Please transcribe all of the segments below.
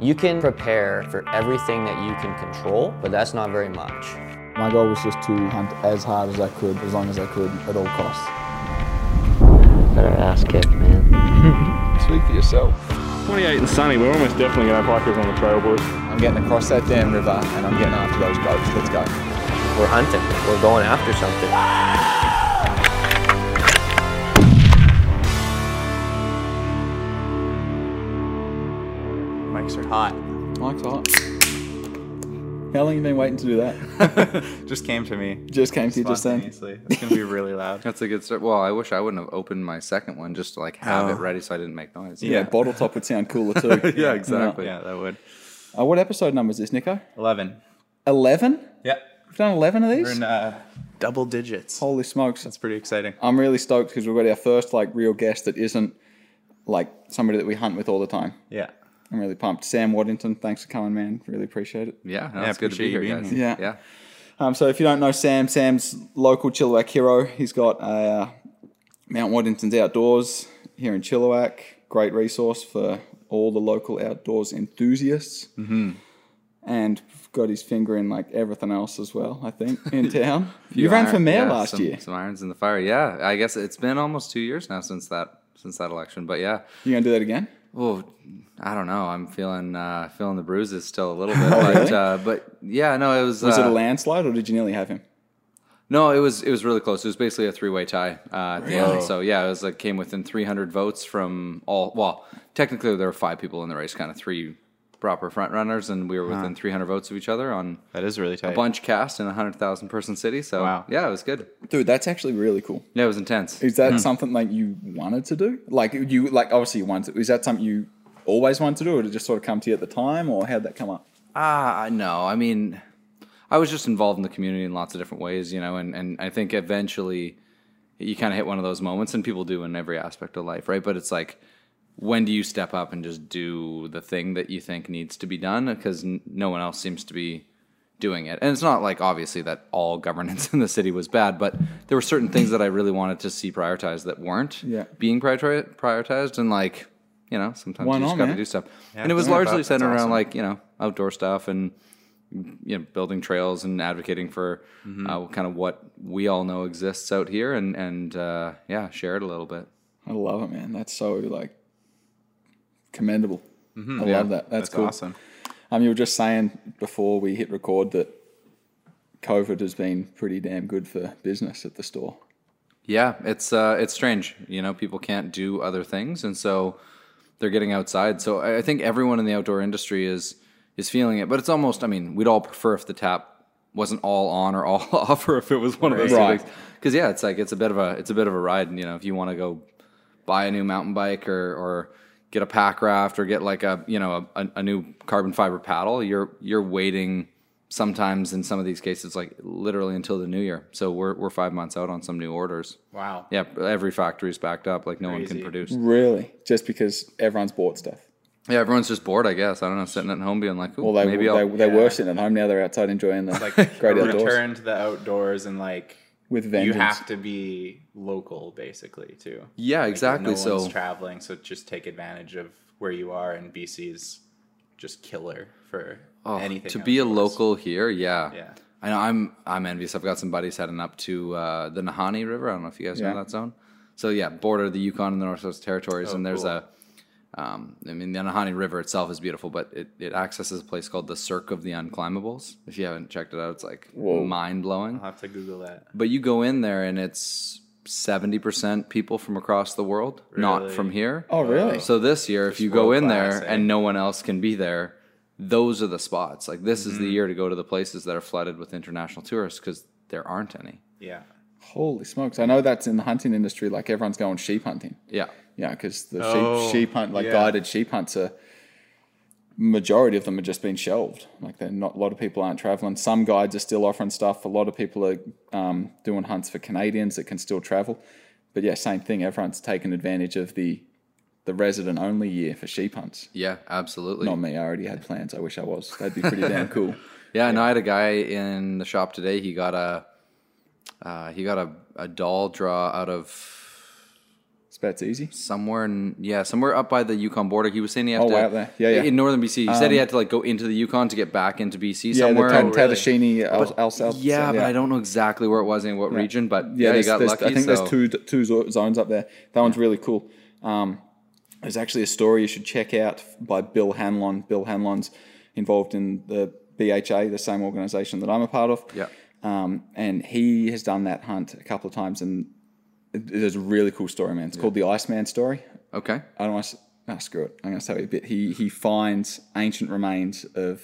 You can prepare for everything that you can control, but that's not very much. My goal was just to hunt as hard as I could, as long as I could, at all costs. Better ass kick, man. Speak for yourself. 28 and sunny, we're almost definitely going to have hikers on the trail, boys. I'm getting across that damn river and I'm getting after those goats. Let's go. We're hunting. We're going after something. Mics are hot. Mike's hot. How long have you been waiting to do that? Just came to me. Just came to you just then. Spontaneously. It's gonna be really loud. That's a good start. Well, I wish I wouldn't have opened my second one just to like have it Oh. ready so I didn't make noise. Yeah, bottle top would sound cooler too. yeah, exactly. yeah, that would. Uh, what episode number is this, Nico? Eleven. 11? Yeah, We've done 11 of these. we're in uh, double digits. Holy smokes. That's pretty exciting. I'm really stoked because we've got our first like real guest that isn't like somebody that we hunt with all the time. Yeah. I'm really pumped. Sam Waddington, thanks for coming, man. Really appreciate it. Yeah, no, Yeah, it's good to be here, being guys. here. Yeah. yeah. Um, so if you don't know Sam, Sam's local Chilliwack hero. He's got uh, Mount Waddington's Outdoors here in Chilliwack. Great resource for all the local outdoors enthusiasts. Mm-hmm. And got his finger in like everything else as well, I think, in town. you Few ran for mayor yeah, last some, year. Some irons in the fire. Yeah, I guess it's been almost two years now since that since that election. But yeah, You going to do that again? Well, I don't know. I'm feeling uh, feeling the bruises still a little bit. but uh, but yeah, no, it was. Was it uh, a landslide or did you nearly have him? No, it was it was really close. It was basically a three way tie uh, at the end. So yeah, it was like came within 300 votes from all. Well, technically there were five people in the race, kind of three proper front runners, and we were within 300 votes of each other on That is really tight. a bunch cast in a hundred thousand person city. So Wow. yeah, it was good. Dude, that's actually really cool. Yeah, it was intense. Is that something like you wanted to do? Like you like obviously you wanted. To, is that something you always wanted to do, or did it just sort of come to you at the time, or how'd that come up? Ah, no. I mean, I was just involved in the community in lots of different ways, you know, and, and I think eventually you kind of hit one of those moments, and people do in every aspect of life, right? But it's like, when do you step up and just do the thing that you think needs to be done? Because n- no one else seems to be doing it. And it's not like obviously that all governance in the city was bad, but there were certain things that I really wanted to see prioritized that weren't Yeah. being priori- prioritized. And like, you know, sometimes Why you just got to do stuff. and it was yeah, largely that's centered around like, you know, outdoor stuff and you know, building trails and advocating for uh, kind of what we all know exists out here, and and uh, yeah, share it a little bit. I love it, man. That's so like commendable. I Mm-hmm. Yeah, love that. That's, That's cool. awesome. Um, you were just saying before we hit record that COVID has been pretty damn good for business at the store. Yeah, it's uh, it's strange. You know, people can't do other things, and so they're getting outside. So I I think everyone in the outdoor industry is is feeling it. But it's almost. I mean, we'd all prefer if the tap wasn't all on or all off, or if it was one of those Right. things. Because yeah, it's like it's a bit of a it's a bit of a ride. And You know, if you want to go buy a new mountain bike or or get a pack raft or get like a you know a, a new carbon fiber paddle, you're you're waiting sometimes in some of these cases like literally until the new year. So we're we're five months out on some new orders. Wow. Yeah, every factory's backed up. Like no one can produce. Really, just because everyone's bought stuff. Yeah, everyone's just bored. I guess I don't know, sitting at home being like, Ooh, Well, they maybe they, I'll. they yeah. were sitting at home. Now they're outside enjoying the Like great a outdoors return to the outdoors and like with you have to be local basically too. yeah, Like, exactly. No so one's traveling, so just take advantage of where you are. And BC's just killer for oh, anything. to be a local here, yeah. Yeah. I know. I'm I'm envious. I've got some buddies heading up to uh, the Nahanni River. I don't know if you guys Yeah. know that zone. So yeah, border the Yukon and the Northwest Territories, Oh, and there's cool. a. Um, I mean, the Nahanni River itself is beautiful, but it, it accesses a place called the Cirque of the Unclimbables. If you haven't checked it out, it's like mind blowing. I'll have to Google that. But you go in there and it's seventy percent people from across the world, not from here. Oh, really? So this year, if you go in there eh? and no one else can be there, those are the spots. Like this is Mm-hmm. the year to go to the places that are flooded with international tourists because there aren't any. Yeah. Holy smokes! I know that's in the hunting industry. Like everyone's going sheep hunting. Yeah, Yeah, because the Oh, sheep sheep hunt, like yeah. guided sheep hunts, are majority of them are just being shelved. Like they're not a lot of people aren't traveling. Some guides are still offering stuff. A lot of people are um, doing hunts for Canadians that can still travel. But yeah, same thing. Everyone's taking advantage of the the resident only year for sheep hunts. yeah, absolutely. Not me. I already had plans. I wish I was. That'd be pretty damn cool. Yeah, and I had a guy in the shop today. He got a uh, he got a, a Dall draw out of It's about easy. somewhere in yeah, somewhere up by the Yukon border. He was saying he had Oh, to way up there. Yeah, yeah. in northern BC. He said he had to like go into the Yukon to get back into BC Yeah, somewhere. the Tad- Oh, really? Tatshenshini, El, Alsek. yeah, but I don't know exactly where it was in what region. But yeah, Yeah, you there's, got lucky. I think so- there's two two zones up there. That one's really cool. Um, there's actually a story you should check out by Bill Hanlon. Bill Hanlon's involved in the BHA, the same organization that I'm a part of. Yeah. Um, and he has done that hunt a couple of times, and it, it is a really cool story, man. It's called the Iceman story. Okay. I don't want to. Oh, screw it. I'm going to tell you a bit. He he finds ancient remains of,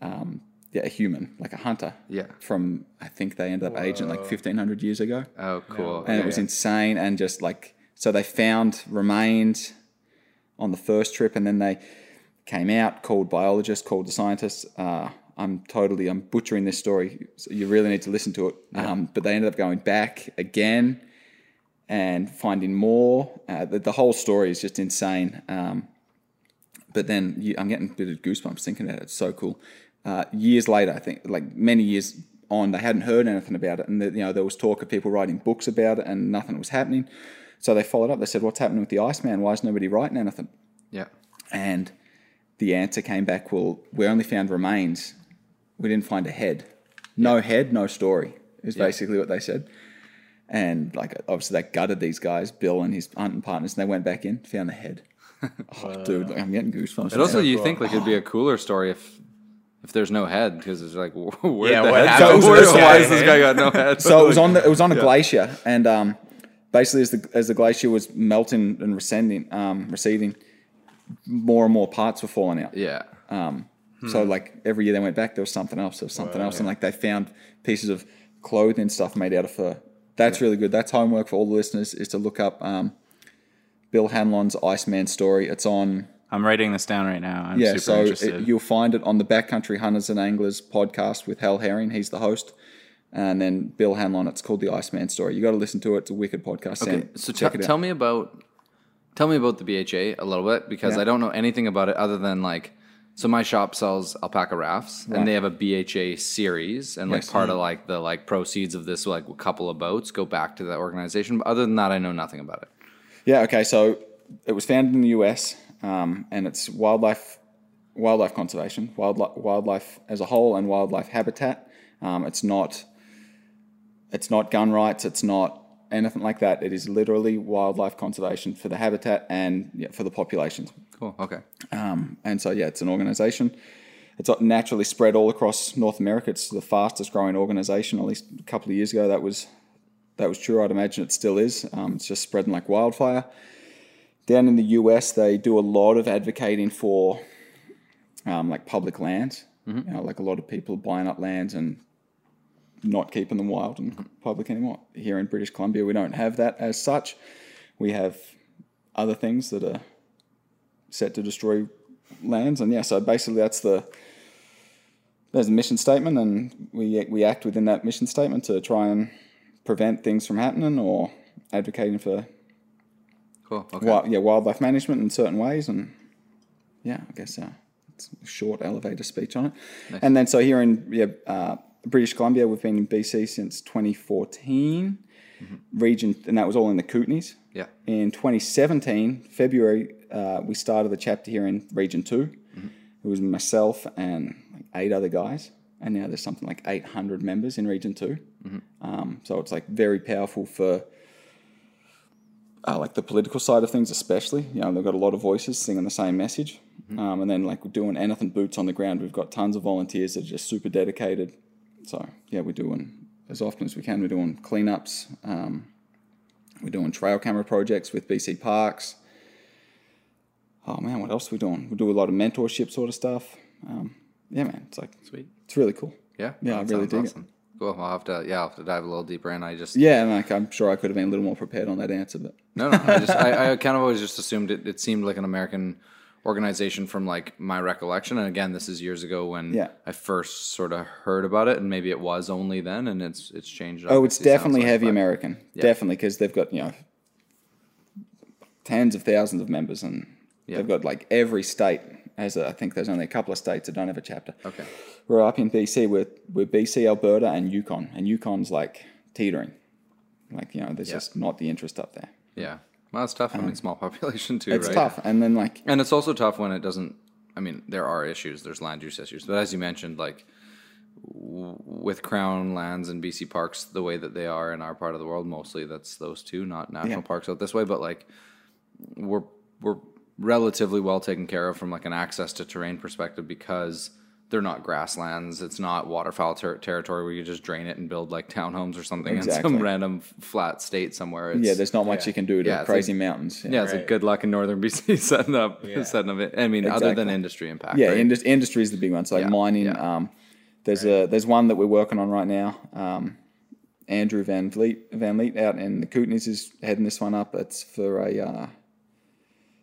um, yeah, a human, like a hunter. Yeah. From I think they ended up aging like 1500 years ago Oh, cool. and it was insane and just like so they found remains on the first trip and then they came out called biologists called the scientists uh, i'm totally i'm butchering this story so you really need to listen to it um, but they ended up going back again and finding more. Uh, the, the whole story is just insane. Um, but then you, i'm getting a bit of goosebumps thinking about it it's so cool. Uh, years later i think like many years on they hadn't heard anything about it. And the, you know there was talk of people writing books about it and nothing was happening. So they followed up. They said what's happening with the iceman? Why is nobody writing anything? Yeah. and the answer came back well we only found remains. We didn't find a head. No head no story is basically what they said and like obviously they gutted these guys bill and his hunting partners and they went back in found the head oh, dude like, i'm getting goosebumps But also, you think like it'd be a cooler story if if there's no head because it's like where Yeah, the what head? happened to Where- why guy? has this guy got no head? so it was on the, it was on a glacier and um, basically as the as the glacier was melting and receding um, receding more and more parts were falling out yeah. so like every year they went back there was something else there was something else and like they found pieces of clothing and stuff made out of fur that's really good that's homework for all the listeners is to look up um, bill hanlon's iceman story it's on I'm writing this down right now. I'm yeah, super so it, you'll find it on the Backcountry Hunters and Anglers podcast with Hal Herring. He's the host. And then Bill Hanlon, it's called The Iceman Story. You got to listen to it. It's a wicked podcast. Okay, Sam, so check t- it out. tell me about tell me about the BHA a little bit because Yeah. I don't know anything about it other than like so my shop sells Alpacka rafts Right. and they have a BHA series and like Yes. part of like the like proceeds of this like couple of boats go back to that organization. But other than that, I know nothing about it. Yeah, okay. So it was founded in the US, um, and it's wildlife wildlife conservation, wildlife wildlife as a whole, and wildlife habitat. Um, it's not it's not gun rights. It's not anything like that. It is literally wildlife conservation for the habitat and yeah, for the populations. Cool. Okay. Um, and so, yeah, it's an organization. It's naturally spread all across North America. It's the fastest growing organization. At least a couple of years ago, that was that was true. I'd imagine it still is. Um, it's just spreading like wildfire. Down in the US, they do a lot of advocating for um, like public lands. You know, like a lot of people buying up lands and not keeping them wild and public anymore. Here in British Columbia, we don't have that as such. We have other things that are set to destroy lands, and yeah, so basically that's the there's a mission statement, and we we act within that mission statement to try and prevent things from happening or advocating for Cool. Okay. wi- yeah wildlife management in certain ways, and yeah, I guess uh, it's a short elevator speech on it. And then so here in yeah, uh, British Columbia, we've been in BC since 2014 region, and that was all in the Kootenays. Yeah. In 2017, February, uh, we started the chapter here in Region 2. It was myself and like eight other guys. And now there's something like 800 members in Region 2. Um, so it's like very powerful for uh, like the political side of things, especially. You know, they've got a lot of voices singing the same message. Um, and then like we're doing anything boots on the ground. We've got tons of volunteers that are just super dedicated. So yeah, we're doing as often as we can. We're doing cleanups. Um, we're doing trail camera projects with BC Parks. Oh man, what else are we doing? We do a lot of mentorship sort of stuff. Um, yeah, man, it's like Sweet. it's really cool. Yeah. Yeah, I really dig it. awesome. Cool. I'll have to yeah, I'll have to dive a little deeper in. I just Yeah, like I'm sure I could have been a little more prepared on that answer, but No, no. I just I, I kind of always just assumed it, it seemed like an American organization from like my recollection. And again, this is years ago when Yeah. I first sort of heard about it, and maybe it was only then, and it's it's changed. Oh, it's definitely like, heavy American. Definitely, because they've got, you know, tens of thousands of members and Yeah. they've got like every state has a, I think there's only a couple of states that don't have a chapter. Okay. We're up in BC, we're, we're BC, Alberta, and Yukon. And Yukon's like teetering. Like, you know, there's Yeah. just not the interest up there. Yeah. Well, it's tough. I mean, um, small population too, right? It's right? tough, and then like And it's also tough when it doesn't. I mean, there are issues. There's land use issues, but as you mentioned, like w- with crown lands and BC parks the way that they are in our part of the world, mostly that's those two, not national Yeah. parks out this way. But like, we're we're relatively well taken care of from like an access to terrain perspective because they're not grasslands. It's not waterfowl ter- territory where you just drain it and build like townhomes or something in some random flat state somewhere. It's, yeah, there's not much you can do to Yeah, crazy like- mountains. yeah, it's like good luck in northern BC setting up setting up it. I mean, other than industry impact. yeah. right? Indus- industry is the big one. So like Yeah, mining. yeah. Um, there's a there's one that we're working on right now. Um, Andrew Van Vliet Van Vliet out in the Kootenays is heading this one up. It's for a uh,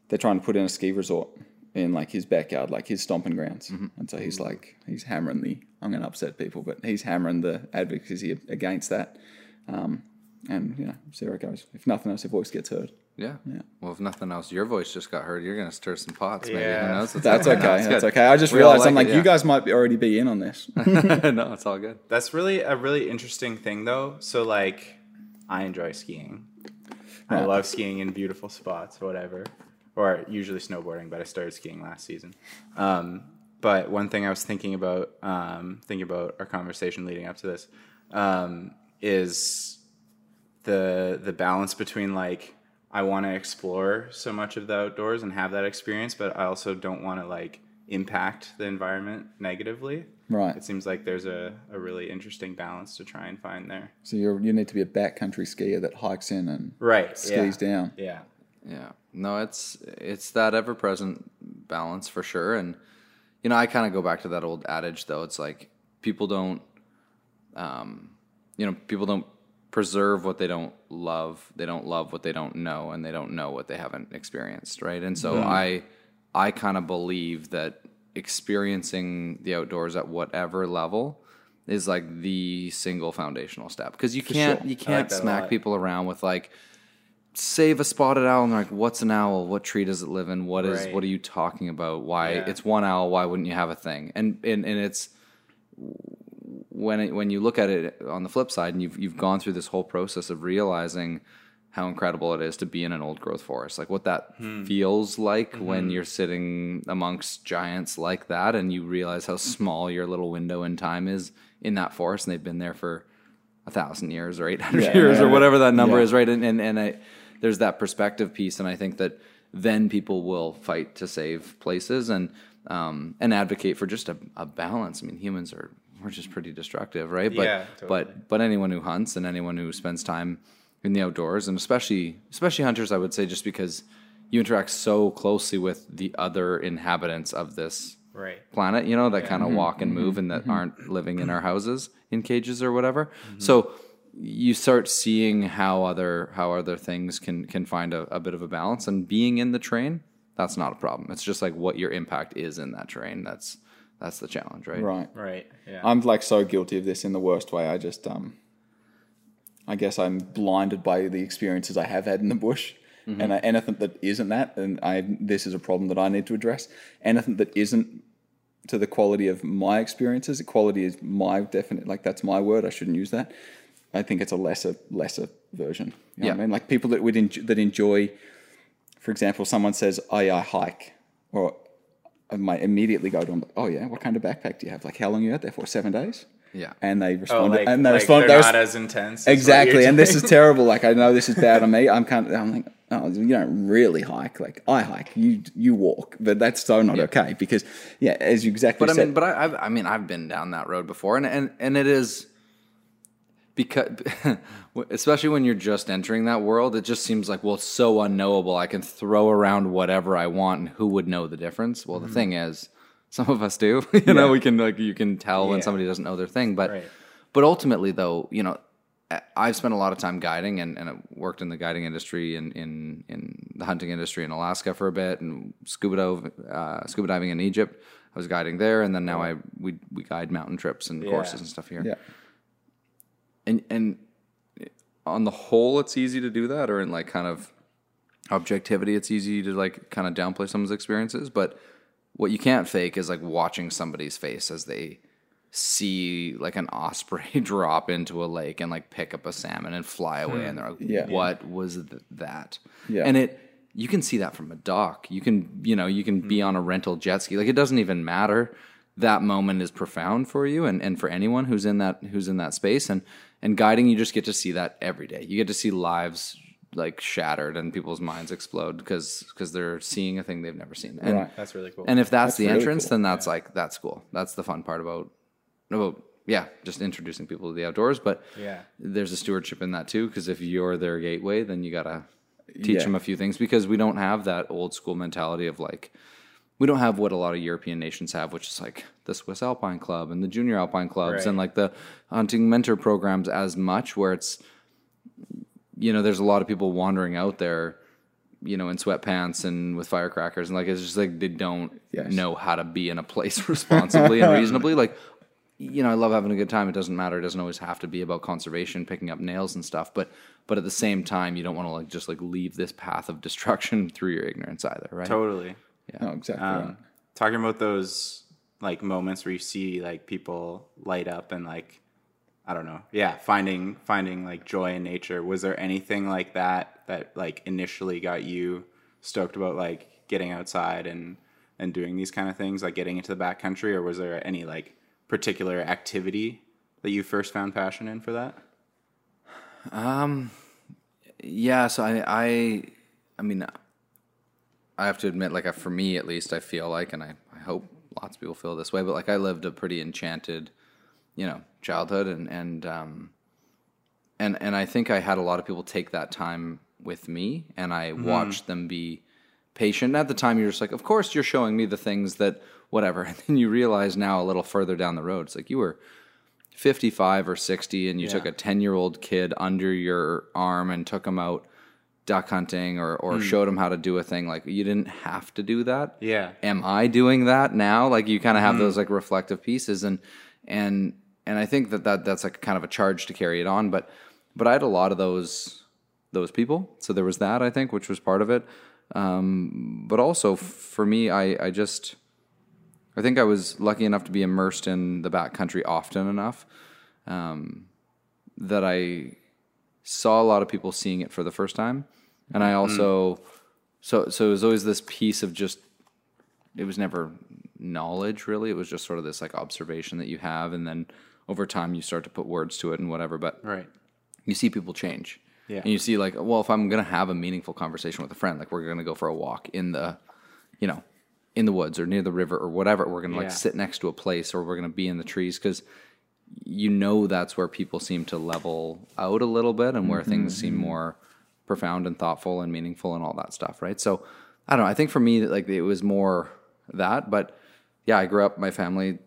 they're trying to put in a ski resort in like his backyard, like his stomping grounds. Mm-hmm. And so he's like he's hammering the I'm going to upset people, but he's hammering the advocacy against that. Um, and you know, see where it goes. If nothing else, your voice gets heard. Yeah. Yeah. Well, if nothing else, your voice just got heard. You're gonna stir some pots. Maybe. Who knows? That's okay. it's That's okay. I just We all realized I'm like like, it, you guys might be already be in on this. no, it's all good. That's really a really interesting thing, though. So, like, I enjoy skiing. I love skiing in beautiful spots, whatever. Or usually snowboarding, but I started skiing last season. Um, but one thing I was thinking about, um, thinking about our conversation leading up to this, um, is the the balance between like I want to explore so much of the outdoors and have that experience, but I also don't want to like impact the environment negatively. Right. It seems like there's a, a really interesting balance to try and find there. So you you need to be a backcountry skier that hikes in and Right. skis yeah. down. Yeah. Yeah. No, it's it's that ever present balance for sure. And you know, I kind of go back to that old adage though. It's like people don't um you know, people don't preserve what they don't love. They don't love what they don't know and they don't know what they haven't experienced, right? And so I I kind of believe that experiencing the outdoors at whatever level is like the single foundational step because you can't sure. you can't a smack people around with like save a spotted owl and they're like what's an owl what tree does it live in what is Right. what are you talking about why Yeah. it's one owl why wouldn't you have a thing and and, and it's when it, when you look at it on the flip side and you've you've gone through this whole process of realizing how incredible it is to be in an old growth forest like what that hmm. feels like when hmm. you're sitting amongst giants like that and you realize how small your little window in time is in that forest and they've been there for a thousand years or 800 Yeah. years or whatever that number Yeah. is right and and, and I, there's that perspective piece and i think that then people will fight to save places and um, and advocate for just a, a balance i mean humans are we're just pretty destructive right but Yeah, totally. but but anyone who hunts and anyone who spends time in the outdoors and especially especially hunters i would say just because you interact so closely with the other inhabitants of this Right. planet, you know, that kind of Mm-hmm. walk and move and that aren't living in our houses in cages or whatever. Mm-hmm. So you start seeing how other how other things can can find a, a bit of a balance and being in the train, that's not a problem. It's just like what your impact is in that train. That's that's the challenge, right? Right. Right. Yeah. I'm like so guilty of this in the worst way. I just um I guess I'm blinded by the experiences I have had in the bush. And I, anything that isn't that, and I this is a problem that I need to address. Anything that isn't to the quality of my experiences, equality is my definite like that's my word. I shouldn't use that. I think it's a lesser lesser version. You know what I mean? Like people that would enjoy, that enjoy, for example, someone says, "Oh yeah, I hike," or I might immediately go to them, "Oh yeah, what kind of backpack do you have? Like how long are you out there for? Seven days?" Yeah. And they oh, respond, like, and they like respond. they're not as intense. exactly, you're and this is terrible. Like I know this is bad on me. I'm kind of, I'm like, oh, you don't really hike. Like I hike, you you walk, but that's so not okay because yeah, as you exactly But I mean, but I, I've, I mean, I've been down that road before, and and and it is because, especially when you're just entering that world, it just seems like well, it's so unknowable. I can throw around whatever I want, and who would know the difference? Well, the thing is, some of us do. you know, we can like you can tell when somebody doesn't know their thing, but Right. but ultimately, though, you know. I've spent a lot of time guiding and, and I worked in the guiding industry in, in, in the hunting industry in Alaska for a bit and scuba, dive, uh, scuba diving in Egypt. I was guiding there, and then now I we we guide mountain trips and courses and stuff here. Yeah, And and on the whole, it's easy to do that, or in like kind of objectivity, it's easy to like kind of downplay someone's experiences. But what you can't fake is like watching somebody's face as they see like an osprey drop into a lake and like pick up a salmon and fly away hmm. and they're like Yeah. what was th- that Yeah. and it you can see that from a dock you can you know you can be hmm. on a rental jet ski like it doesn't even matter that moment is profound for you and, and for anyone who's in that who's in that space and and guiding you just get to see that every day you get to see lives like shattered and people's minds explode because because they're seeing a thing they've never seen and Right. That's really cool. and if that's, the really entrance, cool. then that's like that's cool. That's the fun part about about yeah, just introducing people to the outdoors. But Yeah. there's a stewardship in that too because if you're their gateway, then you gotta teach Yeah. them a few things because we don't have that old school mentality of like we don't have what a lot of European nations have, which is like the Swiss Alpine Club and the Junior Alpine clubs and like the hunting mentor programs as much where it's you know, there's a lot of people wandering out there, you know, in sweatpants and with firecrackers, and like it's just like they don't Yes. know how to be in a place responsibly and reasonably. Like, you know, I love having a good time. It doesn't matter. It doesn't always have to be about conservation, picking up nails and stuff. But but at the same time, you don't want to like just like leave this path of destruction through your ignorance either, right? totally. No, exactly. Um, right. talking about those like moments where you see like people light up and like I don't know, yeah, finding finding like joy in nature. Was there anything like that that like initially got you stoked about like getting outside and and doing these kind of things, like getting into the backcountry, or was there any like particular activity that you first found passion in for that? Um, yeah, so I, I, I mean, I have to admit, like, for me at least, I feel like, and I, I hope lots of people feel this way, but like, I lived a pretty enchanted, you know, childhood, and and um, and and I think I had a lot of people take that time with me, and I watched them be patient. At the time, you're just like, of course, you're showing me the things that whatever, and then you realize now a little further down the road, it's like you were 55 or 60 and you took a 10 year old kid under your arm and took him out duck hunting or, or showed him how to do a thing like you didn't have to do that. Yeah. am i doing that now? Like you kind of have those like reflective pieces and and and i think that, that that's like kind of a charge to carry it on but but i had a lot of those those people. So there was that i think which was part of it. Um, but also for me i i just I think I was lucky enough to be immersed in the backcountry often enough um, that I saw a lot of people seeing it for the first time, and I mm. also so so it was always this piece of just it was never knowledge really. It was just sort of this like observation that you have, and then over time you start to put words to it and whatever. But Right. you see people change. Yeah. And you see like, well, if I'm gonna have a meaningful conversation with a friend, like we're gonna go for a walk in the, you know, in the woods or near the river or whatever, we're gonna like Yeah. sit next to a place or we're gonna be in the trees because you know that's where people seem to level out a little bit and where things seem mm-hmm. more profound and thoughtful and meaningful and all that stuff, right? So I don't know. I think for me, like it was more that, but yeah, I grew up. My family,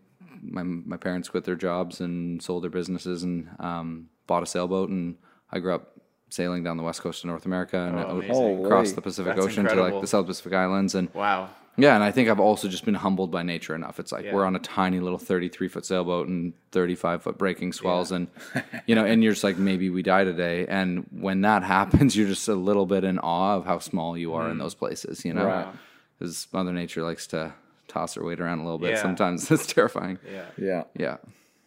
my my parents quit their jobs and sold their businesses and um, bought a sailboat, and I grew up sailing down the west coast of North America and out amazing. across the Pacific That's Ocean to like the South Pacific Islands and Wow. Yeah, and I think I've also just been humbled by nature enough. It's like Yeah. we're on a tiny little 33 foot sailboat and 35 foot breaking swells, and you know, and you're just like maybe we die today. And when that happens, you're just a little bit in awe of how small you are in those places, you know, Right. because Mother Nature likes to toss her weight around a little bit. Yeah. Sometimes it's terrifying. Yeah. Yeah. Yeah,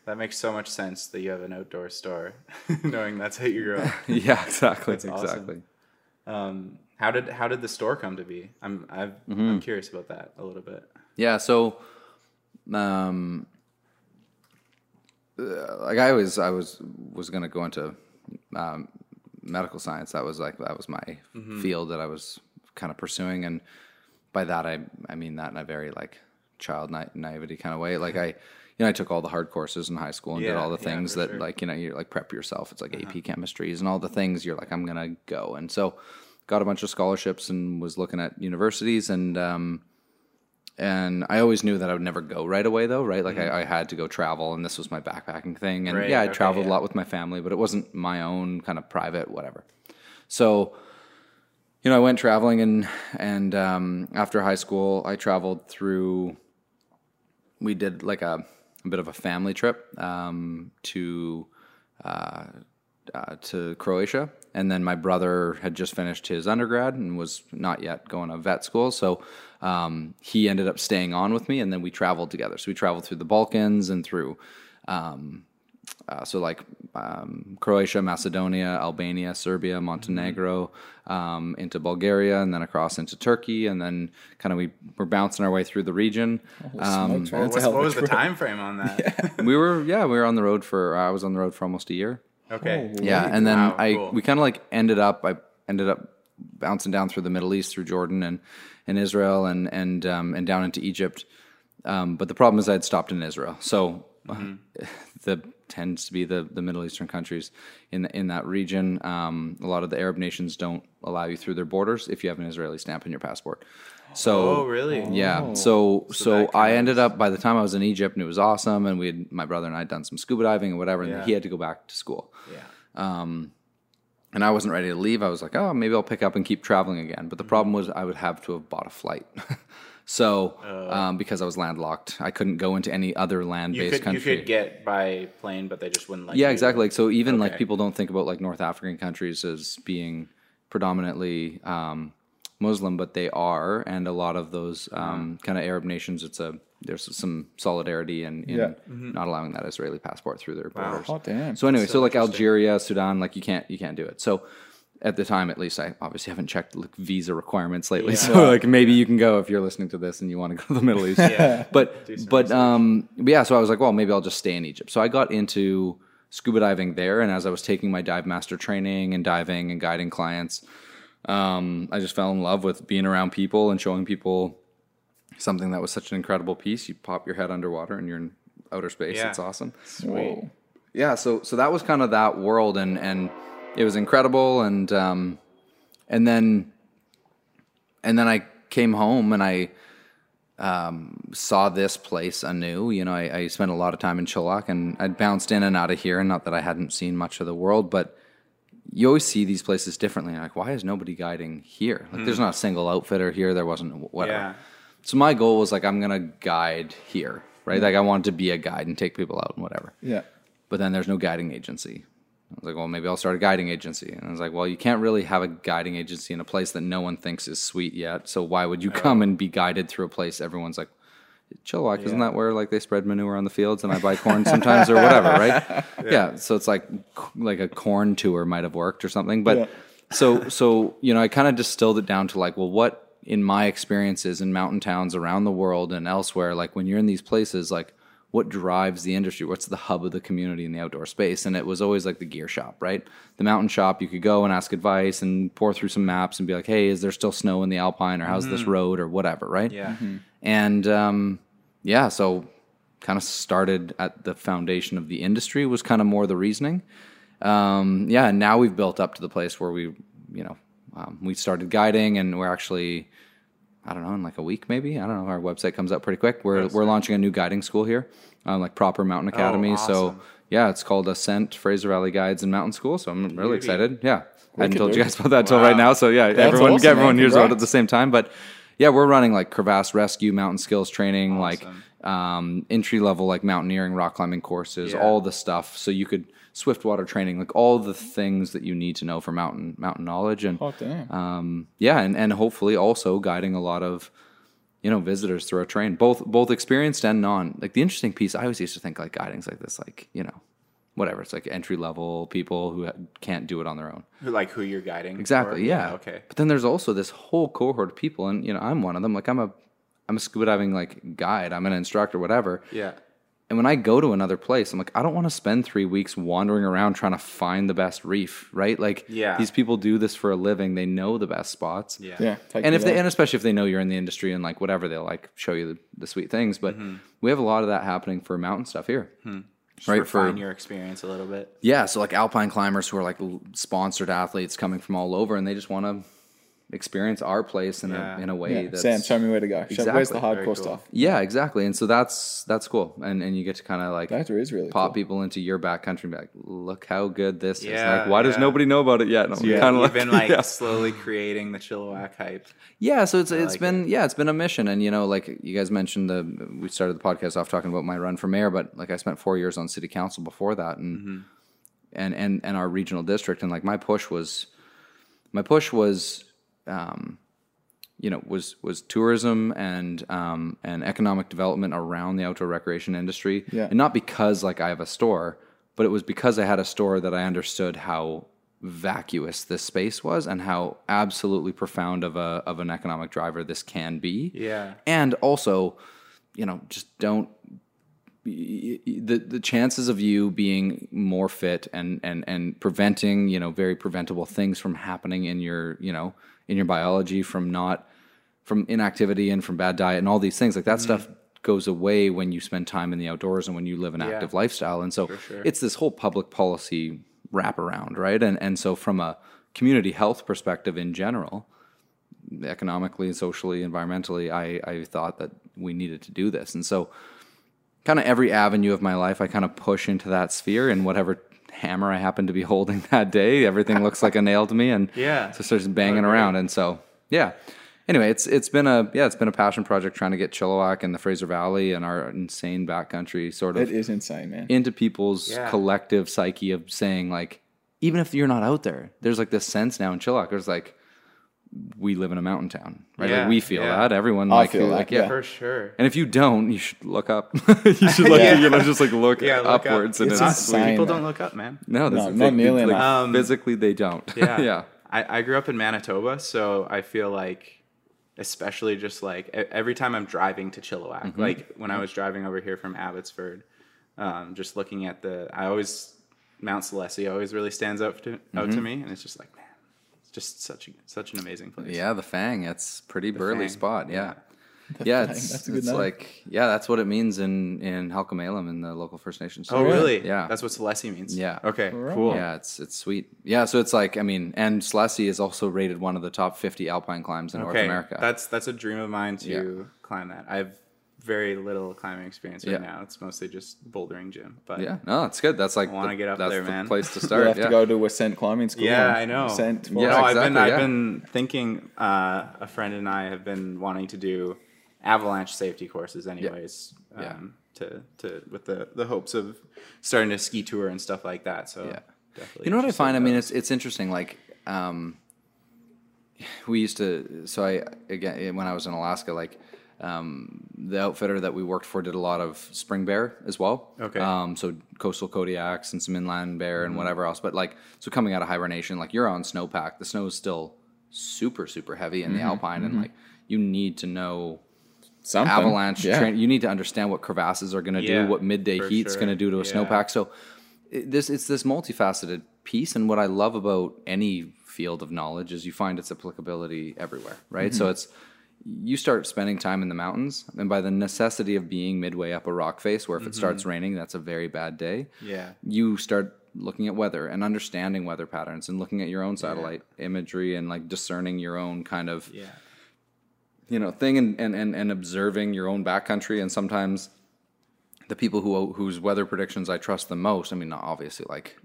That makes so much sense that you have an outdoor store, knowing that's how you grew up. yeah, exactly, That's awesome. exactly. Um, how did how did the store come to be? I'm I've, Mm-hmm. I'm curious about that a little bit. Yeah, so um uh, like I was I was was going to go into um, medical science. That was like that was my field that I was kind of pursuing and by that I I mean that in a very like child na- naivety kind of way. Like I you know I took all the hard courses in high school and did all the things for that sure. like you know you like prep yourself. It's like AP chemistries and all the things you're like I'm going to go. And so got a bunch of scholarships and was looking at universities and um and I always knew that I would never go right away, though, right? Like I, I had to go travel, and this was my backpacking thing. And Mm-hmm. Right, yeah, I okay, traveled a lot with my family, but it wasn't my own kind of private whatever. So, you know, I went traveling, and and um, after high school, I traveled through. We did like a, a bit of a family trip um, to uh, to Croatia, and then my brother had just finished his undergrad and was not yet going to vet school, so um, he ended up staying on with me, and then we traveled together. So we traveled through the Balkans and through Um, uh, so like um, Croatia, Macedonia, Albania, Serbia, Montenegro, um, into Bulgaria, and then across into Turkey, and then kind of we were bouncing our way through the region. Um, Smokes, man, that's a What's, hell of what was the time frame on that? we were yeah we were on the road for I was on the road for almost a year. Okay. Yeah, and then Wow, I cool. we kind of like ended up I ended up bouncing down through the Middle East through Jordan and and Israel and and um, and down into Egypt. Um, but the problem is I had stopped in Israel, so Mm-hmm. the tends to be the the Middle Eastern countries in in that region. Um, a lot of the Arab nations don't allow you through their borders if you have an Israeli stamp in your passport. So Oh, really? yeah. So so, that kind I ended up by the time I was in Egypt and it was awesome and we had my brother and I had done some scuba diving and whatever and Yeah. he had to go back to school. Yeah. Um, And I wasn't ready to leave. I was like, oh, maybe I'll pick up and keep traveling again. But the problem was I would have to have bought a flight. so um, because I was landlocked, I couldn't go into any other land-based could country. you could get by plane, but they just wouldn't let yeah, exactly. Like so, even like people don't think about like North African countries as being predominantly um, Muslim, but they are, and a lot of those um, kind of Arab nations, it's a there's some solidarity in, in Yeah. not allowing that Israeli passport through their borders. Oh damn. So anyway, so, like Algeria, Sudan, like you can't you can't do it. So at the time, at least, I obviously haven't checked like, visa requirements lately. So like maybe you can go if you're listening to this and you want to go to the Middle East. Yeah. But some but um but yeah, so I was like, well, maybe I'll just stay in Egypt. So I got into scuba diving there, and as I was taking my dive master training and diving and guiding clients, um, I just fell in love with being around people and showing people something that was such an incredible piece. You pop your head underwater and you're in outer space. Yeah. It's awesome Whoa. yeah so so that was kind of that world and and it was incredible and um and then and then i came home and i um saw this place anew you know i, I spent a lot of time in chilliwack and i'd bounced in and out of here and not that i hadn't seen much of the world but you always see these places differently like why is nobody guiding here like there's hmm. not a single outfitter here there wasn't whatever Yeah. so my goal was like i'm gonna guide here right hmm. like i wanted to be a guide and take people out and whatever Yeah. but then there's no guiding agency. I was like, well, maybe I'll start a guiding agency. And I was like, well, you can't really have a guiding agency in a place that no one thinks is sweet yet. So why would you come and be guided through a place everyone's like, Chilliwack, isn't that where like they spread manure on the fields and I buy corn sometimes or whatever, right? Yeah. So it's like like a corn tour might have worked or something. But Yeah. so so you know, I kind of distilled it down to like, well, what in my experiences in mountain towns around the world and elsewhere, like when you're in these places, like what drives the industry? What's the hub of the community in the outdoor space? And it was always like the gear shop, right? The mountain shop, you could go and ask advice and pour through some maps and be like, hey, is there still snow in the Alpine or how's this mm-hmm. road or whatever, right? Yeah. Mm-hmm. And um, yeah, so kind of started at the foundation of the industry was kind of more the reasoning. Um, yeah, and now we've built up to the place where we, you know, um, we started guiding and we're actually, I don't know, in like a week maybe. I don't know. Our website comes up pretty quick. We're we're launching a new guiding school here, um, like proper mountain academy. So awesome. yeah, it's called Ascent Fraser Valley Guides and Mountain School. So I'm really Beauty. excited. Yeah, I hadn't told you guys about that till Wow. right now. So yeah, everyone awesome, everyone man. hears about it at the same time. But yeah, we're running like crevasse rescue, mountain skills training, Awesome. like um, entry level like mountaineering, rock climbing courses, Yeah. all the stuff. So you could swift water training, like all the things that you need to know for mountain mountain knowledge, and Oh um, yeah, and, and hopefully also guiding a lot of you know visitors through our train, both both experienced and non. Like the interesting piece, I always used to think like guiding's like this, like you know, whatever. It's like entry level people who can't do it on their own. Who like who you're guiding? Exactly. for? Yeah. Okay. But then there's also this whole cohort of people, and you know, I'm one of them. Like I'm a, I'm a scuba diving like guide. I'm an instructor, whatever. Yeah. And when I go to another place, I'm like, I don't want to spend three weeks wandering around trying to find the best reef, right? Like, Yeah. these people do this for a living. They know the best spots. Yeah. yeah. And if they, there. and especially if they know you're in the industry and like whatever, they'll like show you the, the sweet things. But Mm-hmm. we have a lot of that happening for mountain stuff here. Just Right, for- your experience a little bit. Yeah, so like alpine climbers who are like sponsored athletes coming from all over, and they just want to experience our place in Yeah. a in a way yeah. that's Sam, show me where to go. Show, Where's the Exactly. hardcore cool. stuff? yeah, exactly. And so that's that's cool, and and you get to kind of like That is really pop cool. people into your backcountry and be like, look how good this is. Like, why does nobody know about it yet? And I'm Yeah. kinda You've been like yeah. slowly creating the Chilliwack hype. Yeah, so it's it's like been yeah, it's been a mission, and you know, like you guys mentioned the we started the podcast off talking about my run for mayor, but like I spent four years on city council before that, and Mm-hmm. and and and our regional district, and like my push was, my push was, um, you know was was tourism and um, and economic development around the outdoor recreation industry. Yeah. And not because like I have a store, but it was because I had a store that I understood how vacuous this space was and how absolutely profound of a of an economic driver this can be. Yeah. And also, you know, just don't the the chances of you being more fit and and and preventing you know very preventable things from happening in your you know in your biology from not from inactivity and from bad diet and all these things like that mm-hmm. stuff goes away when you spend time in the outdoors and when you live an active lifestyle. And so it's this whole public policy wraparound right? And and so from a community health perspective in general economically socially environmentally i i thought that we needed to do this. And so kind of every avenue of my life I kind of push into that sphere and whatever hammer I happen to be holding that day, everything looks like a nail to me and Yeah. so starts banging great. around and so yeah. Anyway, it's it's been a yeah, it's been a passion project trying to get Chilliwack and the Fraser Valley and our insane backcountry sort of It is insane, man. into people's Yeah. collective psyche of saying like even if you're not out there, there's like this sense now in Chilliwack. There's like we live in a mountain town, right? Yeah, like we feel yeah. that. Everyone I like feel who- like yeah. yeah. For sure. And if you don't, you should look up. you should like you know just like look, Yeah, look up. upwards and It's it's, insane. People man. don't look up, man. No, No, not like, nearly like, enough. Um, physically they don't. Yeah. yeah. I, I grew up in Manitoba, so I feel like, especially just like every time I'm driving to Chilliwack, Mm-hmm. like when I was driving over here from Abbotsford, um, just looking at the, I always, Mount Slesse always really stands out to, out Mm-hmm. to me. And it's just like, man, it's just such a, such an amazing place. Yeah, the Fang. It's pretty burly Fang, spot. Yeah. The Yeah, Fang, it's, that's a good it's name. like yeah, that's what it means in in Halkomelem in the local First Nations. Oh, really? Yeah. That's what Slesse means. Yeah. Okay, Right. cool. Yeah, it's it's sweet. Yeah, so it's like I mean, and Slesse is also rated one of the top 50 alpine climbs in North Okay, America. that's that's a dream of mine to Yeah. climb that. I have very little climbing experience right Yeah. now. It's mostly just bouldering gym. But yeah, no, it's good. That's like I wanna the- get up that's there, the man. place to You start. have yeah. to go to Ascent climbing school. Yeah, I know. Ascent Yeah, no, I've been exactly, I've been thinking. Uh, a friend and I have been wanting to do avalanche safety courses, anyways. Yeah. Um, to to with the the hopes of starting to ski tour and stuff like that. So Yeah. definitely. You know what I interested find? I mean, it's it's interesting. Like, um, we used to. So I again when I was in Alaska, like um, the outfitter that we worked for did a lot of spring bear as well. Okay. Um, so coastal Kodiaks and some inland bear Mm-hmm. and whatever else. But like, so coming out of hibernation, like you're on snowpack. The snow is still super super heavy in the Mm-hmm. alpine, and like you need to know Something. avalanche Yeah. train. You need to understand what crevasses are going to Yeah, do, what midday heat's sure. going to do to a Yeah. snowpack. So it, this it's this multifaceted piece, and what I love about any field of knowledge is you find its applicability everywhere, right? Mm-hmm. So it's you start spending time in the mountains, and by the necessity of being midway up a rock face, where if it starts Mm-hmm. raining, that's a very bad day. Yeah. you start looking at weather and understanding weather patterns and looking at your own satellite imagery and like discerning your own kind of yeah. you know thing and, and, and, and observing your own backcountry and sometimes the people who whose weather predictions I trust the most I mean not obviously like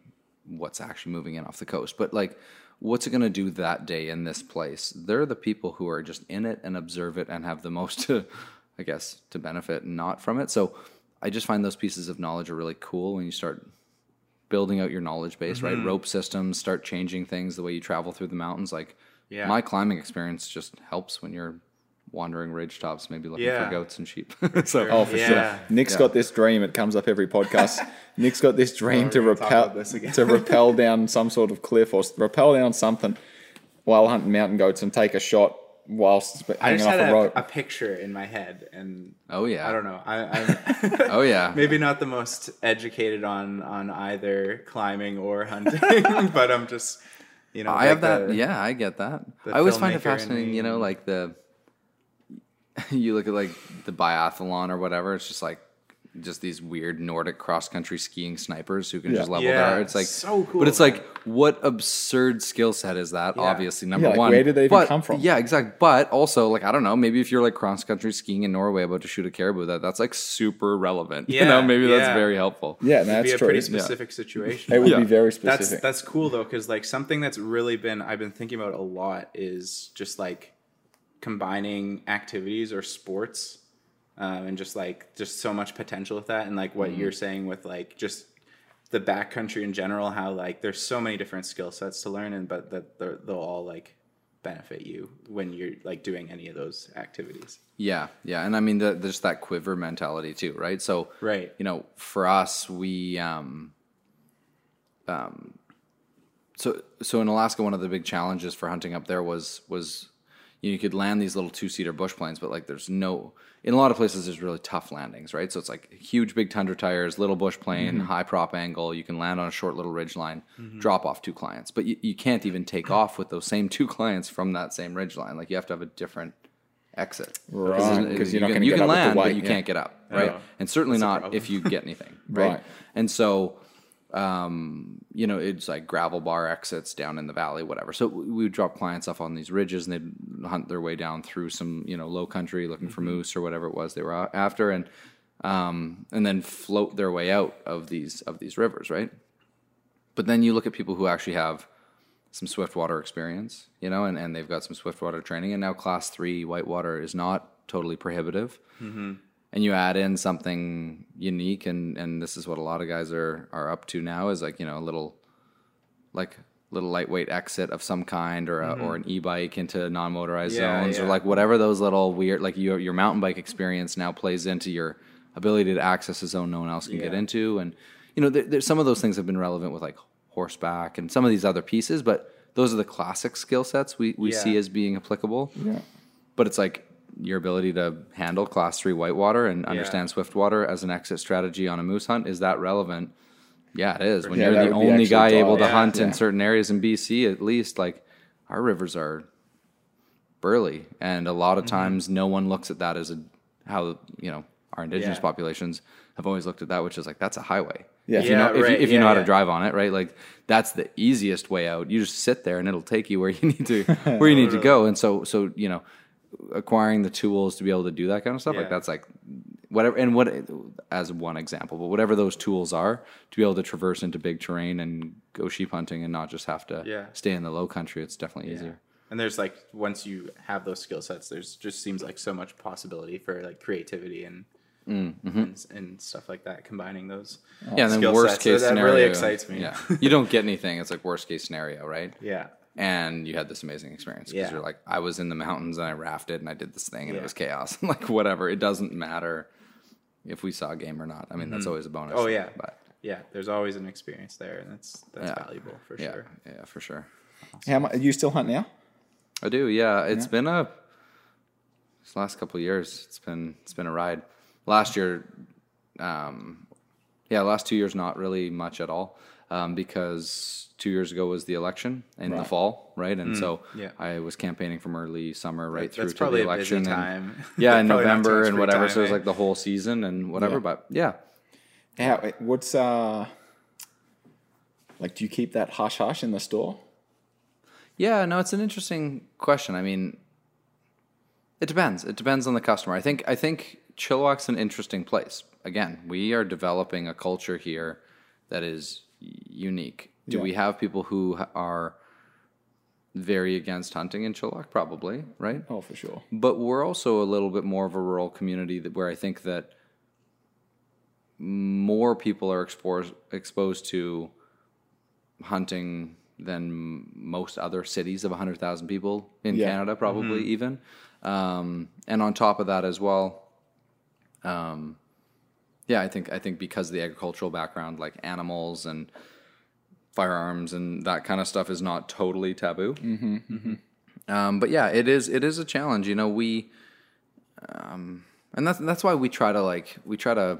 what's actually moving in off the coast but like what's it going to do that day in this place they're the people who are just in it and observe it and have the most to I guess to benefit and not from it so I just find those pieces of knowledge are really cool when you start building out your knowledge base Mm-hmm. right rope systems start changing things the way you travel through the mountains like Yeah. my climbing experience just helps when you're wandering ridge tops, maybe looking Yeah. for goats and sheep. so Oh, for Yeah. sure. Nick's got this dream. It comes up every podcast. Nick's got this dream to we're gonna repel this again. to rappel down some sort of cliff or s- rappel down something while hunting mountain goats and take a shot whilst sp- I hanging just off had a rope. a, a picture in my head, and oh yeah, I don't know. I, I'm Oh yeah, maybe not the most educated on on either climbing or hunting, but I'm just you know. I like have that. the- yeah, I get that. I always find it fascinating. You know, like the you look at like the biathlon or whatever. It's just like just these weird Nordic cross country skiing snipers who can Yeah. just level Yeah, there. It's like so cool, but it's man. like what absurd skill set is that? Yeah. Obviously, number like, one. where did they even But- come from? Yeah, exactly. But also, like I don't know, maybe if you're like cross country skiing in Norway about to shoot a caribou, that that's like super relevant. you know, maybe that's very helpful. yeah, no, It'd that's be a true. pretty specific situation. It would Yeah. be very that's specific. that's cool though because like something that's really been i've been thinking about a lot is just like combining activities or sports um, and just like just so much potential with that and like what you're saying with like just the backcountry in general how like there's so many different skill sets to learn and but that they'll all like benefit you when you're like doing any of those activities. Yeah, yeah, and I mean, the, there's that quiver mentality too, right? So, Right. you know, for us, we, um, um, so so in Alaska, one of the big challenges for hunting up there was was you, could land these little two seater bush planes, but like there's no in a lot of places there's really tough landings, right? So it's like huge big tundra tires, little bush plane, mm-hmm. high prop angle. You can land on a short little ridge line, mm-hmm. drop off two clients, but you, you can't even take off with those same two clients from that same ridge line. Like you have to have a different exit, Right, Because 'cause you you're not can, gonna you can up with the land, but you yeah. can't get up, right? Oh. And certainly That's not if you get anything, right? Right. And so um, you know, it's like gravel bar exits down in the valley, whatever. So we would drop clients off on these ridges and they'd hunt their way down through some, you know, low country looking for moose or whatever it was they were after and um, and then float their way out of these of these rivers, right? But then you look at people who actually have some swiftwater experience, you know, and, and they've got some swiftwater training, and now class three whitewater is not totally prohibitive. And you add in something unique, and, and this is what a lot of guys are, are up to now is like, you know, a little, like, little lightweight exit of some kind or, a, mm-hmm. or an e-bike into non-motorized Yeah, zones or like whatever those little weird like your your mountain bike experience now plays into your ability to access a zone no one else can get into. And you know there, there's some of those things have been relevant with like horseback and some of these other pieces but those are the classic skill sets we, we Yeah. see as being applicable. Yeah. but it's like your ability to handle class three whitewater and understand swiftwater as an exit strategy on a moose hunt is that relevant yeah it is when Yeah, you're the only guy able to dialed. hunt Yeah. in certain areas in bc at least like our rivers are burly and a lot of times no one looks at that as a how you know our indigenous Yeah. populations have always looked at that which is like that's a highway Yeah. if you Yeah, know if, right. you, if you Yeah, know how to yeah. drive on it right like that's the easiest way out you just sit there and it'll take you where you need to where you need to go and so so you know acquiring the tools to be able to do that kind of stuff like that's like whatever and what as one example but whatever those tools are to be able to traverse into big terrain and go sheep hunting and not just have to Yeah. stay in the low country it's definitely easier. And there's like once you have those skill sets, there's just seems like so much possibility for like creativity and mm, mm-hmm. and, and stuff like that. Combining those, yeah and then worst sets, so case that scenario really excites me. yeah. You don't get anything it's like worst case scenario right? Yeah, and you had this amazing experience because Yeah. you're like i was in the mountains and i rafted and i did this thing and it was chaos like whatever it doesn't matter if we saw a game or not i mean that's always a bonus Oh, yeah. but yeah. There's always an experience there, and that's that's Yeah. valuable for yeah sure. yeah for sure How much? You still hunt now? I do, yeah. It's been a this last couple of years. It's been it's been a ride. Last year, um, yeah, last two years not really much at all, um, because two years ago was the election in the fall, right? And so yeah. I was campaigning from early summer right That's through to probably the a busy election. and- time. yeah, in Probably not too November and whatever. time, so it was like the whole season and whatever. Yeah. But yeah, How? What's uh? Like, do you keep that hush hush in the store? Yeah, no, it's an interesting question. I mean, it depends. It depends on the customer. I think I think Chilliwack's an interesting place. Again, we are developing a culture here that is unique. Do Yeah. we have people who are very against hunting in Chilliwack? Probably, right? Oh, for sure. But we're also a little bit more of a rural community that where I think that more people are exposed exposed to hunting than most other cities of 100,000 people in Yeah. Canada, probably even. Um, and on top of that as well, um, yeah, I think I think because of the agricultural background, like animals and firearms and that kind of stuff is not totally taboo. Um, but yeah, it is it is a challenge. You know, we um, and that's that's why we try to like we try to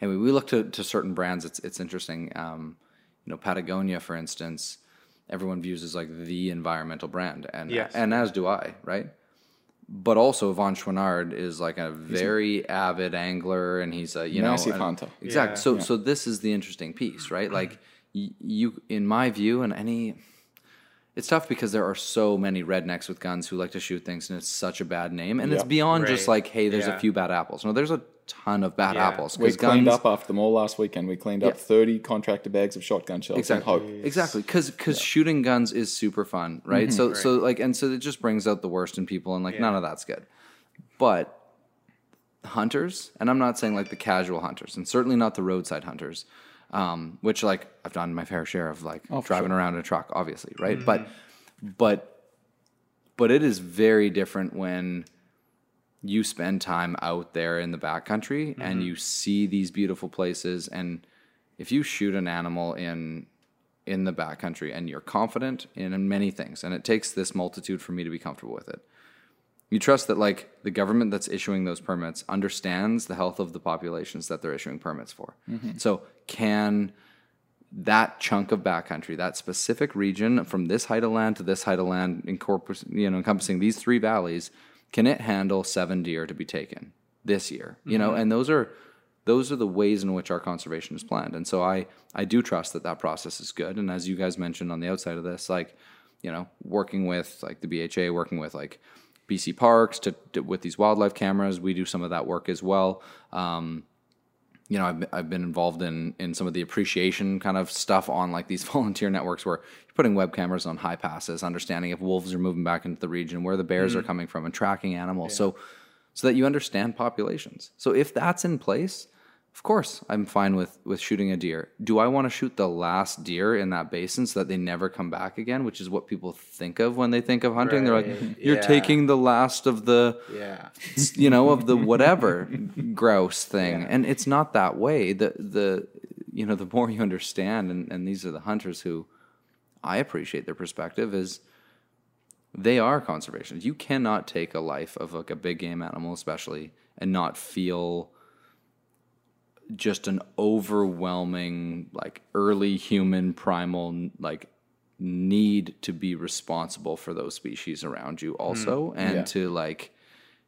and we, we look to, to certain brands. It's it's interesting. Um, you know, Patagonia, for instance, everyone views as like the environmental brand, and Yes. and as do I, right? But also, Yvon Chouinard is like a very avid angler, and he's a you know and- hunter. Exactly. Yeah. So so this is the interesting piece, right? Like y- you, in my view, and any it's tough because there are so many rednecks with guns who like to shoot things, and it's such a bad name. And it's Yeah. beyond just like, hey, there's a few bad apples. No, there's a ton of bad Yeah. apples. We cleaned guns- up after them all last weekend. We cleaned up Yeah. 30 contractor bags of shotgun shells exactly and hope. exactly because because shooting guns is super fun right so so like and so it just brings out the worst in people and like none of that's good but hunters and i'm not saying like the casual hunters and certainly not the roadside hunters um, which like i've done my fair share of like Oh, driving sure. around in a truck obviously right but but But it is very different when you spend time out there in the backcountry and mm-hmm. you see these beautiful places and if you shoot an animal in in the backcountry and you're confident in many things and it takes this multitude for me to be comfortable with it you trust that like the government that's issuing those permits understands the health of the populations that they're issuing permits for. Mm-hmm. So can that chunk of backcountry, that specific region from this height of land to this height of land, incorpor- you know, encompassing these three valleys, can it handle seven deer to be taken this year? You know, and those are those are the ways in which our conservation is planned. And so I I do trust that that process is good. And as you guys mentioned on the outside of this, like you know, working with like the BHA, working with like BC Parks to, to with these wildlife cameras, we do some of that work as well. Um, you know, I've, been- I've been involved in in some of the appreciation kind of stuff on like these volunteer networks where you're putting web cameras on high passes, understanding if wolves are moving back into the region, where the bears are mm-hmm. coming from, and tracking animals. So, so that you understand populations. So if that's in place, of course, I'm fine with with shooting a deer. Do I want to shoot the last deer in that basin so that they never come back again? Which is what people think of when they think of hunting. They're like, you're yeah. taking the last of the Yeah. you know, of the whatever grouse thing. And it's not that way. The the you know, the more you understand and, and these are the hunters who I appreciate their perspective is they are conservationists. You cannot take a life of like a big game animal especially and not feel just an overwhelming like early human primal like need to be responsible for those species around you also hmm. and Yeah. to like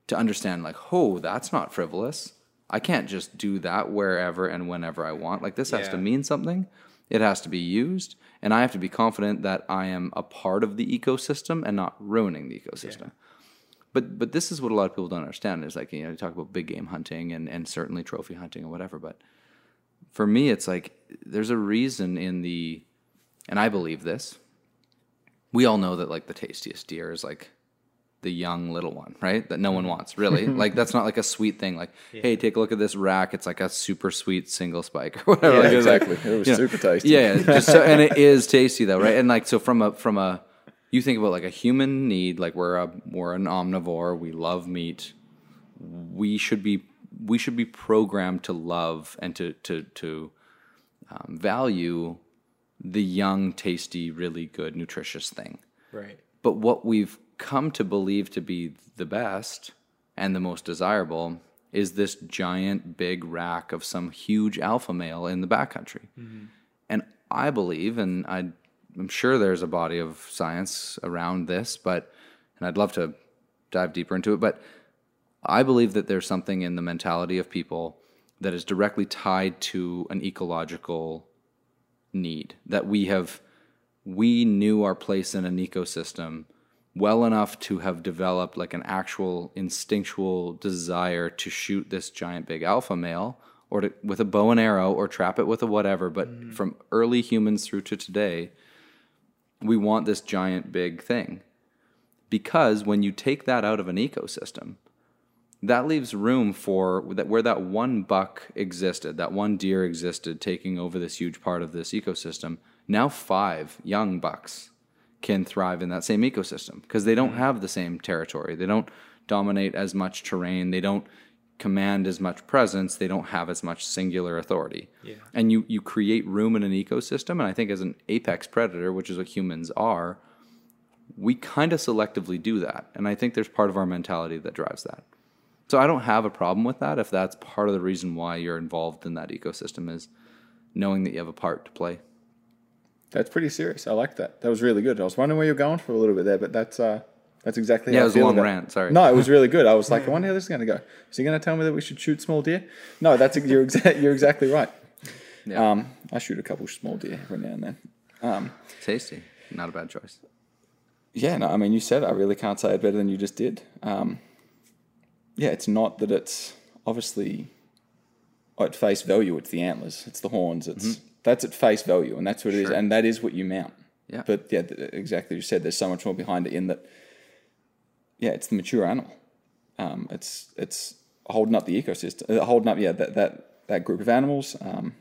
to understand like oh that's not frivolous. I can't just do that wherever and whenever i want. Like this has to mean something. It has to be used. And i have to be confident that i am a part of the ecosystem and not ruining the ecosystem but but this is what a lot of people don't understand is like you know you talk about big game hunting and and certainly trophy hunting or whatever but for me it's like there's a reason in the and i believe this we all know that like the tastiest deer is like the young little one right? That no one mm-hmm. wants really. Like that's not like a sweet thing like hey take a look at this rack. It's like a super sweet single spike or whatever. Yeah, Like, exactly. It was know, super tasty. yeah, yeah, just so, and it is tasty though, right? And like so from a from a you think about like a human need, like we're a we're an omnivore, we love meat. We should be we should be programmed to love and to to to um, value the young, tasty, really good, nutritious thing. Right. But what we've come to believe to be the best and the most desirable is this giant big rack of some huge alpha male in the backcountry. And I believe, and I, I'm sure there's a body of science around this, but, and I'd love to dive deeper into it, but I believe that there's something in the mentality of people that is directly tied to an ecological need that we have we knew our place in an ecosystem well enough to have developed like an actual instinctual desire to shoot this giant big alpha male or to, with a bow and arrow or trap it with a whatever but mm. from early humans through to today we want this giant big thing because when you take that out of an ecosystem that leaves room for that where that one buck existed, that one deer existed, taking over this huge part of this ecosystem. Now five young bucks can thrive in that same ecosystem because they don't mm. have the same territory. They don't dominate as much terrain. They don't command as much presence. They don't have as much singular authority. Yeah. And you you create room in an ecosystem. And I think as an apex predator, which is what humans are, we kind of selectively do that. And I think there's part of our mentality that drives that. So I don't have a problem with that if that's part of the reason why you're involved in that ecosystem is knowing that you have a part to play. That's pretty serious. I like that. That was really good. I was wondering where you're going for a little bit there, but that's uh, that's exactly Yeah, how it I was a feel long about- rant, sorry. No, it was really good. I was like, I wonder how this is going to go. Is he going to tell me that we should shoot small deer? No, that's you're exa- you're exactly right. Yeah. Um, I shoot a couple small deer every now and then. Tasty. Not a bad choice. Yeah, no, I mean, you said it. I really can't say it better than you just did. Um, yeah, it's not that it's obviously at face value. It's the antlers, it's the horns. It's that's at face value, and that's what it is, Sure. and that is what you mount. Yeah. But yeah, exactly. You said there's so much more behind it. In that, yeah, it's the mature animal. Um, it's it's holding up the ecosystem, uh, holding up yeah that that that group of animals. Um,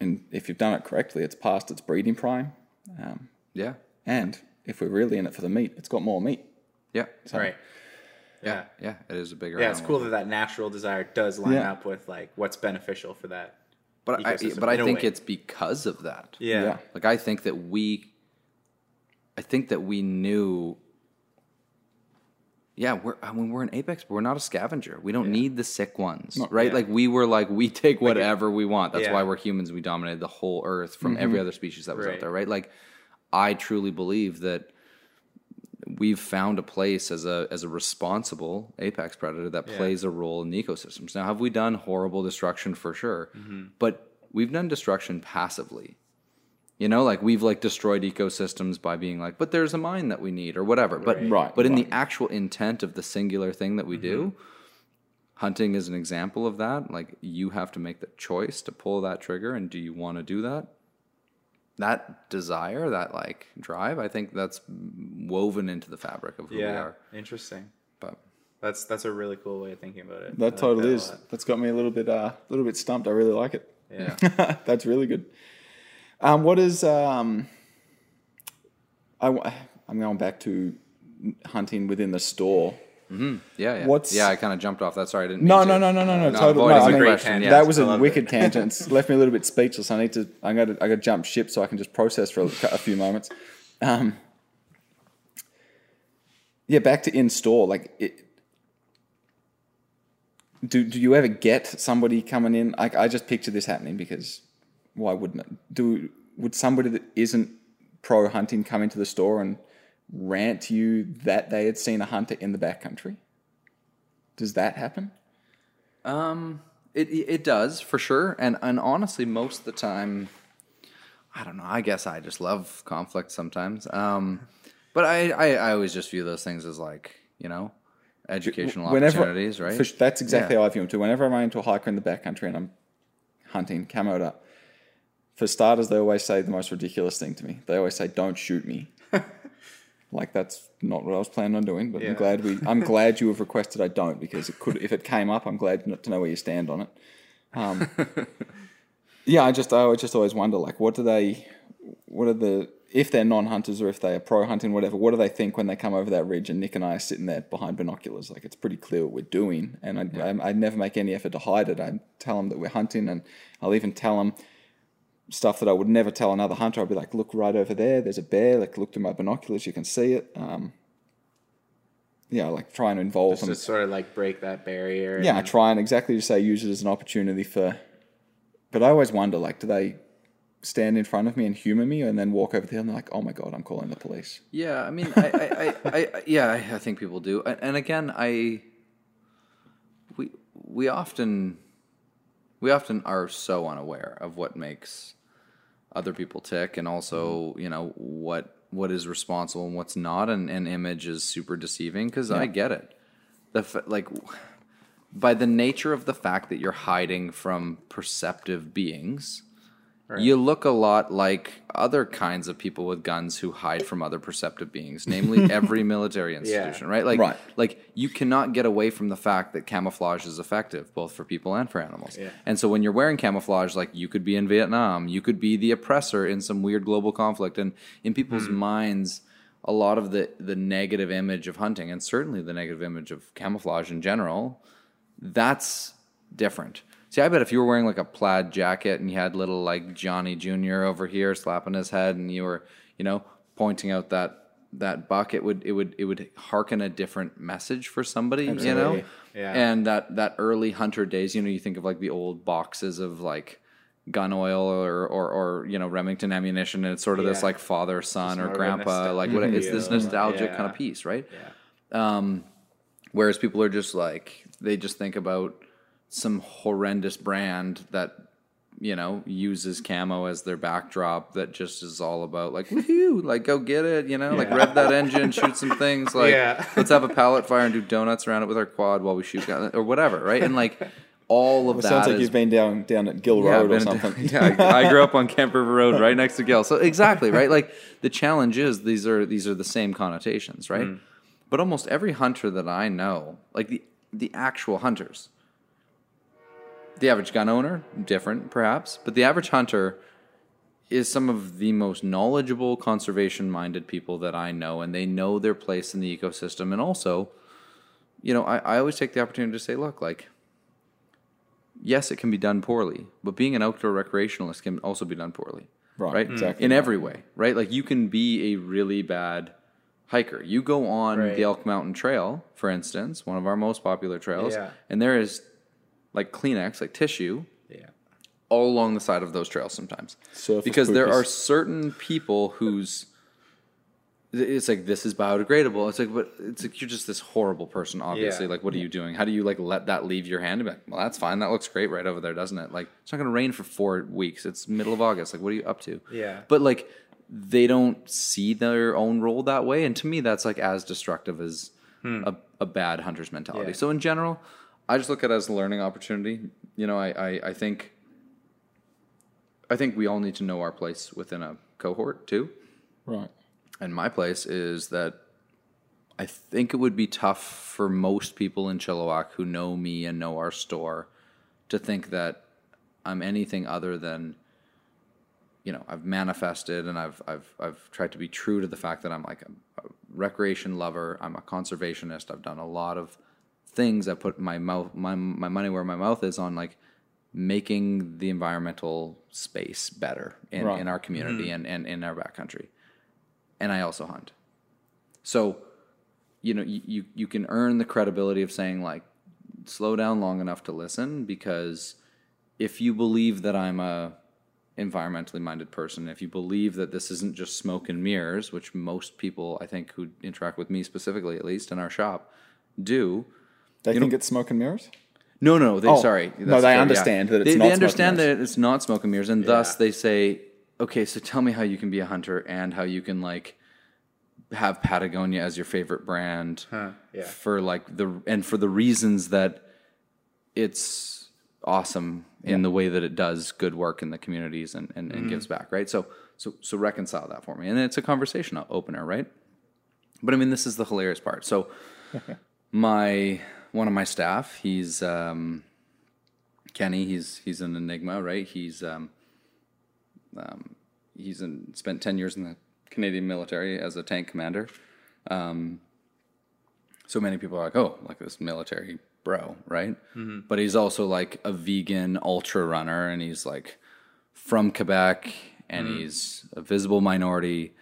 and if you've done it correctly, it's past its breeding prime. Um, Yeah. and if we're really in it for the meat, it's got more meat. Yeah. Right. Yeah. Yeah, it is a bigger. Yeah, it's cool that that natural desire does line Yeah. up with like what's beneficial for that. But I, but I think way. it's because of that. Yeah. Yeah. Like I think that we, I think that we knew. Yeah, we're I mean we're an apex, but we're not a scavenger. We don't need the sick ones, right? yeah. Like we were like we take whatever we want. That's yeah. why we're humans. We dominated the whole earth from mm-hmm. every other species that was out there, right? Like I truly believe that we've found a place as a as a responsible apex predator that plays a role in the ecosystems. Now, have we done horrible destruction for sure? Mm-hmm. But we've done destruction passively. You know, like we've like destroyed ecosystems by being like, but there's a mine that we need or whatever. But Right, but in the actual intent of the singular thing that we do, hunting is an example of that. Like you have to make the choice to pull that trigger, and do you want to do that? That desire, that like drive, I think that's woven into the fabric of who we are. Interesting. But That's that's a really cool way of thinking about it. That like totally a is. That's got me a little bit, uh, a little bit stumped. I really like it. Yeah. That's really good. Um, what is um, I, I'm going back to hunting within the store. yeah, yeah, What's- yeah. I kind of jumped off. that. Sorry, I didn't. No, mean no, to. no, no, no, no. Not Totally. No, I mean, that was a wicked it. tangent. It's left me a little bit speechless. I need to. I got. to I got to jump ship so I can just process for a, a few moments. Um, yeah, back to in store. Like, it, do do you ever get somebody coming in? Like, I just picture this happening because why wouldn't it? Do would somebody that isn't pro hunting come into the store and rant to you that they had seen a hunter in the backcountry? Does that happen? Um, it it does for sure, and and honestly, most of the time, I don't know. I guess I just love conflict sometimes. Um, but I, I I always just view those things as like you know, educational opportunities, right? for that's exactly Yeah. how I view them too. Whenever I run into a hiker in the backcountry and I'm hunting, camoed up, for starters, they always say the most ridiculous thing to me. They always say, "Don't shoot me." like that's not what I was planning on doing, but Yeah. I'm glad we. I'm glad you have requested I don't because it could. If it came up, I'm glad not to know where you stand on it. Um, yeah, I just I just always wonder like, what do they? What are the if they're non-hunters or if they are pro hunting, whatever, what do they think when they come over that ridge and Nick and I are sitting there behind binoculars? Like, it's pretty clear what we're doing. And I, I, I never make any effort to hide it. I tell them that we're hunting and I'll even tell them stuff that I would never tell another hunter. I'd be like, look right over there, there's a bear. Like, look through my binoculars, you can see it. Um, yeah, like trying to involve Just them. to sort of like break that barrier. Yeah, I try and exactly to say use it as an opportunity for. But I always wonder, like, do they stand in front of me and humor me, and then walk over there and they're like, "Oh my god, I'm calling the police." Yeah, I mean, I, I, I, I, yeah, I, think people do, and, and again, I, we, we often, we often are so unaware of what makes other people tick, and also, mm-hmm. you know, what what is responsible and what's not, and, and image is super deceiving because I get it, the fa- like. By the nature of the fact that you're hiding from perceptive beings, you look a lot like other kinds of people with guns who hide from other perceptive beings, namely every military institution, right? Like, Right. like you cannot get away from the fact that camouflage is effective both for people and for animals. Yeah. And so when you're wearing camouflage, like you could be in Vietnam, you could be the oppressor in some weird global conflict, and in people's hmm. minds, a lot of the the negative image of hunting, and certainly the negative image of camouflage in general, that's different. See, I bet if you were wearing like a plaid jacket and you had little like Johnny Jr. over here slapping his head, and you were, you know, pointing out that that buck, it would it would it would hearken a different message for somebody, you know. Yeah. And that that early hunter days, you know, you think of like the old boxes of like gun oil or or, or you know Remington ammunition, and it's sort of this like father son or more of a grandpa, like what it's this Yeah. nostalgic kind of piece, right? Yeah. Um, whereas people are just like they just think about some horrendous brand that you know uses camo as their backdrop that just is all about like woohoo, like go get it, you know, like rev that engine, shoot some things, like Yeah. let's have a pallet fire and do donuts around it with our quad while we shoot guns or whatever, right? And like all of It that sounds like is you've been down down at Gill yeah, Road or I've something. yeah, I I grew up on Kemp River Road, right next to Gill. So exactly, right? Like the challenge is these are these are the same connotations, right? Mm. But almost every hunter that I know, like the the actual hunters, the average gun owner, different perhaps, but the average hunter, is some of the most knowledgeable conservation minded people that I know, and they know their place in the ecosystem. And also, you know, I, I always take the opportunity to say, look, like, yes, it can be done poorly, but being an outdoor recreationalist can also be done poorly. Right, Right. exactly In every way, right? Like you can be a really bad hiker. You go on Right. the Elk Mountain Trail, for instance, one of our most popular trails, Yeah. and there is like Kleenex, like tissue, Yeah. all along the side of those trails sometimes. Surface because there are certain people whose it's like this is biodegradable. It's like, but it's like you're just this horrible person. Obviously, Yeah. like, what are you doing? How do you like let that leave your hand? And be like, well, that's fine. That looks great right over there, doesn't it? Like, it's not going to rain for four weeks. It's middle of August. Like, what are you up to? Yeah. But like, they don't see their own role that way, and to me, that's like as destructive as hmm. a, a bad hunter's mentality. Yeah. So in general, I just look at it as a learning opportunity. You know, I, I, I think I think we all need to know our place within a cohort too. Right. And my place is that I think it would be tough for most people in Chilliwack who know me and know our store to think that I'm anything other than you know, I've manifested and I've I've I've tried to be true to the fact that I'm like a, a recreation lover, I'm a conservationist. I've done a lot of things. I put my mouth my my money where my mouth is on like making the environmental space better in, Right. in our community mm-hmm. and, and in our backcountry. And I also hunt. So, you know, you, you, you can earn the credibility of saying like, slow down long enough to listen because if you believe that I'm a environmentally minded person, if you believe that this isn't just smoke and mirrors, which most people I think who interact with me specifically, at least in our shop, do, They think it's smoke and mirrors? no, no, they Oh, sorry. no, they fair, understand that it's they, not They smoke and understand mirrors. that it's not smoke and mirrors, and thus they say, okay, so tell me how you can be a hunter and how you can like have Patagonia as your favorite brand yeah. for like the and for the reasons that it's awesome in the way that it does good work in the communities and, and, and gives mm-hmm. back, right? So so so reconcile that for me, and it's a conversation opener, right? But I mean, this is the hilarious part. So my one of my staff, he's um, Kenny. He's he's an enigma, right? He's um, um, he's in, spent ten years in the Canadian military as a tank commander. Um, so many people are like, oh, like this military bro, right? But he's also like a vegan ultra runner, and he's like from Quebec, and he's a visible minority.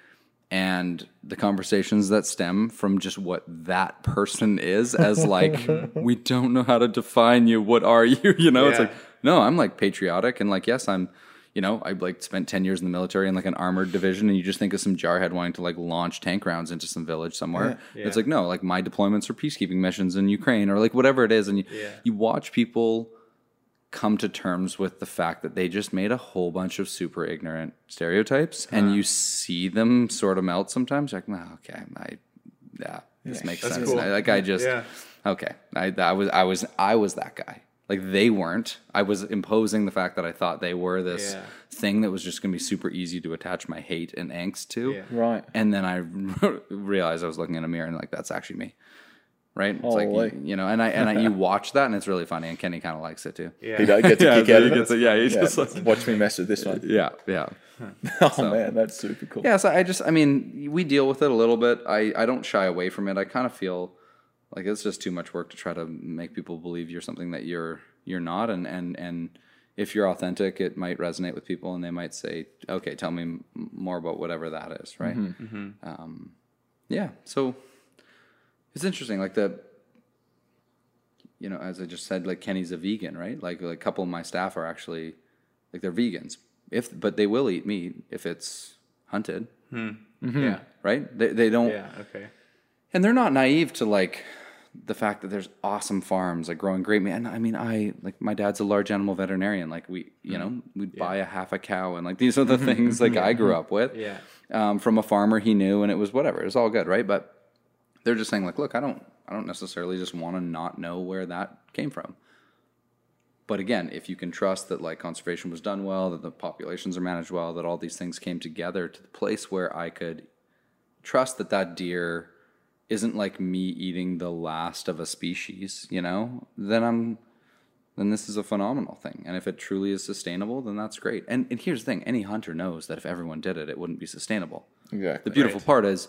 And the conversations that stem from just what that person is, as like, we don't know how to define you. What are you? You know, it's like, no, I'm like patriotic, and like, yes, I'm, you know, I like spent ten years in the military in like an armored division, and you just think of some jarhead wanting to like launch tank rounds into some village somewhere. It's like, no, like my deployments are peacekeeping missions in Ukraine, or like whatever it is, and you Yeah. you watch people come to terms with the fact that they just made a whole bunch of super ignorant stereotypes, and you see them sort of melt sometimes. You're like, well, okay, I, yeah, this makes sense. cool. I- like I just, Yeah. okay, I, I was, I was, I was that guy. Like they weren't. I was imposing the fact that I thought they were this Yeah. thing that was just going to be super easy to attach my hate and angst to. Yeah. Right. And then I realized I was looking in a mirror and like that's actually me. Right? It's like you, you know, and I and I, you watch that and it's really funny and Kenny kind of likes it too. Yeah. He don't get to Yeah, kick so out of it. gets it. Yeah, he just like- Watch me mess with this one. Yeah, yeah. Oh man, that's super cool. Yeah, so I just I mean, we deal with it a little bit. I I don't shy away from it. I kind of feel like it's just too much work to try to make people believe you're something that you're you're not and and and if you're authentic, it might resonate with people, and they might say, "Okay, tell me m- more about whatever that is." Right? Um, yeah. So it's interesting. Like the, you know, as I just said, like Kenny's a vegan, right? Like, like a couple of my staff are actually, like they're vegans. If but they will eat meat if it's hunted, hmm. mm-hmm. Yeah. right? They they don't Yeah. Okay. and they're not naive to like the fact that there's awesome farms like growing great meat. And I mean, I like my dad's a large animal veterinarian. Like we, you hmm. know, we'd buy a half a cow, and like these are the things like I grew up with. Yeah. Um, from a farmer he knew, and it was whatever. It was all good, right? But they're just saying like, look, I don't, I don't necessarily just want to not know where that came from. But again, if you can trust that like conservation was done well, that the populations are managed well, that all these things came together to the place where I could trust that that deer isn't like me eating the last of a species, you know, then I'm then this is a phenomenal thing. And if it truly is sustainable, then that's great. And, and here's the thing any hunter knows that if everyone did it, it wouldn't be sustainable. Exactly. The beautiful part is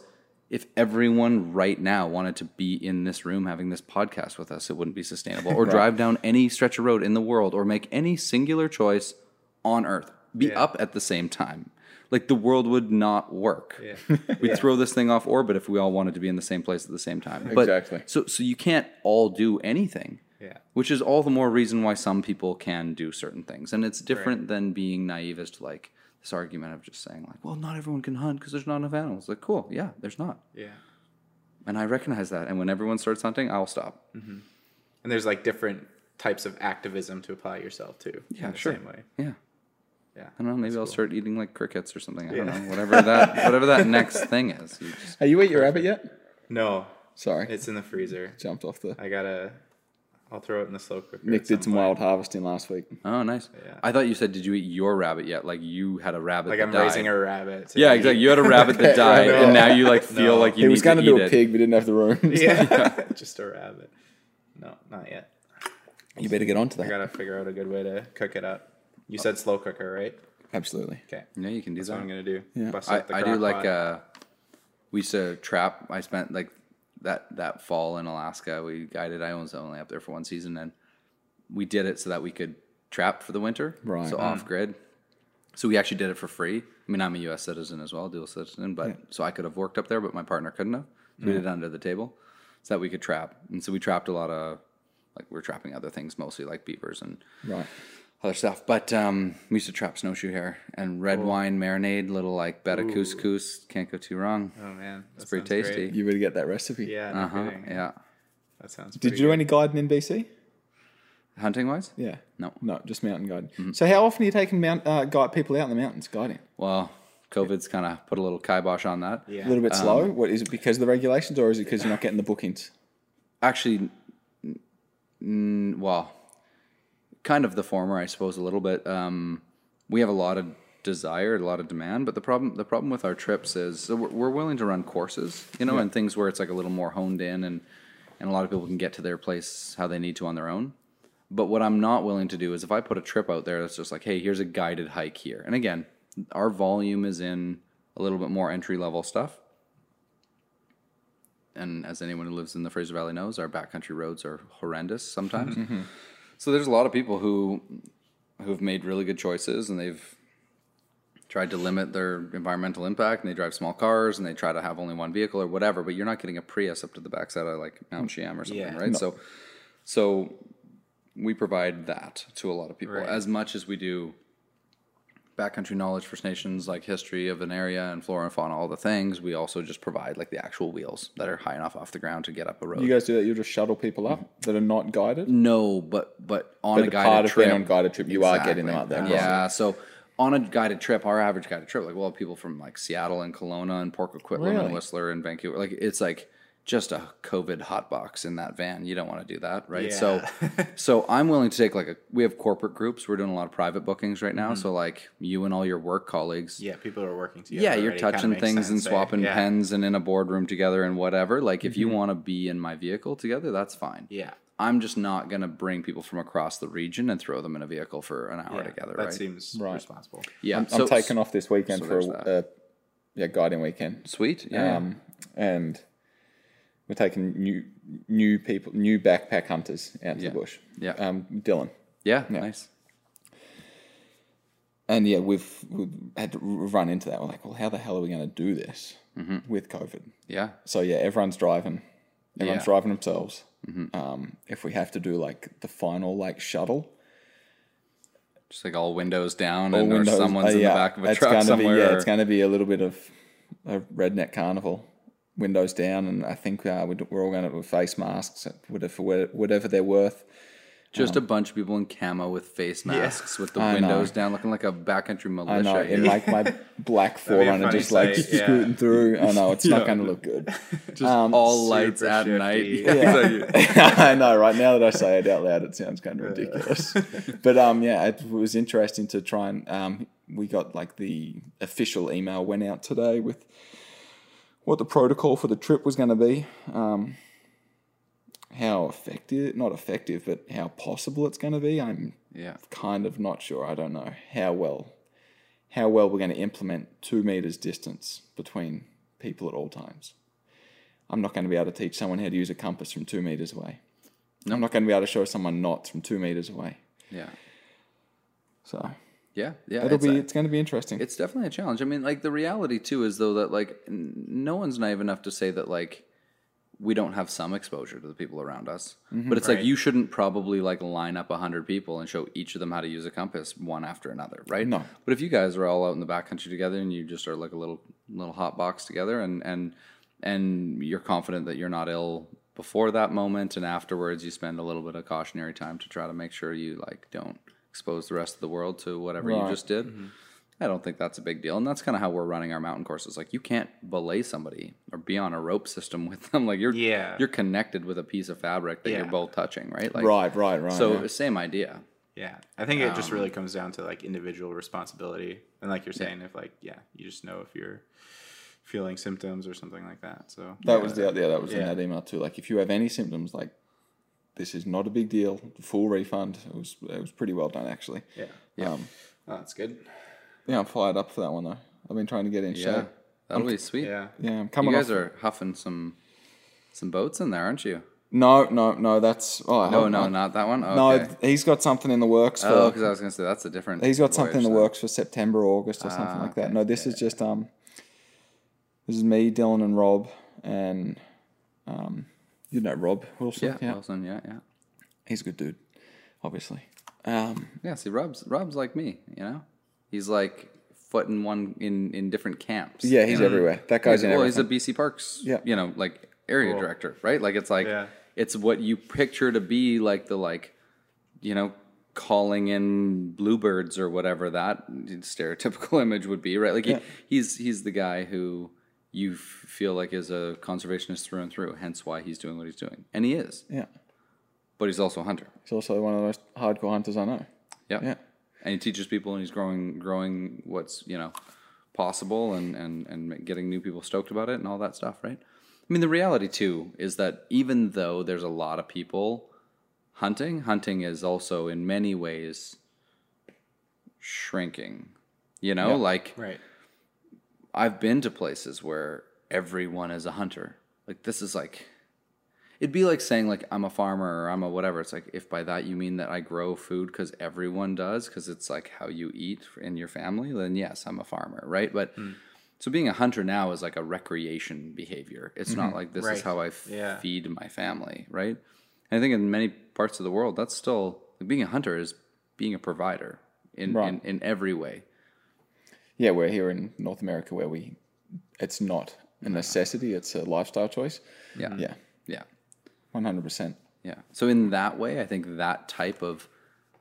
if everyone right now wanted to be in this room having this podcast with us, it wouldn't be sustainable. Or drive down any stretch of road in the world or make any singular choice on earth, be Yeah. up at the same time. Like the world would not work. Yeah. We'd throw this thing off orbit if we all wanted to be in the same place at the same time. But, Exactly. So so you can't all do anything. Yeah. Which is all the more reason why some people can do certain things. And it's different than being naive as to like this argument of just saying like, well, not everyone can hunt because there's not enough animals. Like, cool, yeah, there's not. Yeah. And I recognize that. And when everyone starts hunting, I'll stop. Mm-hmm. And there's like different types of activism to apply yourself to. Yeah, in the sure. Same way. Yeah. Yeah. I don't know. Maybe That's I'll cool. start eating like crickets or something. I don't know. Whatever that, whatever that next thing is. You just- Hey, you eat your rabbit yet? No, Sorry, it's in the freezer. jumped off the. I gotta. I'll throw it in the slow cooker. Nick did some point. wild harvesting last week. oh, nice. Yeah. I thought you said, did you eat your rabbit yet? Like you had a rabbit. Like that I'm died. raising a rabbit. to Yeah, eat. exactly. You had a rabbit that died, No. and now you like feel No. like you he need was going to to do eat a it. pig, but didn't have the room. Yeah, just a rabbit. No, not yet. you better get onto I that. I gotta figure out a good way to cook it up. You said slow cooker, right? Absolutely. Okay, Yeah, you can do that's what I'm gonna do. Yeah. Bust I, the I do crock like uh, we used to trap. I spent like that that fall in Alaska. We guided. I was only up there for one season, and we did it so that we could trap for the winter, Right. So Mm. off grid. So we actually did it for free. I mean, I'm a U.S. citizen as well, dual citizen, but so I could have worked up there, but my partner couldn't have. So we did it under the table, so that we could trap. And so we trapped a lot of like we're trapping other things, mostly like beavers and Right. Other stuff. But um, we used to trap snowshoe hare and red wine marinade, little like betta couscous. Can't go too wrong. Oh man, that's pretty tasty. You better get that recipe. Yeah, no Uh huh. Yeah. that sounds. Did pretty you do good. any guiding in BC? Hunting wise? Yeah. No. No, just mountain guiding. So how often are you taking mount uh, guide people out in the mountains guiding? Well, COVID's kind of put a little kibosh on that. Yeah. A little bit slow. What is it because of the regulations, or is it because you're not getting the bookings? Actually, n- n- well, kind of the former, I suppose, a little bit. Um, we have a lot of desire, a lot of demand, but the problem the problem with our trips is so we're, we're willing to run courses, you know, and things where it's like a little more honed in, and and a lot of people can get to their place how they need to on their own. But what I'm not willing to do is if I put a trip out there that's just like, hey, here's a guided hike here. And again, our volume is in a little bit more entry level stuff. And as anyone who lives in the Fraser Valley knows, our backcountry roads are horrendous sometimes. So there's a lot of people who who've made really good choices and they've tried to limit their environmental impact and they drive small cars and they try to have only one vehicle or whatever, but you're not getting a Prius up to the backside of like Mount Cheam or something, Yeah. right? So so we provide that to a lot of people Right. as much as we do backcountry knowledge First Nations, like history of an area and flora and fauna, all the things. We also just provide like the actual wheels that are high enough off the ground to get up a road. You guys do that? You just shuttle people up mm-hmm. that are not guided. no, but but on But a guided part of being trip, on guided trip, you are getting them up there. Yeah, so on a guided trip, our average guided trip, like we'll have people from like Seattle and Kelowna and Port Coquitlam Really? and Whistler and Vancouver. Like it's like just a COVID hotbox in that van. You don't want to do that, right? So, so I'm willing to take like a. We have corporate groups. We're doing a lot of private bookings right now. So like you and all your work colleagues. Yeah, people are working together. Yeah, you're already. Touching things and sense, eh? swapping Yeah. pens and in a boardroom together and whatever. Like if you want to be in my vehicle together, that's fine. Yeah. I'm just not gonna bring people from across the region and throw them in a vehicle for an hour Yeah, together, that right? seems Right. responsible. yeah, I'm, so- I'm taking off this weekend so for there's a uh, yeah guiding weekend. Sweet, yeah. Um, and we're taking new new people, new backpack hunters out to Yeah. the bush. Yeah. Um, Dylan. yeah, yeah. nice. And yeah, we've, we've had to run into that. We're like, well, how the hell are we going to do this with COVID? Yeah, So yeah, everyone's driving. Everyone's Yeah. driving themselves. Um, if we have to do like the final like shuttle, just like all windows down all and or someone's uh, in the back of a truck somewhere. Be, yeah, or- it's going to be a little bit of a redneck carnival. Windows down, and I think uh, we- we're all going to with face masks, whatever whatever they're worth. just a bunch of people in camo with face masks with the I know. windows down, looking like a backcountry militia. I know, in like my black be a 4Runner, funny just like yeah. scooting through. I know it's not going to look good. just um, all lights at shifty. night. Yeah. So I know, right now that I say it out loud, it sounds kind of ridiculous. but um, yeah, it was interesting to try and um, we got like the official email went out today with what the protocol for the trip was going to be. Um, how effective, not effective, but how possible it's going to be, I'm Yeah. kind of not sure. I don't know how well, how well we're going to implement two meters distance between people at all times. I'm not going to be able to teach someone how to use a compass from two meters away. I'm not going to be able to show someone knots from two meters away. Yeah. So Yeah. Yeah. it'll it's be, a- it's going to be interesting. It's definitely a challenge. I mean, like the reality too is though that like n- no one's naive enough to say that like we don't have some exposure to the people around us. Mm-hmm. But it's like you shouldn't probably like line up a hundred people and show each of them how to use a compass one after another, right? No. But if you guys are all out in the backcountry together and you just are like a little little hot box together and and and you're confident that you're not ill before that moment and afterwards you spend a little bit of cautionary time to try to make sure you like don't expose the rest of the world to whatever you just did. I don't think that's a big deal, and that's kind of how we're running our mountain courses. Like you can't belay somebody or be on a rope system with them. Like you're Yeah. you're connected with a piece of fabric that you're both touching, right? Like, right, right, right. So yeah. same idea. Yeah, I think it just Um, really comes down to like individual responsibility, and like you're saying, if like yeah, you just know if you're feeling symptoms or something like that. So That was the yeah, that was in that email too. Like if you have any symptoms, like this is not a big deal. Full refund. It was it was pretty well done actually. yeah, Yeah. Um, oh, that's good. yeah, I'm fired up for that one though. I've been trying to get in Yeah, shape. that'll be sweet. Yeah, Yeah, I'm You guys off- are huffing some some boats in there, aren't you? no, no, no. That's oh I No, no, not. not that one. No, he's got something in the works for. oh, because I was gonna say that's a different. he's got something in the voyage works for September, August, or something Ah, like that. No, this is just um. This is me, Dylan, and Rob, and um, you know Rob Wilson. Yeah, yeah. Wilson. Yeah, yeah, he's a good dude, obviously. Um, yeah. See, Rob's Rob's like me. You know, he's like foot in one in in different camps. yeah, he's everywhere. That guy's He's, in well, he's a BC Parks, Yeah. you know, like area Cool. director, right? Like it's like Yeah. it's what you picture to be like the like, you know, calling in bluebirds or whatever that stereotypical image would be, right? Like Yeah. he, he's he's the guy who you f- feel like is a conservationist through and through, hence why he's doing what he's doing, and he is, yeah, but he's also a hunter. he's also one of the most hardcore hunters I know. Yeah. Yeah. And he teaches people and he's growing growing what's, you know, possible and, and, and getting new people stoked about it and all that stuff, right? I mean, the reality too is that even though there's a lot of people hunting, hunting is also in many ways shrinking. You know, Yeah. like right. I've been to places where everyone is a hunter. Like this is like it'd be like saying like I'm a farmer or I'm a whatever. It's like if by that you mean that I grow food cuz everyone does cuz it's like how you eat in your family, then yes, I'm a farmer, right? But hmm. so being a hunter now is like a recreation behavior. It's not mm-hmm. like this is how I f- Yeah. feed my family, right? And I think in many parts of the world that's still like being a hunter is being a provider in, in, in every way. Yeah, we're here in North America where we, it's not a necessity; it's a lifestyle choice. Yeah. Yeah, Yeah. one hundred percent. Yeah. So in that way, I think that type of,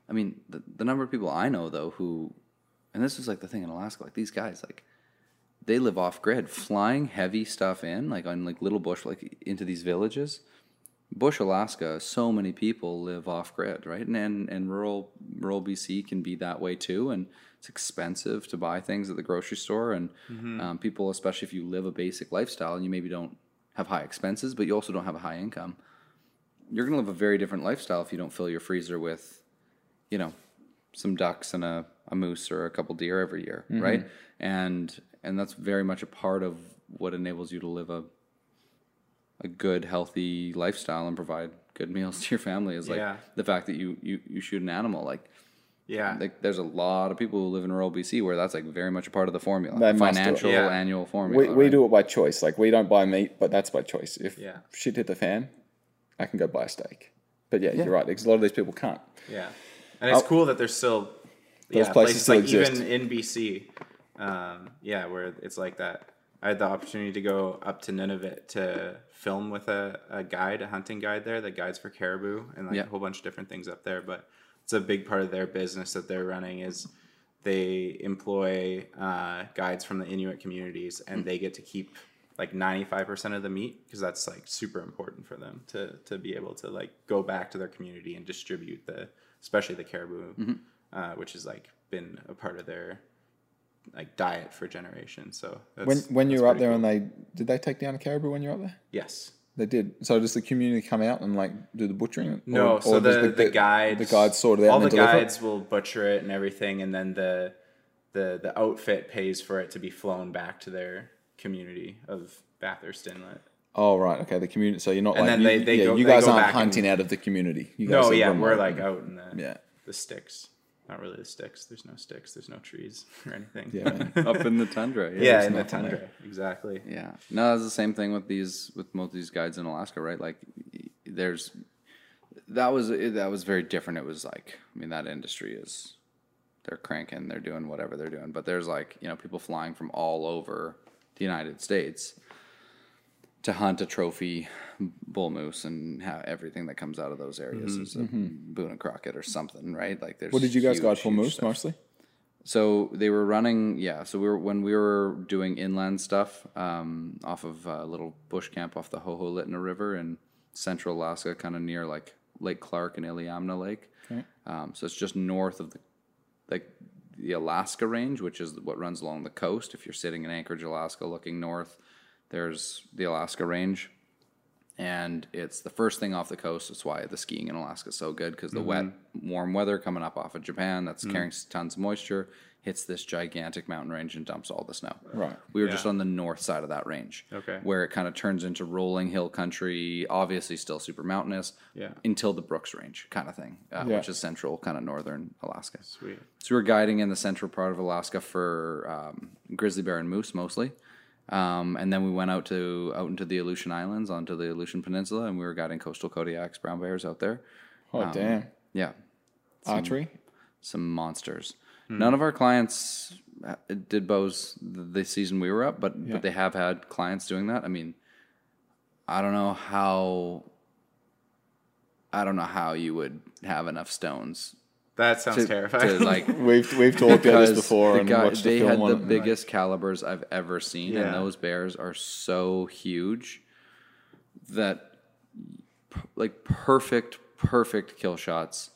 I mean, the, the number of people I know though who, and this is like the thing in Alaska, like these guys, like they live off grid, flying heavy stuff in, like on like little bush, like into these villages. Bush, Alaska, so many people live off grid, right? And, and and rural rural BC can be that way too, and it's expensive to buy things at the grocery store, and um, people, especially if you live a basic lifestyle and you maybe don't have high expenses, but you also don't have a high income you're going to live a very different lifestyle if you don't fill your freezer with, you know, some ducks and a, a moose or a couple deer every year, right? And and that's very much a part of what enables you to live a a good, healthy lifestyle and provide good meals to your family is like Yeah. the fact that you you you shoot an animal like. Yeah. Like there's a lot of people who live in rural BC where that's like very much a part of the formula, They the must do it. financial Yeah. annual formula. We, we right? do it by choice. Like we don't buy meat, but that's by choice. If Yeah. shit hit the fan, I can go buy a steak. But yeah, you're right because a lot of these people can't. Yeah, and it's Oh. cool that there's still Those yeah, places still like exist. even in BC. Um, yeah, where it's like that. I had the opportunity to go up to Nunavut to film with a, a guide, a hunting guide there that guides for caribou and like Yeah. a whole bunch of different things up there. But it's a big part of their business that they're running is they employ uh, guides from the Inuit communities and Hmm. they get to keep like 95% of the meat because that's like super important for them to to be able to like go back to their community and distribute the especially the caribou Mm-hmm. uh, which has like been a part of their like diet for generations so that's, When when you were up there cool. and they did they take down a caribou when you were up there? yes They did. So does the community come out and like do the butchering? No, Or- so or does the, the, guides the guides sort it out All the guides will butcher it and everything, and then the the the outfit pays for it to be flown back to their community of Bathurst Inlet. Oh right, okay. The community. So you're not And like then you, they- they yeah, go- you guys aren't back and- hunting out of the community. You guys No, yeah, we're like out in the Yeah. the sticks. Not really the sticks. There's no sticks. There's no trees or anything. Yeah. Up in the tundra. yeah, there's in the tundra. there. Exactly. Yeah. No, it's the same thing with these with most of these guides in Alaska, right? Like there's that was that was very different. It was like I mean that industry is they're cranking, they're doing whatever they're doing, but there's like, you know, people flying from all over the United States to hunt a trophy bull moose and have everything that comes out of those areas is a Boone and Crockett or something, right? Like there's What did you guys huge, guide for moose stuff. mostly? So they were running, yeah. So we were when we were doing inland stuff um, off of a little bush camp off the Hoholitna River in central Alaska, kind of near like Lake Clark and Iliamna Lake. Um, so it's just north of the like the Alaska Range, which is what runs along the coast. If you're sitting in Anchorage, Alaska, looking north, there's the Alaska Range, and it's the first thing off the coast. That's why the skiing in Alaska is so good because the wet, warm weather coming up off of Japan that's carrying tons of moisture hits this gigantic mountain range and dumps all the snow. Right. We were just on the north side of that range. Okay. Where it kind of turns into rolling hill country, obviously still super mountainous. Yeah. Until the Brooks Range kind of thing, uh, Yeah. which is central, kind of northern Alaska. Sweet. So we were guiding in the central part of Alaska for um, grizzly bear and moose mostly, um, and then we went out to out into the Aleutian Islands, onto the Aleutian Peninsula, and we were guiding coastal Kodiaks, brown bears out there. Oh damn. Yeah, Archery. some monsters. None of our clients uh, did bows the season we were up, but but they have had clients doing that. I mean, I don't know how. I don't know how you would have enough stones That sounds to, terrifying. to like We've we've talked about this before the and guy- watched the they film had on the it. biggest calibers I've ever seen, Yeah. and those bears are so huge that like perfect, perfect kill shots,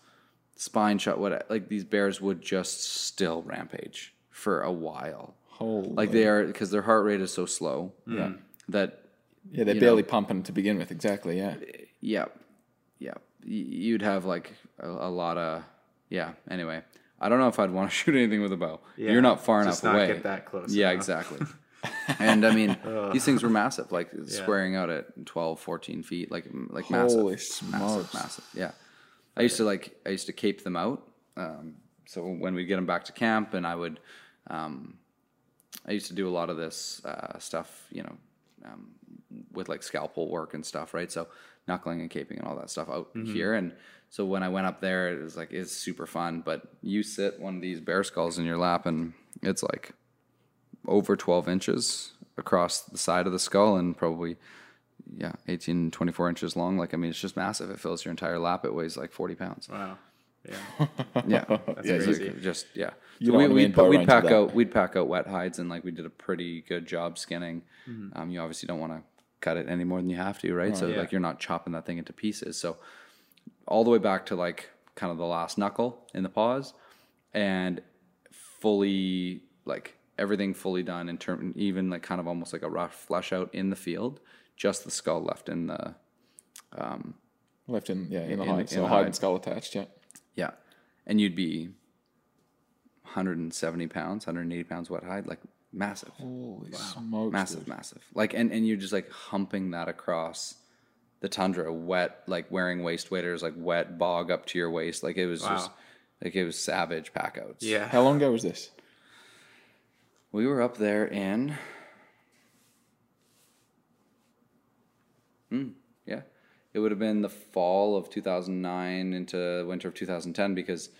spine shot. What like these bears would just still rampage for a while. Holy. Like they are because their heart rate is so slow. Yeah. That Yeah, they're barely know. pumping to begin with. Exactly. Yeah. yeah, yeah. You'd have like a, a lot of yeah. Anyway, I don't know if I'd want to shoot anything with a bow. Yeah, You're not far just enough not away. get that close Yeah, enough. exactly. and I mean, these things were massive, like squaring out at 12, 14 feet, like like Holy massive, smokes. massive, massive. Yeah, I used to like I used to cape them out. Um, so when we get them back to camp, and I would, um, I used to do a lot of this uh, stuff, you know, um, with like scalpel work and stuff, right? So knuckling and caping and all that stuff out here. And so when I went up there, it was like it's super fun. But you sit one of these bear skulls in your lap, and it's like over 12 inches across the side of the skull and probably yeah 18 24 inches long. Like i mean it's just massive. It fills your entire lap. It weighs like 40 pounds. Wow. Yeah. yeah. Yeah, crazy. just yeah. So don't we, wanna be in we'd, we'd pack out we'd pack out wet hides and like we did a pretty good job skinning. Um, you obviously don't want to cut it any more than you have to right. So Yeah. like you're not chopping that thing into pieces. So all the way back to like kind of the last knuckle in the paws and fully like everything fully done in term even like kind of almost like a rough flesh out in the field just the skull left in the um, Left in yeah in the In the- hide. in So the hide hide. and skull attached. Yeah. yeah and you'd be 170 pounds 180 pounds wet hide like massive Holy smokes. massive dude. massive like and and you're just like humping that across the tundra wet like wearing waist waders like wet bog up to your waist like it was just like it was savage packouts. Yeah. How long ago was this? We were up there in. Hmm, yeah. It would have been the fall of 2009 into winter of 2010 because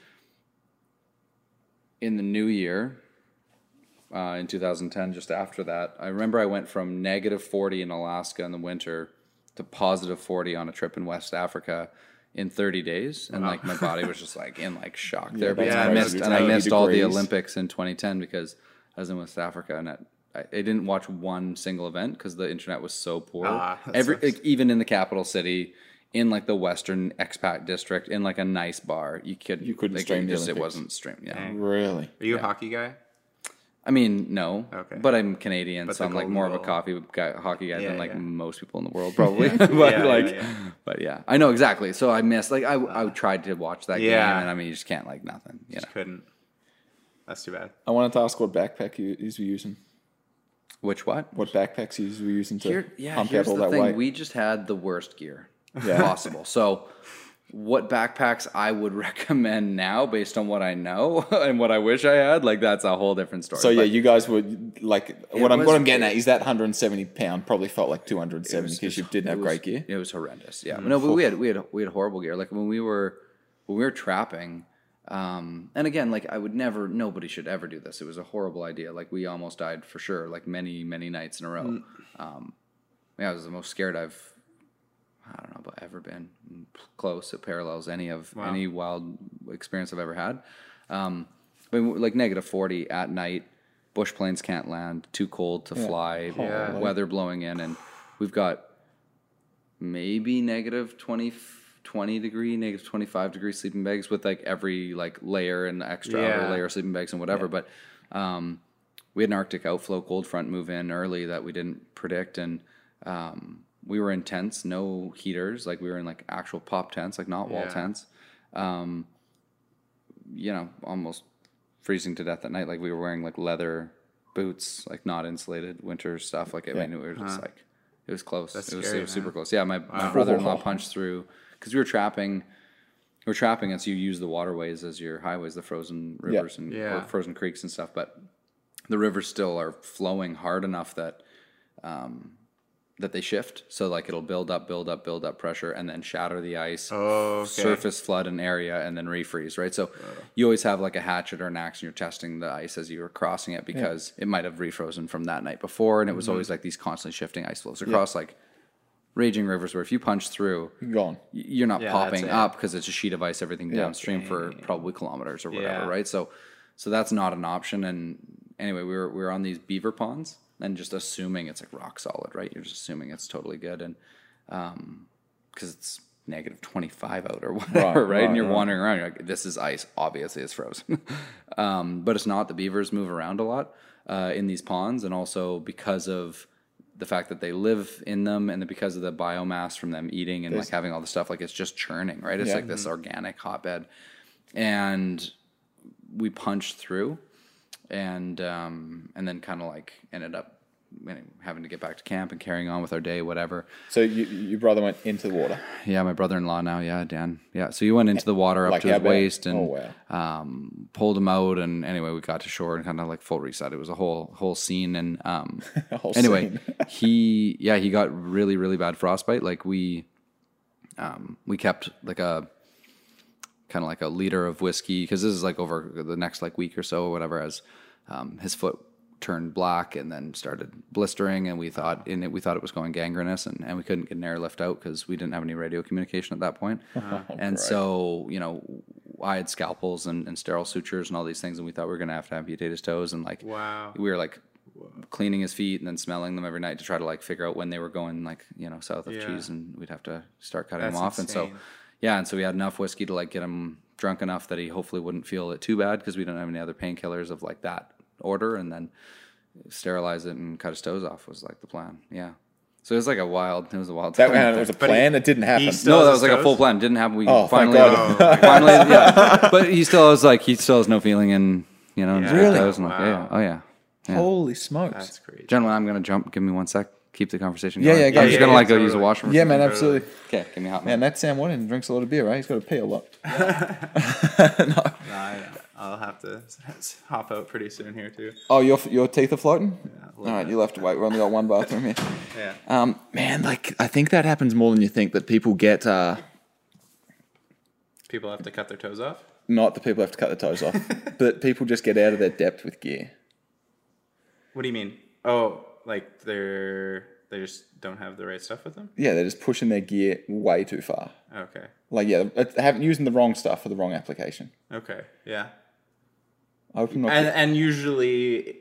in the new year, uh, in 2010, just after that, I remember I went from negative 40 in Alaska in the winter to positive 40 on a trip in West Africa in 30 days. And like my body was just like in like shock there. that's because I missed, and I 80 missed all the. Olympics in 2010 because I was in West Africa and I, I, I didn't watch one single event because the internet was so poor. Ah, Every sucks. like, even in the capital city, in like the Western expat district, in like a nice bar, you couldn't You couldn't like, stream it just it wasn't streamed. Yeah, Really? Are you a hockey guy? I mean, no. Okay. But I'm Canadian, But so I'm like Golden more of a coffee guy, hockey guy Yeah, than like yeah. most people in the world, probably. but Yeah, yeah, like, yeah. but yeah, I know exactly. So I missed. Like I, uh, I tried to watch that Yeah. game, and I mean, you just can't like nothing. You know. Couldn't. That's too bad. I wanted to ask what backpack you is we using. Which what? What backpacks you were using to Here, yeah, pump here's the that thing. weight? We just had the worst gear Yeah. possible. So, what backpacks I would recommend now, based on what I know and what I wish I had, like that's a whole different story. so yeah, you guys would like what I'm was- what I'm getting at is that 170 pound probably felt like 270 because you didn't have was- great gear. It was horrendous. Yeah, no, but we had we had we had horrible gear. Like when we were when we were trapping. Um, and again, like I would never, nobody should ever do this. It was a horrible idea. Like we almost died for sure, like many, many nights in a row. Mm. Um, yeah, I was the most scared I've, I don't know, but ever been close. It parallels any of any wild experience I've ever had. Um, but like negative forty at night, bush planes can't land, too cold to fly, Yeah. weather blowing in, and we've got maybe negative 20, 20 degree, negative 25 degree sleeping bags with like every like layer and extra outer Yeah. layer sleeping bags and whatever. But um, we had an Arctic outflow cold front move in early that we didn't predict. And um, we were in tents, no heaters. Like we were in like actual pop tents, like not wall Yeah. tents. Um, you know, almost freezing to death at night. Like we were wearing like leather boots, like not insulated winter stuff. Like I mean, we were just like, it was close. That's it was, scary, it was super close. Yeah, my, my brother-in-law punched through because we were trapping. We were trapping, and so you use the waterways as your highways, the frozen rivers and Yeah. frozen creeks and stuff. But the rivers still are flowing hard enough that um, that they shift. So like it'll build up, build up, build up pressure, and then shatter the ice, Oh, okay. surface flood an area, and then refreeze. Right. So you always have like a hatchet or an axe, and you're testing the ice as you're crossing it because it might have refrozen from that night before, and it was Mm-hmm. always like these constantly shifting ice flows across like raging rivers. Where if you punch through, Gone. you're not Yeah, popping up because it's a sheet of ice, everything downstream for probably kilometers or whatever, Yeah. right? So, so that's not an option. And anyway, we were we were on these beaver ponds and just assuming it's like rock solid, right? You're just assuming it's totally good, and um, because it's negative 25 out or whatever, right? right, And you're right. wandering around, you're like, this is ice. Obviously, it's frozen. um, but it's not. The beavers move around a lot uh, in these ponds, and also because of the fact that they live in them, and because of the biomass from them eating and like having all the stuff, like it's just churning, right? It's Yeah. like this organic hotbed, and we punched through, and um, and then kind of like ended up having to get back to camp and carrying on with our day, whatever. So you, your brother went into the water. Yeah, my brother-in-law now. Yeah, Dan. Yeah, so he went into the water up Like to his bad? waist and Oh, um, pulled him out. And anyway, we got to shore and kind of like full reset. It was a whole whole scene. And um, whole anyway, he yeah he got really really bad frostbite. Like we um, we kept like a kind of like a liter of whiskey because this is like over the next like week or so or whatever as um, his foot turned black and then started blistering and we thought in it we thought it was going gangrenous and, and we couldn't get an airlift out because we didn't have any radio communication at that point. point and so you know i had scalpels and, and sterile sutures and all these things and we thought we were going to have to amputate his toes and like Wow. we were like cleaning his feet and then smelling them every night to try to like figure out when they were going like you know south of Yeah. cheese and we'd have to start cutting That's them off and so insane. Yeah, and so we had enough whiskey to like get him drunk enough that he hopefully wouldn't feel it too bad because we don't have any other painkillers of like that order, and then sterilize it and cut his toes off was like the plan. Yeah, so it was like a wild. It was a wild. That time. was a plan. it didn't happen. no, that was his like a full toes? plan. Didn't happen. We Oh, thank finally, God. Oh. finally, yeah. But he still has like he still has no feeling in you know his Yeah. Really? toes. And like, yeah, Wow. oh yeah. Holy smokes! That's crazy. Gentlemen, I'm gonna jump. Give me one sec. Keep the conversation going. yeah, go. I'm just Yeah, gonna yeah, like go use the washroom. yeah, man, absolutely. Okay, give me a hot Man, minute. that Sam Waddington drinks a lot of beer, right? He's got to pee a lot. Nah, I, I'll have to hop out pretty soon here too. Oh, your your teeth are floating. a All you'll have to wait. We only got one bathroom here. Yeah. Um, man, like I think that happens more than you think. That people get uh, People have to cut their toes off. not that people have to cut their toes off, but people just get out of their depth with gear. What do you mean? Oh, like they're they just don't have the right stuff with them. Yeah, they're just pushing their gear way too far. Okay. Like, yeah, they haven't using the wrong stuff for the wrong application. Okay. Yeah. I hope I'm not. And and usually,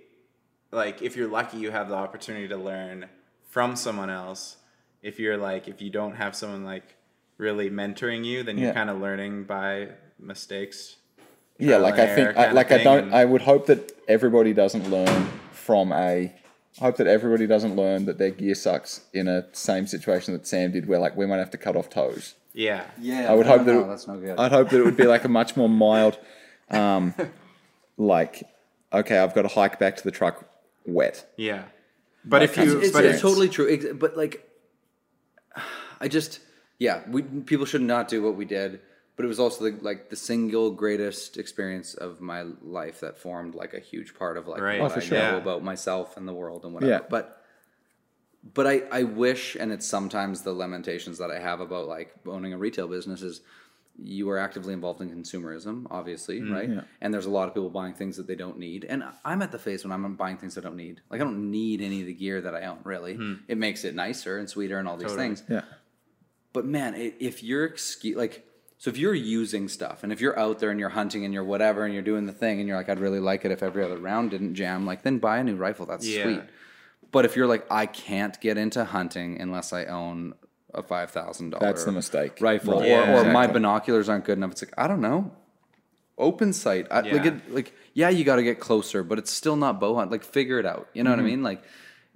like if you're lucky, you have the opportunity to learn from someone else. If you're like if you don't have someone like really mentoring you, then you're Yeah. kind of learning by mistakes. yeah, like I think, I, like I don't, and- I would hope that everybody doesn't learn from a. I hope that everybody doesn't learn that their gear sucks in a same situation that Sam did, where like we might have to cut off toes. yeah, Yeah, I would hope that no, it- that's no good. I'd hope that it would be like a much more mild, um, like, okay, I've got to hike back to the truck wet. yeah. But if you, it's, but it's totally true. But like, I just yeah, we people should not do what we did. But it was also the, like the single greatest experience of my life that formed like a huge part of like Right. what Oh, for I sure. know Yeah. about myself and the world and whatever. Yeah. But but I, I wish and it's sometimes the lamentations that I have about like owning a retail business is you are actively involved in consumerism, obviously, mm-hmm. right? And there's a lot of people buying things that they don't need. And I'm at the phase when I'm buying things I don't need. Like I don't need any of the gear that I own, really. Hmm. It makes it nicer and sweeter and all these Totally. things. Yeah. But man, i- if you're excu- like, so if you're using stuff and if you're out there and you're hunting and you're whatever and you're doing the thing and you're like, I'd really like it if every other round didn't jam, like then buy a new rifle. That's Yeah. sweet. But if you're like, I can't get into hunting unless I own a five thousand dollar That's the mistake. rifle, Right. or, Yeah, or my binoculars aren't good enough. It's like I don't know. Open sight, I, like Yeah. it, like yeah, you got to get closer, but it's still not bow hunt. Like figure it out. You know Mm-hmm. what I mean? Like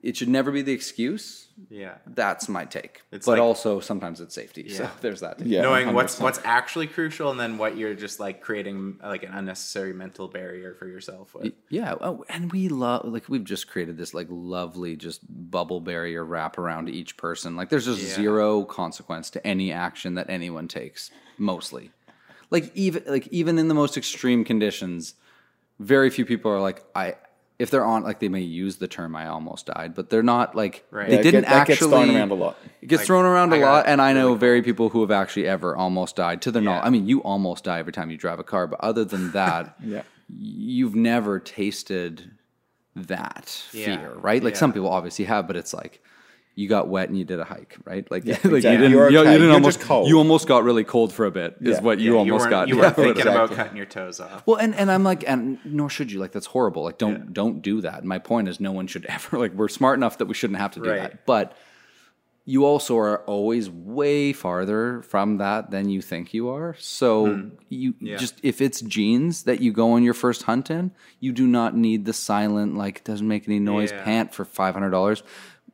it should never be the excuse. yeah, That's my take. It's but like- also sometimes it's safety. So there's that. take. Yeah. knowing what's 100%. what's actually crucial, and then what you're just like creating like an unnecessary mental barrier for yourself with. Yeah, oh, and we love like we've just created this like lovely just bubble barrier wrap around each person. Like there's just Yeah. zero consequence to any action that anyone takes. Mostly, like even like even in the most extreme conditions, very few people are like I. If they're on, like they may use the term "I almost died," but they're not like Right. they Yeah, didn't get- that actually. gets thrown around a lot. It gets thrown around a I got lot, and I know really very people who have actually ever almost died. To their knowledge, I mean, you almost die every time you drive a car, but other than that, Yeah. you've never tasted that Yeah. fear, right? Like Yeah. some people obviously have, but it's like you got wet and you did a hike, right? Like, Yeah, like you didn't, You're you, you didn't You're almost, cold. you almost got really cold for a bit. Is Yeah. what Yeah, you almost weren't, got. You weren't thinking exactly. about cutting your toes off. Well, and, and I'm like, and nor should you. Like that's horrible. Like don't don't do that. My point is, no one should ever. Like we're smart enough that we shouldn't have to do Right. that. But you also are always way farther from that than you think you are. So you Hmm. Yeah. just if it's jeans that you go on your first hunt in, you do not need the silent like doesn't make any noise Yeah. pant for five hundred dollars.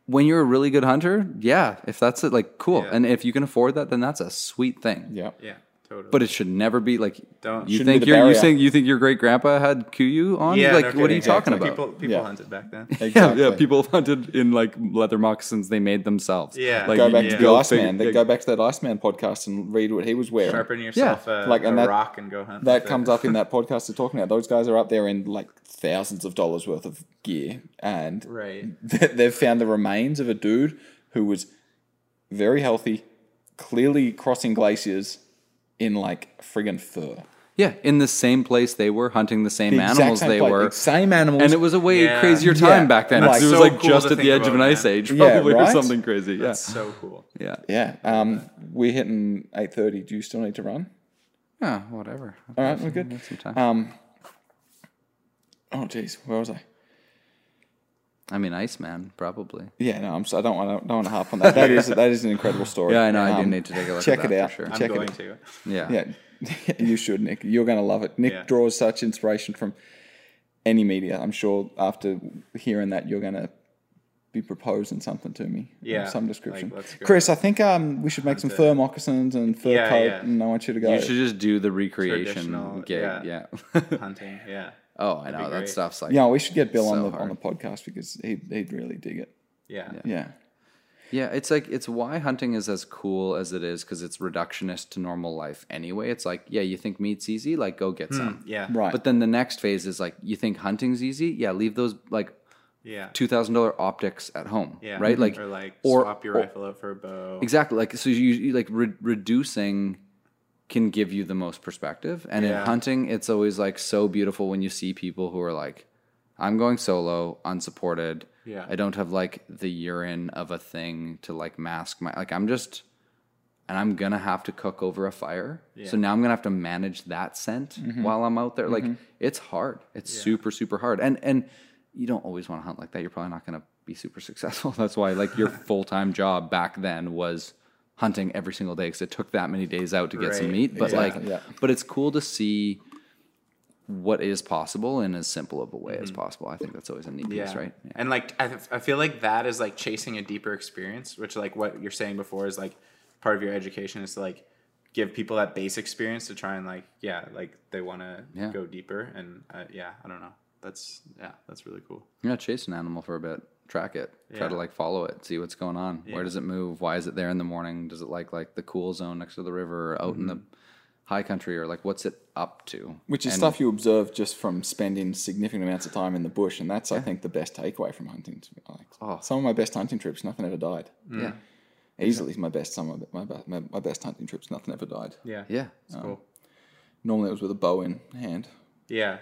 When you're a really good hunter, yeah, if that's it, like cool, Yeah. and if you can afford that, then that's a sweet thing. Yeah. Yeah, totally. But it should never be like Don't- you think the your you barrier. think you think your great grandpa had KUIU on? yeah, like no what are you kidding. talking Exactly. about? People people Yeah. hunted back then. Yeah, Exactly. yeah, people hunted in like leather moccasins they made themselves. Yeah. like, Go back Yeah. to go the Iceman. figure- They go back to that Iceman podcast and read what he was wearing. Sharpen yourself uh, a, Like, and a that- rock and go hunt. That with it. comes up in that podcast they're talking about. Those guys are up there in like thousands of dollars worth of gear, and Right. they've found the remains of a dude who was very healthy, clearly crossing glaciers in like friggin' fur. Yeah, in the same place they were hunting the same The exact animals same they place, were. same animals, and it was a way Yeah. crazier time Yeah. back then. That's it was so like cool just to at the think edge of an about, ice man. age, Yeah, probably, or right? something crazy. Yeah, That's so cool. yeah, yeah. Um, we're hitting eight thirty. Do you still need to run? yeah, whatever. All right, we're good. Got some time. Um, oh jeez, where was I? I mean, Iceman, probably. Yeah, no, I'm. So, I don't want to. Don't want to harp on that. That is that is an incredible story. Yeah, I know. I do Um, need to take a look. check at it out. For sure. I'm Check it going out. to. Yeah. Yeah, you should, Nick. You're going to love it. Nick Yeah. draws such inspiration from any media. I'm sure after hearing that, you're going to be proposing something to me. Yeah, some description. let's. Chris, I think um, we should make some fur moccasins and fur Yeah, coat, yeah. and I want you to go. You should just do the recreation Traditional, gig. yeah. Yeah. Hunting. Yeah. Oh, I know that great. stuff's like. yeah, we should get Bill on So the on the podcast because he'd he'd really dig it. Yeah. Yeah, Yeah, it's like it's why hunting is as cool as it is because it's reductionist to normal life anyway. It's like, yeah, you think meat's easy, like go get hmm, some. Yeah. right. But then the next phase is like, you think hunting's easy? Yeah, leave those like Yeah. two thousand dollar optics at home. Yeah. right. Like or like or- swap your or- rifle out for a bow. exactly like so you, you like re- reducing can give you the most perspective, and in hunting, it's always like so beautiful when you see people who are like, I'm going solo, unsupported. Yeah. I don't have like the urine of a thing to like mask my like I'm just and I'm gonna have to cook over a fire. So now I'm gonna have to manage that scent mm-hmm. while I'm out there. Like mm-hmm. it's hard. It's super, super hard. And and you don't always want to hunt like that. You're probably not gonna be super successful. That's why like your full time job back then was hunting every single day because it took that many days out to get some meat. But Exactly, like yeah. but it's cool to see what is possible in as simple of a way as possible. I think that's always a neat piece, right? Yeah. And like I, th- I feel like that is like chasing a deeper experience, which like what you're saying before is like part of your education is to like give people that base experience to try and like yeah like they want to Yeah. go deeper and uh, yeah I don't know that's yeah that's really cool. Yeah, chase an animal for a bit, track it, try to like follow it, see what's going on. Where does it move? Why is it there in the morning? Does it like like the cool zone next to the river or out in the Mm-hmm. high country or like what's it up to? Which is And- stuff you observe just from spending significant amounts of time in the bush, and that's I think the best takeaway from hunting. To be honest. Oh. Some of my best hunting trips, nothing ever died. Yeah, Easily my best. Some of my, my my best hunting trips, nothing ever died. Yeah yeah. it's cool. Normally it was with a bow in hand. Yeah,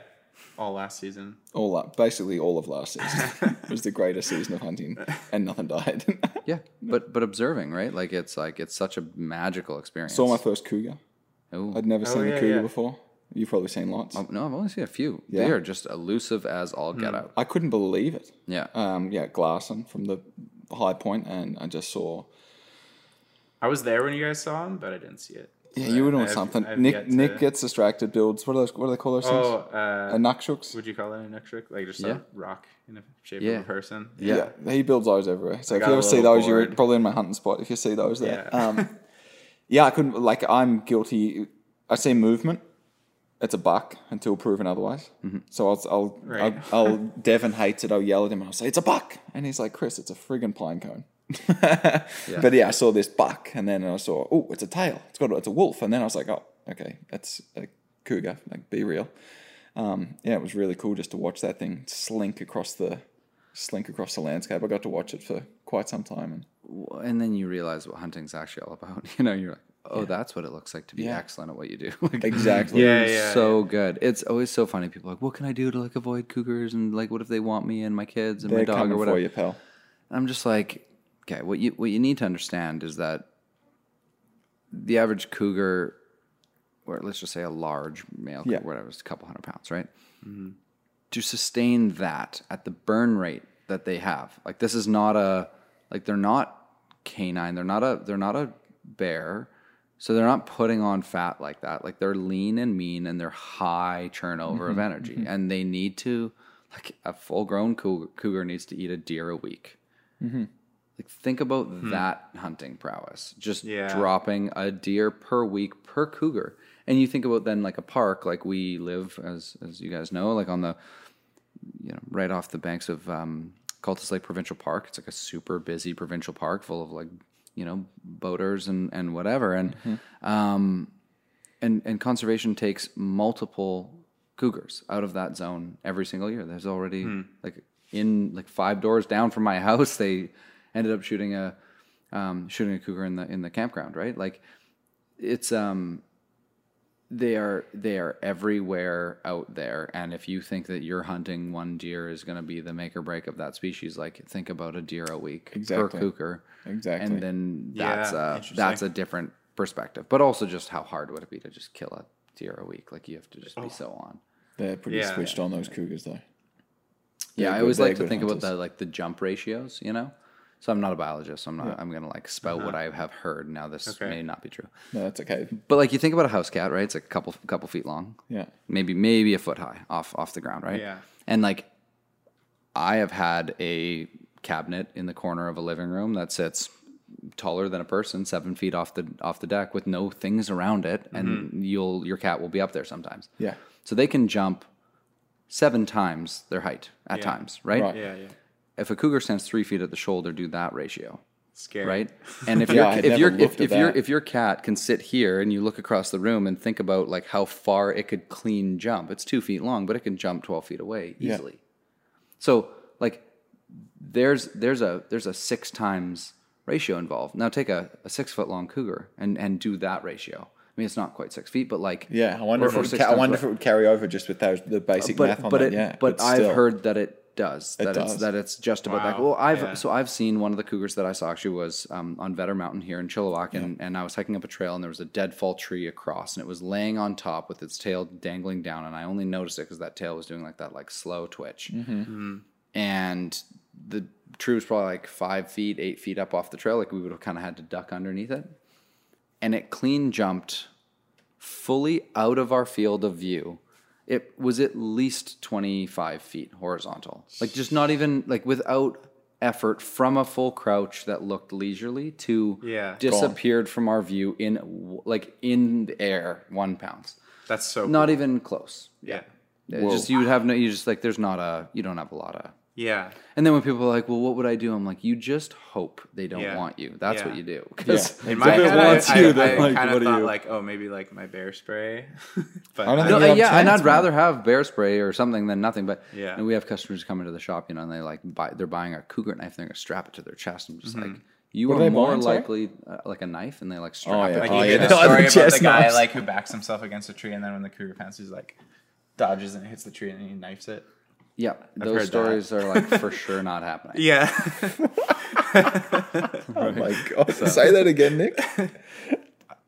all last season. All up, basically all of last season was the greatest season of hunting, and nothing died. Yeah, but but observing, right? Like it's like it's such a magical experience. Saw my first cougar. Ooh. I'd never seen yeah, a cougar yeah. before. You've probably seen lots. Oh, no, I've only seen a few. Yeah. They are just elusive as all get Hmm. out. I couldn't believe it. Yeah. Um, yeah, glassing from the high point, and I just saw. I was there when you guys saw him, but I didn't see it. Yeah, you were doing I've- something. I've Nick yet Nick to- gets distracted. Builds. What are those? What do they call those things? Oh, uh, a nuxuks. would you call it a nextrick? Like just Yeah. a rock in the shape Yeah. of a person? Yeah. he builds those everywhere. So if you ever see little those, you're probably in my hunting spot. If you see those there, Yeah. um, yeah, I couldn't. Like, I'm guilty. I see movement. It's a buck until proven otherwise. So I'll, I'll, Right. I'll, I'll, Devon hates it. I'll yell at him and I'll say, it's a buck. And he's like, Chris, it's a friggin' pine cone. But yeah, I saw this buck and then I saw, oh, it's a tail. It's got, it's a wolf. And then I was like, oh, okay, that's a cougar. Like, be real. Um, yeah, it was really cool just to watch that thing slink across the, slink across the landscape. I got to watch it for quite some time. And and then you realize what hunting's actually all about. You know, you're like, oh, that's what it looks like to be Yeah. excellent at what you do. Like, exactly. Yeah, yeah, so good. It's always so funny. People are like, what can I do to like avoid cougars and like what if they want me and my kids and They're my dog or whatever? for you, pal. I'm just like, okay, what you what you need to understand is that the average cougar, or let's just say a large male, Yeah. cougar, whatever, it's a couple hundred pounds, right? Mm-hmm. To sustain that at the burn rate that they have, like this is not a like they're not canine, they're not a they're not a bear. So they're not putting on fat like that. Like they're lean and mean and they're high turnover of mm-hmm. energy. Mm-hmm. And they need to like a full grown cougar, cougar needs to eat a deer a week. Like think about that hunting prowess. Just Yeah. dropping a deer per week per cougar. And you think about then like a park, like we live as as you guys know, like on the you know, right off the banks of um Cultus Lake Provincial Park. It's like a super busy provincial park full of like, you know, boaters and, and whatever. And um and and conservation takes multiple cougars out of that zone every single year. There's already like in like five doors down from my house, they ended up shooting a um, shooting a cougar in the in the campground. Right, like it's um they are they are everywhere out there and if you think that you're hunting one deer is going to be the make or break of that species like think about a deer a week Exactly. per cougar Exactly. and then that's Yeah, a that's a different perspective but also just how hard would it be to just kill a deer a week like you have to just Oh. be so on They're pretty Yeah. switched on those cougars, though. yeah i always like to good think about the like the jump ratios you know so i'm not a biologist so i'm not i'm gonna like spout Uh-huh. what i have heard now this Okay. may not be true No, that's okay. but like you think about a house cat right it's a couple couple feet long Yeah. maybe maybe a foot high off off the ground, right? Yeah. And like I have had a cabinet in the corner of a living room that sits taller than a person, seven feet off the off the deck with no things around it, and you'll your cat will be up there sometimes. Yeah. So they can jump seven times their height at Yeah. times, right? Right. Yeah, yeah. If a cougar stands three feet at the shoulder, do that ratio Scary. right? And if Yeah, your I if never your if, if at your if your cat can sit here and you look across the room and think about like how far it could clean jump, it's two feet long, but it can jump twelve feet away easily. Yeah. easily. So like there's there's a there's a six times ratio involved. Now take a, a six foot long cougar and and do that ratio. I mean, it's not quite six feet, but like Yeah, I wonder, or- if, it would ca- I wonder if it would carry over just with those the basic but math on but that. it, yeah, but, I've heard that it does. It that it's that it's just about that. Well, I've Yeah. so I've seen one of the cougars that I saw actually was um, on Vedder Mountain here in Chilliwack, and, and I was hiking up a trail and there was a deadfall tree across, and it was laying on top with its tail dangling down, and I only noticed it because that tail was doing like that like slow twitch, Mm-hmm. and the tree was probably like five feet, eight feet up off the trail, like we would have kind of had to duck underneath it, and it clean jumped fully out of our field of view it was at least 25 feet horizontal. Like just not even like without effort from a full crouch that looked leisurely to Yeah. disappeared from our view in like in the air one pounds. That's so Not cool. even close. Yeah. It just you would have no you just like there's not a you don't have a lot of Yeah. and then when people are like, "Well, what would I do?" I'm like, "You just hope they don't Yeah. want you. That's Yeah. what you do." 'Cause In if my it head, I, wants I, you, I, then, like, kind what of are thought you? like, oh, maybe like my bear spray. but I don't No, think you have yeah, and I'd man. rather have bear spray or something than nothing. But Yeah. and we have customers come into the shop, you know, and they like buy, they're buying a cougar knife, they're gonna strap it to their chest. I'm Mm-hmm. just like, you What are are they more buying, sorry? likely uh, like a knife, and they like strap Oh, it. yeah. like to you Oh, hear yeah. the story about the chest guy knives. like who backs himself against a tree, and then when the cougar pounces, he like dodges and hits the tree, and he knifes it. Yeah, heard those that. stories are like for sure not happening. Yeah. Oh my god! Say that again, Nick.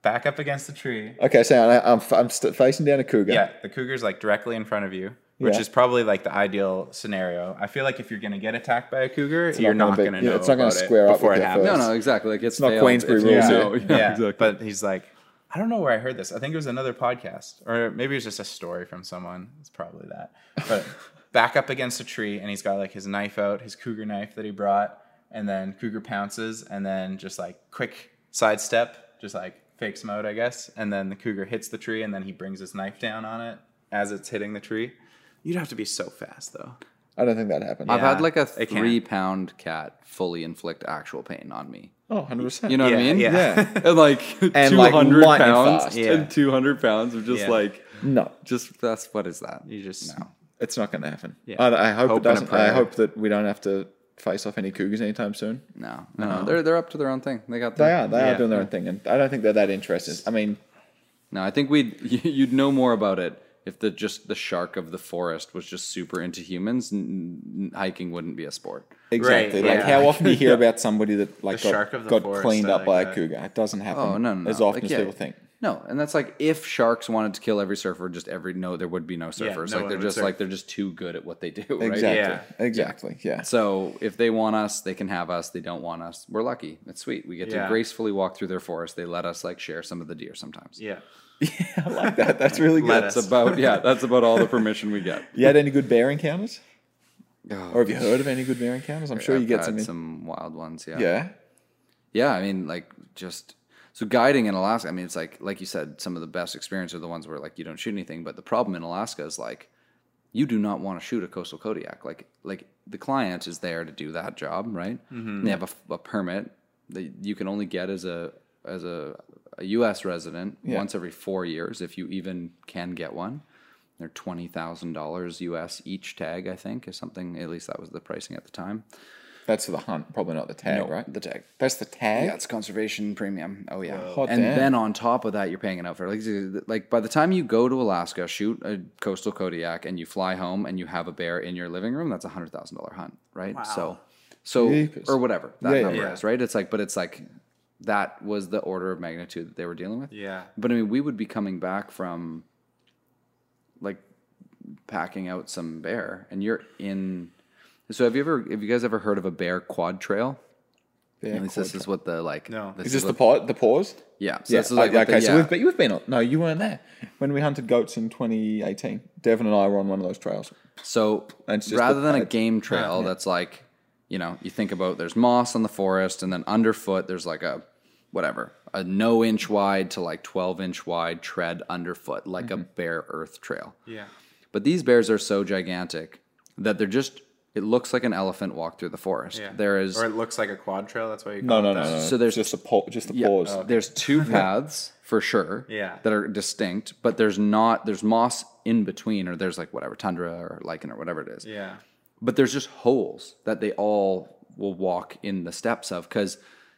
Back up against the tree. Okay, so I- I'm I'm st- facing down a cougar. Yeah, the cougar's like directly in front of you, which Yeah. is probably like the ideal scenario. I feel like if you're gonna get attacked by a cougar, you're not not gonna gonna, be- yeah, know it's not gonna about square up before it happens. No, first. no, exactly. Like it's not Queensberry rules know. here. Yeah, yeah, exactly. but he's like, I don't know where I heard this. I think it was another podcast, or maybe it was just a story from someone. It's probably that. But back up against a tree, and he's got like his knife out, his cougar knife that he brought, and then cougar pounces, and then just like quick sidestep, just like fakes him out, I guess, and then the cougar hits the tree, and then he brings his knife down on it as it's hitting the tree. You'd have to be so fast though. I don't think that happened. I've Yeah, had like a they can. three pound cat fully inflict actual pain on me. Oh, 100 percent. You know what I Yeah, mean? yeah. Yeah. and like And, two like, hundred lightning pounds fast. Yeah. and two hundred pounds of just Yeah. like No, just that's what is that? You just No. It's not going to happen. Yeah. I, I hope, Hope it doesn't. I hope that we don't have to face off any cougars anytime soon. No, no, no. They're they're up to their own thing. They got They their, are. They Yeah. are doing their own thing, and I don't think they're that interested. I mean, No, I think we'd you'd know more about it if the just the shark of the forest was just super into humans. N- n- hiking wouldn't be a sport. exactly. Right, like, yeah. how often do you hear about somebody that like The got, shark of the got forest, cleaned up by a uh, cougar? It doesn't happen. Oh no, no, no. as often Like, as yeah. people think. No, and that's like if sharks wanted to kill every surfer, just every no, there would be no surfers. no like one they're would just surf. like they're just too good at what they do. Right? Exactly. Yeah. Exactly. Yeah. So if they want us, they can have us. They don't want us, we're lucky. It's sweet. We get to gracefully walk through their forest. They let us like share some of the deer sometimes. yeah. Yeah, I like that. That's really good. Let That's about yeah. That's about all the permission we get. You had any good bear encounters, Oh, or have you heard of any good bear encounters? I'm sure you I've get had some. in- some wild ones. Yeah. yeah. Yeah, I mean, like just so guiding in Alaska. I mean, it's like like you said, some of the best experiences are the ones where like you don't shoot anything. But the problem in Alaska is like you do not want to shoot a coastal Kodiak. Like like the client is there to do that job, right? Mm-hmm. They have a, a permit that you can only get as a as a, a U.S. resident Yeah. once every four years, if you even can get one. They're twenty thousand dollars U.S. each tag. I think is something. At least that was the pricing at the time. That's for the hunt, probably not the tag, No, right? The tag. That's the tag. Yeah, it's conservation premium. Oh yeah, Hot and damn. then on top of that, you're paying an outfit. Like, like by the time you go to Alaska, shoot a coastal Kodiak, and you fly home, and you have a bear in your living room, that's a hundred thousand dollar hunt, right? So, so Jeepers. or whatever that Yeah, number yeah. is, right? It's like, but it's like that was the order of magnitude that they were dealing with. Yeah. But I mean, we would be coming back from like packing out some bear, and you're in. So have you ever have you guys ever heard of a bear quad trail? Bear At least this quad is what the like. No. This Is this the what- paw, the pause? yeah? So Yeah. this is like okay. what the- So yeah. we've, but you've been on. No, you weren't there when we hunted goats in 2018. Devon and I were on one of those trails. So And it's just rather the- than a game trail that's like, you know, you think about there's moss on the forest and then underfoot there's like a whatever, a no inch wide to like 12 inch wide tread underfoot, like Mm-hmm. a bare earth trail. Yeah. But these bears are so gigantic that they're just, it looks like an elephant walked through the forest. Yeah. There is, Or it looks like a quad trail. That's why you No, call no, it no, that. no. So there's- just a paw, just a Yeah, pause. Oh, there's two paths for sure. Yeah. That are distinct, but there's not there's moss in between, or there's like whatever tundra or lichen or whatever it is. Yeah. But there's just holes that they all will walk in the steps of because,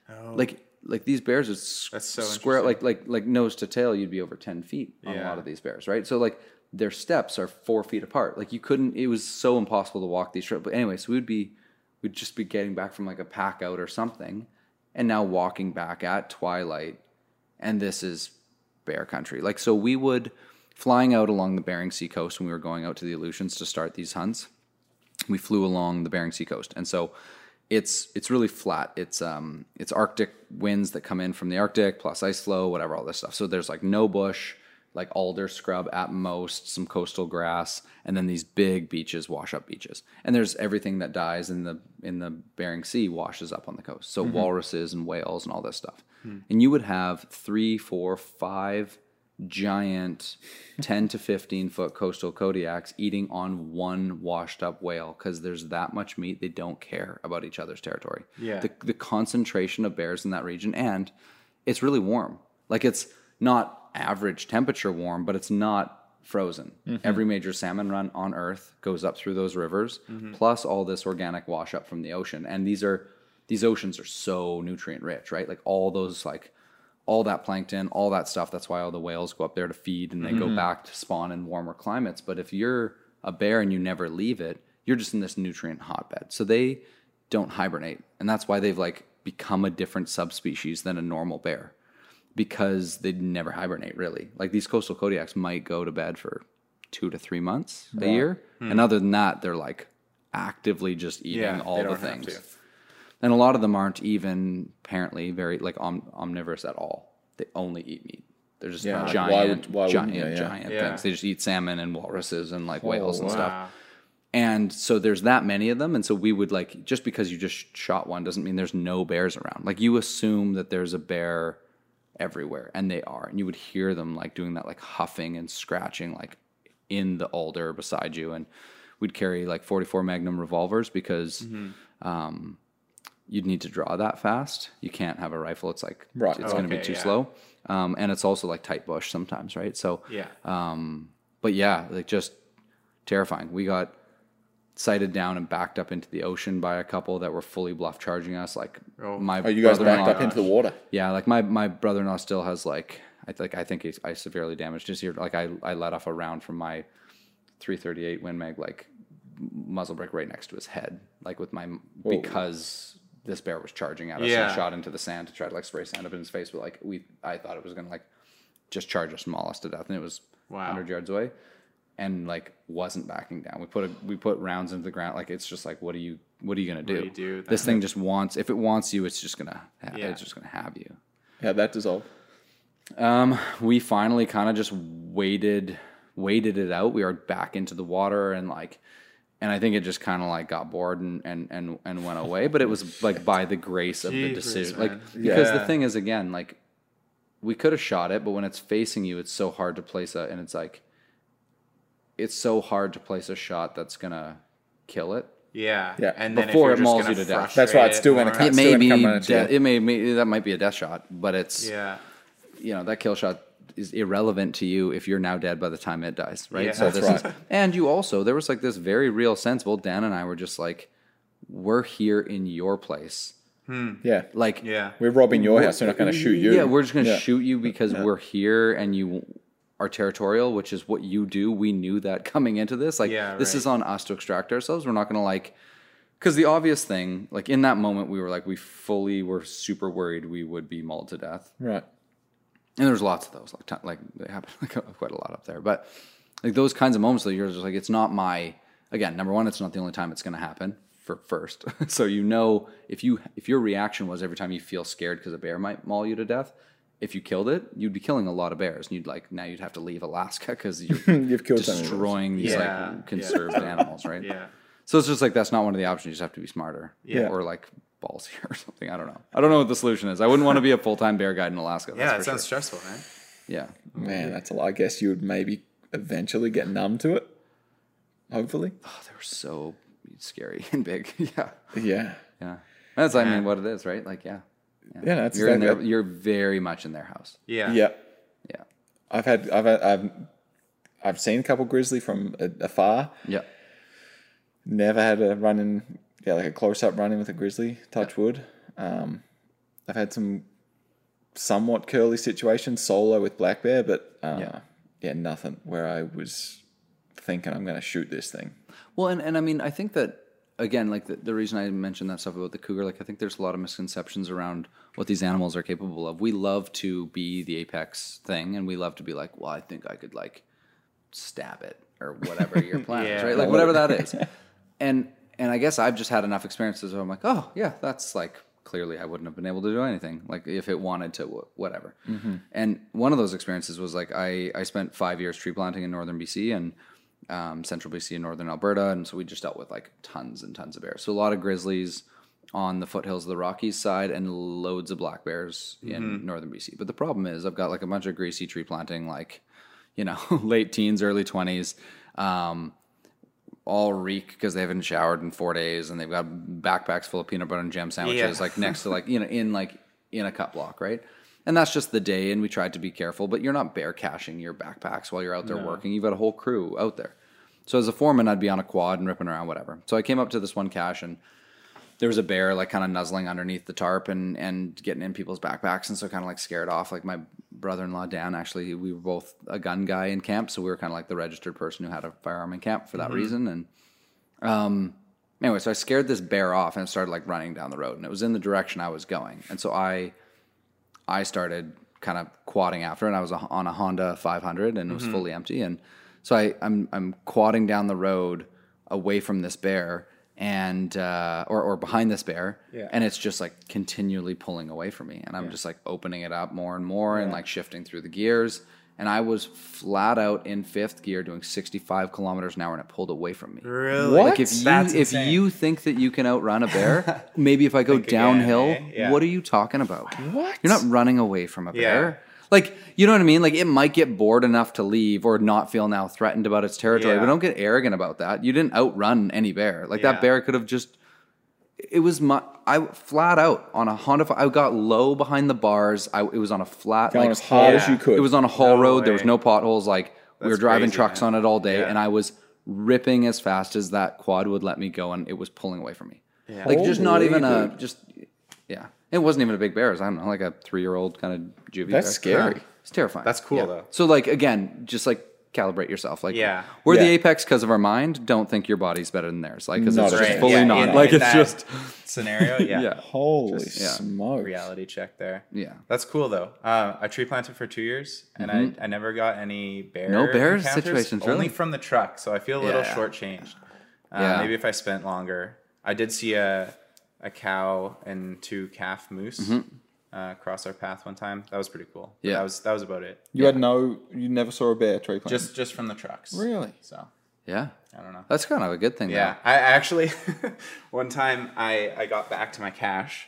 oh. like like these bears is Oh. So square like like like nose to tail. You'd be over ten feet on a lot of these bears, right? So like their steps are four feet apart. Like you couldn't. It was so impossible to walk these trails. But anyway, so we'd be we'd just be getting back from like a pack out or something, and now walking back at twilight, and this is bear country. Like so, we would flying out along the Bering Sea coast when we were going out to the Aleutians to start these hunts. We flew along the Bering Sea coast, and so it's it's really flat. It's um it's Arctic winds that come in from the Arctic plus ice flow, whatever, all this stuff. So there's like no bush. Like alder scrub at most, some coastal grass, and then these big beaches, wash up beaches. And there's everything that dies in the in the Bering Sea washes up on the coast. So mm-hmm. walruses and whales and all this stuff. Hmm. And you would have three, four, five giant 10 to 15 foot coastal Kodiaks eating on one washed up whale because there's that much meat they don't care about each other's territory. Yeah. The, the concentration of bears in that region, and it's really warm. Like it's not average temperature warm, but it's not frozen. Mm-hmm. Every major salmon run on Earth goes up through those rivers, mm-hmm. plus all this organic wash up from the ocean. And these are these oceans are so nutrient rich, right? Like all those like all that plankton, all that stuff. That's why all the whales go up there to feed and they go mm-hmm. back to spawn in warmer climates. But if you're a bear and you never leave it, you're just in this nutrient hotbed. So they don't hibernate. And that's why they've like become a different subspecies than a normal bear because they never hibernate really. Like these coastal Kodiaks might go to bed for two to three months a year. Hmm. And other than that, they're like actively just eating Yeah, all the things. And a lot of them aren't even apparently very like om- omnivorous at all. They only eat meat. They're just Yeah, giant, why would- why giant, they? Yeah. giant Yeah. things. They just eat salmon and walruses and like whales and oh, Wow. stuff. And so there's that many of them. And so we would like, just because you just shot one doesn't mean there's no bears around. Like you assume that there's a bear everywhere, and they are. And you would hear them like doing that, like huffing and scratching, like in the alder beside you. And we'd carry like 44 Magnum revolvers because um, you'd need to draw that fast. You can't have a rifle. It's like, Right. it's going to be too yeah. slow. Um, and it's also like tight bush sometimes, right? So, Yeah. um, but yeah, like just terrifying. We got sighted down and backed up into the ocean by a couple that were fully bluff charging us. Like Oh. my Oh, you guys brother-in-law- backed up into the water. Yeah, like my my brother in law still has like I think I think he's, I severely damaged his ear. Like I I let off a round from my 338 Win Mag like muzzle brake right next to his head, like with my because this bear was charging at us Yeah. and shot into the sand to try to like spray sand up in his face. But like we, I thought it was gonna like just charge us, maul us to death, and it was Wow. 100 yards away, and like wasn't backing down. We put a, we put rounds into the ground. Like it's just like what are you what are you gonna do? do you do? This thing just wants if it wants you, it's just gonna ha- Yeah. it's just gonna have you. How'd that dissolved. Um, we finally kind of just waited, waited it out. We are back into the water and like, and I think it just kind of like got bored and, and, and, and went away, but it was like by the grace of the decision. man. Like, because the thing is again, like we could have shot it, but when it's facing you, it's so hard to place a, and it's like, it's so hard to place a shot that's gonna kill it. Yeah. Yeah. And then Before if it mauls you to death. That's why it's it still gonna more- cut. It That's may be, gonna come around to you. de- it may, may, that might be a death shot, but it's, Yeah. you know that kill shot is irrelevant to you if you're now dead by the time it dies, right? Yeah. so That's this is, and you also there was like this very real sense. Well, Dan and I were just like, we're here in your place, hmm. Yeah. like Yeah. We're robbing your house. We're not going to shoot you. Yeah, we're just gonna Yeah. shoot you because we're here and you are territorial, which is what you do. We knew that coming into this. Like Yeah, this right. is on us to extract ourselves. We're not gonna like because the obvious thing, like in that moment, we were like we fully were super worried we would be mauled to death. Right. and there's lots of those like ton- like they happen like, quite a lot up there but like those kinds of moments that you're just like it's not my again number one it's not the only time it's going to happen for first so you know if you if your reaction was every time you feel scared because a bear might maul you to death if you killed it you'd be killing a lot of bears and you'd like now you'd have to leave alaska because you're You've killed so of those. destroying these Yeah, like yeah. conserved animals right Yeah. so it's just like that's not one of the options you just have to be smarter Yeah. or like ballsier or something i don't know i don't know what the solution is i wouldn't want to be a full-time bear guide in alaska that's Yeah. for It sounds sure. stressful, man. yeah Man, that's a lot. I guess you would maybe eventually get numb to it. Hopefully. Oh, they were so scary and big. yeah, Yeah. yeah. That's I mean what it is, right? Like yeah, Yeah, that's you're in exactly there. You're very much in their house. Yeah. Yeah. Yeah, I've had I've had, I've I've seen a couple grizzly from a- afar. yeah. Never had a run in yeah, like a close up run in with a grizzly, touch wood. Um I've had some somewhat curly situations solo with black bear, but uh, Yeah. yeah. nothing where I was thinking I'm gonna shoot this thing. Well, and, and I mean, I think that again, like the, the reason I mentioned that stuff about the cougar, like I think there's a lot of misconceptions around what these animals are capable of. We love to be the apex thing, and we love to be like, well, I think I could like stab it or whatever your plan is, right? Like whatever that is. And and I guess I've just had enough experiences where I'm like, oh yeah, that's like clearly I wouldn't have been able to do anything. Like if it wanted to, whatever. Mm-hmm. And one of those experiences was like I I spent five years tree planting in northern BC and um, central BC and northern Alberta, and so we just dealt with like tons and tons of bears. So a lot of grizzlies on the foothills of the Rockies side, and loads of black bears in northern BC. But the problem is, I've got like a bunch of greasy tree planting, like you know, late teens, early twenties. Um, all reek because they haven't showered in four days, and they've got backpacks full of peanut butter and jam sandwiches, Yeah. like next to like you know in like in a cut block, right? And that's just the day, and we tried to be careful, but you're not bear caching your backpacks while you're out there working. You've got a whole crew out there. So as a foreman, I'd be on a quad and ripping around, whatever. So I came up to this one cache and there was a bear like kind of nuzzling underneath the tarp and and getting in people's backpacks and so kind of like scared off. Like my brother-in-law dan actually we were both a gun guy in camp so we were kind of like the registered person who had a firearm in camp for that reason and um anyway so i scared this bear off and started like running down the road and it was in the direction i was going. And so i i started kind of quadding after and i was on a honda 500 and it was fully empty and so I, I'm I'm quadding down the road away from this bear and uh, or or behind this bear, Yeah. and it's just like continually pulling away from me, and I'm just like opening it up more and more and like shifting through the gears, and I was flat out in fifth gear doing 65 kilometers an hour, and it pulled away from me. Really? What? Like if you That's if insane. you think that you can outrun a bear, maybe if I go Think again, downhill, eh? Yeah. what are you talking about? What? You're not running away from a Yeah. bear. Like, you know what I mean? Like, it might get bored enough to leave or not feel now threatened about its territory, Yeah. but don't get arrogant about that. You didn't outrun any bear. Like, Yeah. that bear could have just. It was my. I flat out on a Honda. I got low behind the bars. I, it was on a flat. Going like, as hard as you could. It was on a haul No road. There was way. no potholes. Like, we were That's driving crazy, trucks man. on it all day, Yeah. and I was ripping as fast as that quad would let me go, and it was pulling away from me. Yeah. Like, just not Holy even a. dude. Just. Yeah. It wasn't even a big bear. It was, I don't know, like a three year old kind of juvie. That's bear. scary. It's terrifying. That's cool, though. So like again, just like calibrate yourself. Like Yeah. we're the Yeah. apex because of our mind. Don't think your body's better than theirs. Like because Not it's at just all. fully Yeah, not. in- like in it's that just scenario. Yeah. yeah, Holy yeah. smoke! Reality check there. yeah. That's cool though. Uh, I tree planted for two years, and I, I never got any bear Mm-hmm. No bear encounters, situations, Only really? from the truck, so I feel a little Yeah. shortchanged. Uh, Yeah. Maybe if I spent longer. I did see a a cow and two calf moose uh, cross our path one time. That was pretty cool. But Mm-hmm. Yeah. that was that was about it. You had no. You never saw a bear tree. Just just from the trucks. Really? So Yeah. I don't know. That's kind of a good thing. Yeah, I actually one time I I got back to my cache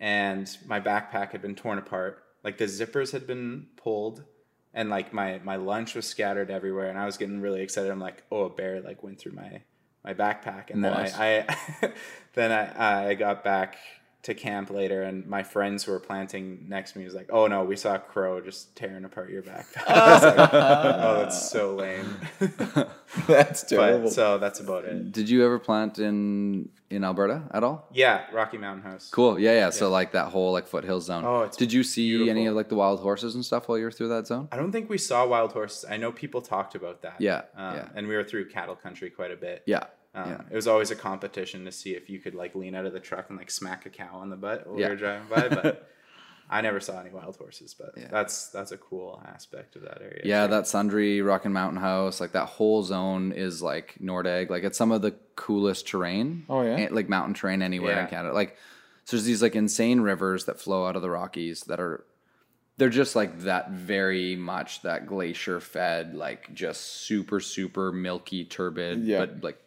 and my backpack had been torn apart. Like the zippers had been pulled and like my my lunch was scattered everywhere and I was getting really excited. I'm like, "Oh, a bear like went through my my backpack." And then Nice. I, I then I I got back to camp later and my friends who were planting next to me was like, "Oh no, we saw a crow just tearing apart your backpack." Like, "Oh, that's so lame." That's terrible. but so that's about it. Did you ever plant in in Alberta at all? Yeah, Rocky Mountain House. Cool. Yeah, yeah. So like that whole like foothills zone. Oh, it's Did you see any of like the wild horses and stuff while you were through that zone? I don't think we saw wild horses. I know people talked about that. Yeah, Um, yeah. And we were through cattle country quite a bit. Yeah. Um, yeah. It was always a competition to see if you could like lean out of the truck and like smack a cow on the butt while Yeah. we were driving by. But I never saw any wild horses. But Yeah. that's that's a cool aspect of that area. Yeah, Sure. that Sundre Rock and Mountain House, like that whole zone is like Nordegg. Like it's some of the coolest terrain. Oh, yeah? like mountain terrain anywhere in Canada. Like so there's these like insane rivers that flow out of the Rockies that are they're just like that very much that glacier fed, like just super, super milky, turbid, Yeah. but like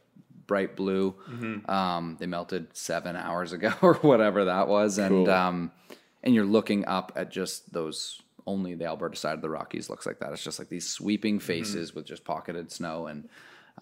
bright blue. Mm-hmm. Um, they melted seven hours ago or whatever that was. And um and you're looking up at just those only the Alberta side of the Rockies looks like that. It's just like these sweeping Mm-hmm. faces with just pocketed snow and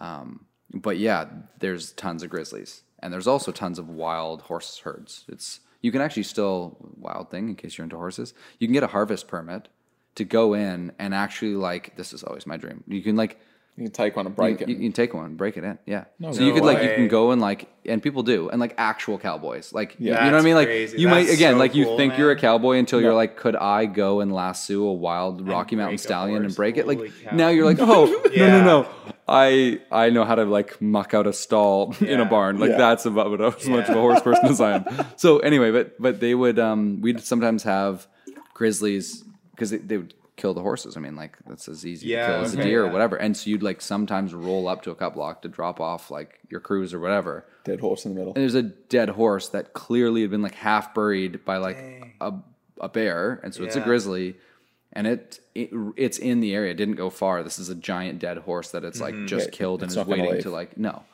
um but yeah, there's tons of grizzlies. And there's also tons of wild horse herds. It's you can actually still wild thing in case you're into horses. You can get a harvest permit to go in and actually like this is always my dream. You can like you can take one and break you, it. You can take one, and break it in. Yeah. so No you could like you can go and like and people do and like actual cowboys. Like yeah. you know what I mean? Like crazy. you might again so like you cool, think you're a cowboy until you're like, could I go and lasso a wild Rocky Mountain break a stallion and horse? break it? Like cow. now you're like, oh no Yeah. no no. I I know how to like muck out a stall in a barn. Like Yeah. that's about as much of a Yeah. horse person as I am. So anyway, but but they would um we'd sometimes have grizzlies because they, they would kill the horses. I mean, like that's as easy Yeah, to kill as a okay, deer or whatever. And so you'd like sometimes roll up to a cut block to drop off like your crews or whatever. Dead horse in the middle. And there's a dead horse that clearly had been like half buried by like a, a bear, and so it's a grizzly, and it, it it's in the area. It didn't go far. This is a giant dead horse that it's like mm-hmm. just Yeah, killed and is waiting leave. to like no,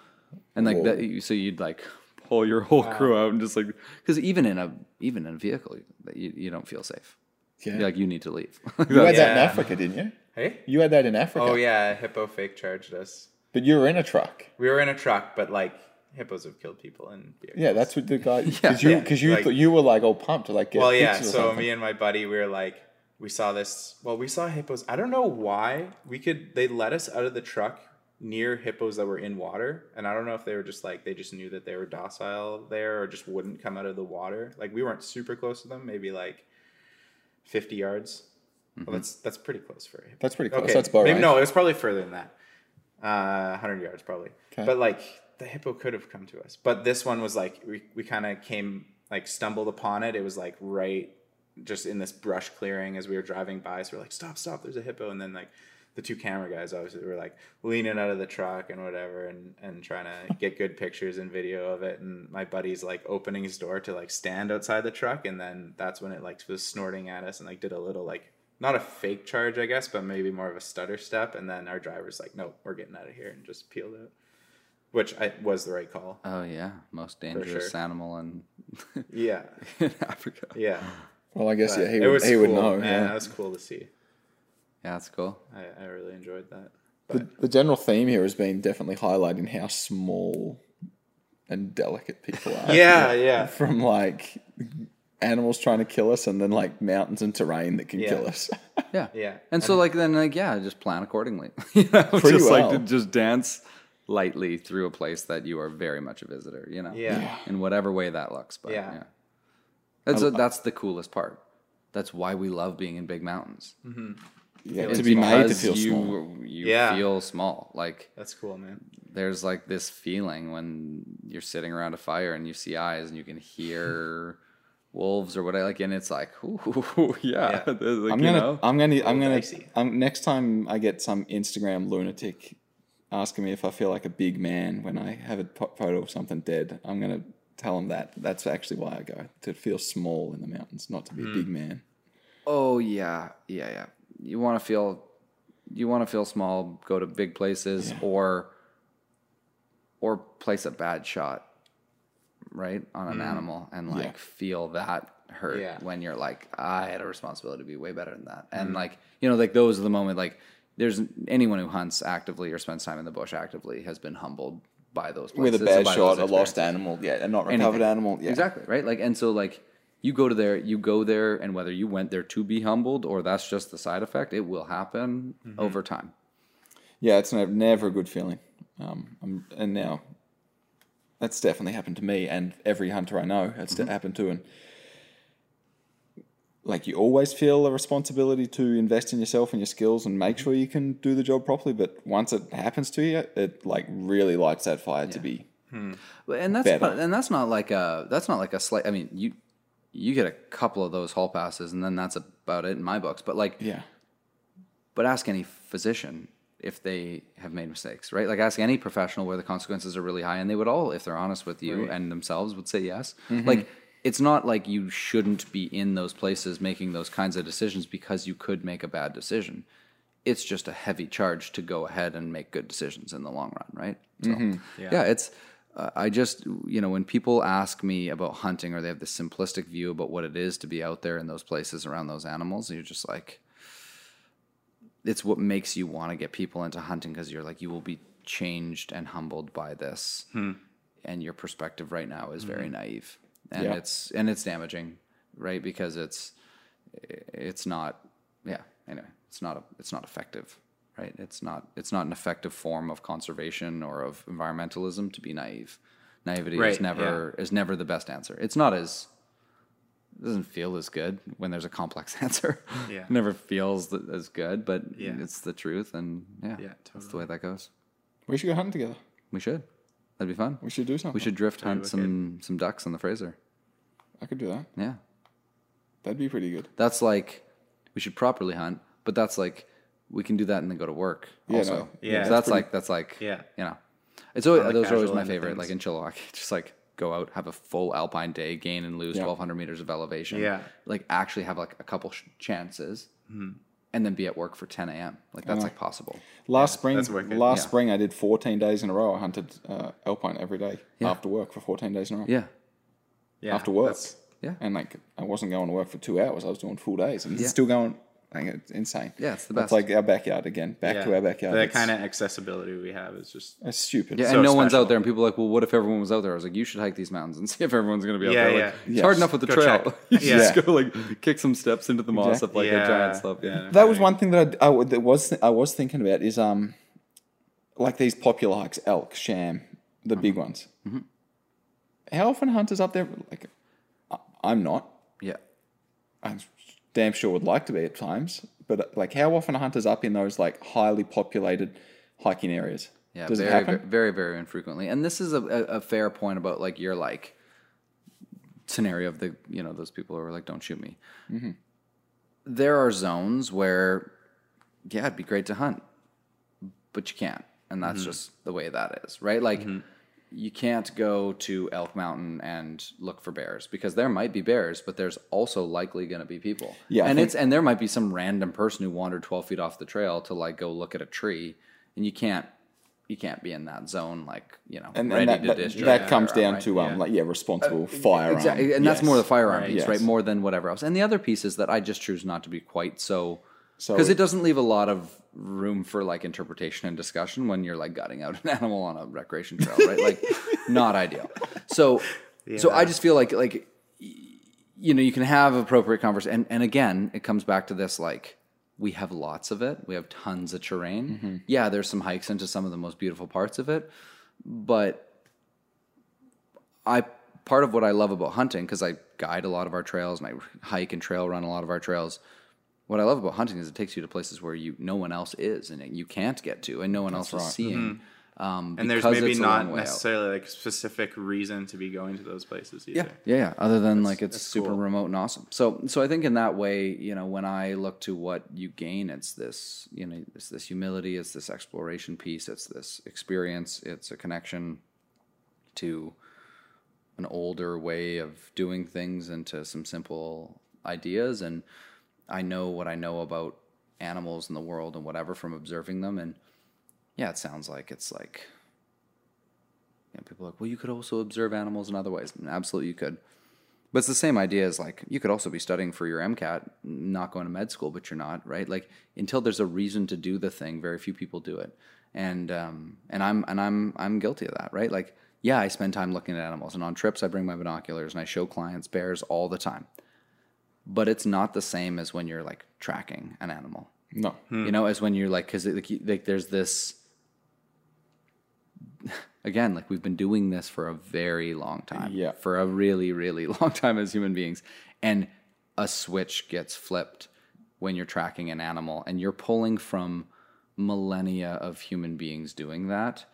and like Whoa. that. you- So you'd like pull your whole crew out and just like because even in a even in a vehicle that you, you don't feel safe. Yeah. You're like you need to leave. You had that in Yeah. Africa, didn't you? Hey. You had that in Africa. Oh yeah, a hippo fake charged us. But you were in a truck. We were in a truck, but like hippos have killed people in vehicles. Yeah, that's what the guy. Because you, Yeah. cause you, Like- thought you were like all pumped to like get. Well, yeah. pictures or So something. me and my buddy, we were like, we saw this. Well, we saw hippos. I don't know why we could. They let us out of the truck near hippos that were in water, and I don't know if they were just like they just knew that they were docile there, or just wouldn't come out of the water. Like we weren't super close to them, maybe like fifty yards. Well, that's that's pretty close for a. That's pretty close. Okay, That's bow maybe range. no, it was probably further than that. Uh, hundred yards probably. Okay. But like the hippo could have come to us, but this one was like we we kind of came like stumbled upon it. It was like right just in this brush clearing as we were driving by. So we're like, stop, stop, there's a hippo, and then like the two camera guys obviously were like leaning out of the truck and whatever and and trying to get good pictures and video of it and my buddy's like opening his door to like stand outside the truck and then that's when it like was snorting at us and like did a little like not a fake charge I guess but maybe more of a stutter step and then our driver's like nope we're getting out of here and just peeled out which I, was the right call oh yeah, most dangerous sure. animal in, yeah in Africa. yeah Well, I guess yeah, he it would. was He would know. man Yeah. that was cool to see Yeah, that's cool. I, I really enjoyed that The, the general theme here has been definitely highlighting how small and delicate people are. yeah yeah From like animals trying to kill us, and then like mountains and terrain that can Yeah. kill us. Yeah. Yeah. And so like then like yeah, just plan accordingly. you know, Pretty just well. like to just dance lightly through a place that you are very much a visitor, you know. Yeah. In whatever way that looks, but Yeah. yeah. That's that's the coolest part. That's why we love being in big mountains. Mm-hmm. Yeah, to be made to feel you, small. You Yeah. feel small. Like that's cool man there's like this feeling when you're sitting around a fire and you see eyes and you can hear wolves or whatever like and it's like ooh, yeah, Yeah. like, I'm gonna, know I'm gonna, I'm gonna, dicey. I'm, next time I get some Instagram lunatic asking me if I feel like a big man when I have a photo of something dead, I'm gonna tell them that that's actually why I go to feel small in the mountains, not to be a big hmm. man. Oh yeah, yeah, yeah. You want to feel, you want to feel small. Go to big places or, or place a bad shot, right on an mm-hmm. animal and like feel that hurt Yeah. when you're like, I had a responsibility to be way better than that. And mm-hmm. like you know, like those are the moment. Like there's anyone who hunts actively or spends time in the bush actively has been humbled by those With a bad shot, a lost animal, yeah, a not recovered anything. animal, yeah, Exactly, right? Like and so like you go to there, you go there and whether you went there to be humbled or that's just the side effect, it will happen over time. Yeah, it's never, never a good feeling. Um, I'm, and now that's definitely happened to me and every hunter I know. It's Mm-hmm. happened to, and like you always feel a responsibility to invest in yourself and your skills and make sure you can do the job properly. But once it happens to you, it like really lights that fire to be. But- And that's Better. and that's not like a that's not like a slight I mean, you you get a couple of those hall passes and then that's about it in my books. But like Yeah, but ask any physician if they have made mistakes, right? Like ask any professional where the consequences are really high, and they would all, if they're honest with you and themselves, would say yes. Mm-hmm. Like it's not like you shouldn't be in those places making those kinds of decisions because you could make a bad decision. It's just a heavy charge to go ahead and make good decisions in the long run, right? So mm-hmm. yeah. it's. I just, you know, when people ask me about hunting or they have this simplistic view about what it is to be out there in those places around those animals, you're just like, it's what makes you want to get people into hunting because you're like you will be changed and humbled by this. Hmm. And your perspective right now is very hmm. naive. And Yeah. it's and it's damaging right? Because it's it's not yeah anyway it's not a, it's not effective right it's not it's not an effective form of conservation or of environmentalism to be naive naivety is Right, never is never the best answer it's not as it doesn't feel as good when there's a complex answer. Yeah. It never feels as good, but Yeah. it's the truth, and yeah, Yeah, that's the way that goes. we should go hunting together. We should. That'd be fun. We should do something. We should drift hunt wicked. some some ducks on the Fraser. I could do that. Yeah, That'd be pretty good. that's like we should properly hunt, but that's like we can do that and then go to work. also, no. Yeah, So that's that's like that's like Yeah. you know, it's always the those are always my favorite. things. Like in Chilliwack, just like go out, have a full alpine day, gain and lose Yeah. twelve hundred meters of elevation. Yeah. like actually have like a couple sh- chances, and then be at work for ten a.m. Like that's like possible. Last spring, last Yeah. spring I did 14 days in a row. I hunted uh, alpine every day after work for 14 days in a row. Yeah, Yeah, after work. that's- Yeah. And like I wasn't going to work for two hours. I was doing full days and Yeah. still going. Like it's insane. Yeah, it's the That's best. like our backyard again. Back yeah. to our backyard. The kind of accessibility we have is just It's stupid. Yeah, So and no one's out there, and people are like, well, what if everyone was out there? I was like, you should hike these mountains and see if everyone's going to be out Yeah, there. Like, yeah. It's Yes. hard enough with the Go trail. check. you Yeah. just go like kick some steps into the moss up like a giant slope. Yeah. That was one thing that I, I that was I was thinking about is um like these popular hikes, elk, Cheam, the big Mm-hmm. ones. How often hunters up there? Like, I- I'm not. yeah. I damn sure would like to be at times, but like, how often are hunters up in those like highly populated hiking areas? Yeah, Does very, it happen? very, very infrequently. And this is a, a, a fair point about like your like scenario of the you know those people who are like, don't shoot me. Mm-hmm. There are zones where, yeah, it'd be great to hunt, but you can't, and that's Mm-hmm. just the way that is, right? Like. You can't go to Elk Mountain and look for bears because there might be bears, but there's also likely going to be people. Yeah, and it's and there might be some random person who wandered 12 feet off the trail to like go look at a tree, and you can't you can't be in that zone like you know And, ready and that, to that, that comes down right? to um Yeah. like yeah responsible firearm. exactly, and that's more the firearm Right. piece, Yes. right? More than whatever else. And the other piece is that I just choose not to be quite so So because it doesn't leave a lot of room for like interpretation and discussion when you're like gutting out an animal on a recreation trail, right? like, not ideal. So, so I just feel like like you know you can have appropriate conversation, and and again it comes back to this like we have lots of it, we have tons of terrain. Mm-hmm. Yeah, there's some hikes into some of the most beautiful parts of it, but I part of what I love about hunting because I guide a lot of our trails and I hike and trail run a lot of our trails. What I love about hunting is it takes you to places where you no one else is and you can't get to and no one else is seeing. Um, and there's maybe it's a long not way out. necessarily like specific reason to be going to those places either. Yeah, yeah, yeah. Other than like it's that's super cool. remote and awesome. So, so I think in that way, you know, when I look to what you gain, it's this, you know, it's this humility, it's this exploration piece, it's this experience, it's a connection to an older way of doing things and to some simple ideas. And I know what I know about animals in the world and whatever from observing them. And yeah, it sounds like it's like and people are like, well, you could also observe animals in other ways. And absolutely, you could. But it's the same idea as like you could also be studying for your MCAT, not going to med school, but you're not, right? Like until there's a reason to do the thing, very few people do it. And um, and I'm and I'm I'm guilty of that, right? Like yeah, I spend time looking at animals, and on trips I bring my binoculars and I show clients bears all the time. But it's not the same as when you're like tracking an animal. No. Hmm. you know as when you're like because like, like there's this again like we've been doing this for a very long time. Yeah. for a really really long time as human beings. And a switch gets flipped when you're tracking an animal and you're pulling from millennia of human beings doing that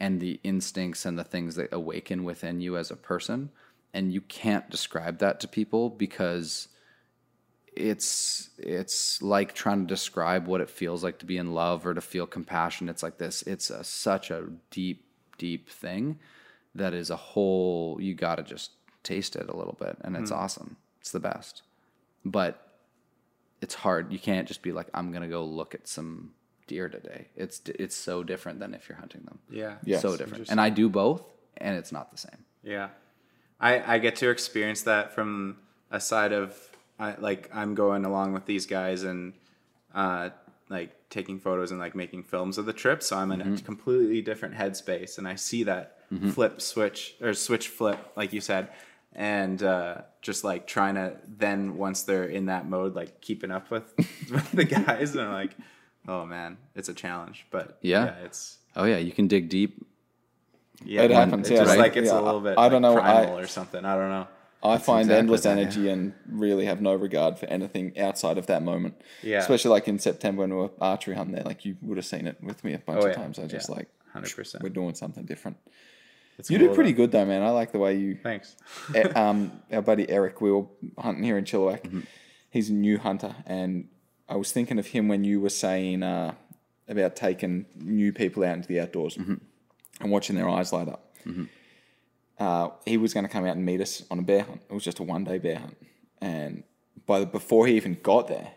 and the instincts and the things that awaken within you as a person. And you can't describe that to people because it's it's like trying to describe what it feels like to be in love or to feel compassion. It's like this it's a, such a deep deep thing that is a whole you got to just taste it a little bit and it's hmm. awesome. It's the best. But it's hard. You can't just be like i'm going to go look at some deer today. It's it's so different than if you're hunting them. Yeah. Yes. so different. And i do both and it's not the same. Yeah, I I get to experience that from a side of I like I'm going along with these guys and uh like taking photos and like making films of the trip, so I'm in a completely different headspace, and I see that flip switch or switch flip, like you said, and uh, just like trying to then once they're in that mode, like keeping up with, with the guys, and I'm like, oh man, it's a challenge, but Yeah. it's oh yeah you can dig deep yeah, It happens, It's yeah, just right? like it's Yeah, a little bit. I don't like, know, I- or something. I don't know. I find exactly endless that, yeah. energy and really have no regard for anything outside of that moment. Yeah. Especially like in September when we were archery hunting there, like you would have seen it with me a bunch Oh, of yeah. times. I just Yeah. like, Hundred percent. we're doing something different. It's You cool, do pretty though. good though, man. I like the way you. Thanks. Um, our buddy Eric, we were hunting here in Chilliwack. Mm-hmm. He's a new hunter, and I was thinking of him when you were saying uh, about taking new people out into the outdoors and watching their eyes light up. Uh, he was going to come out and meet us on a bear hunt. It was just a one day bear hunt, and by the, before he even got there,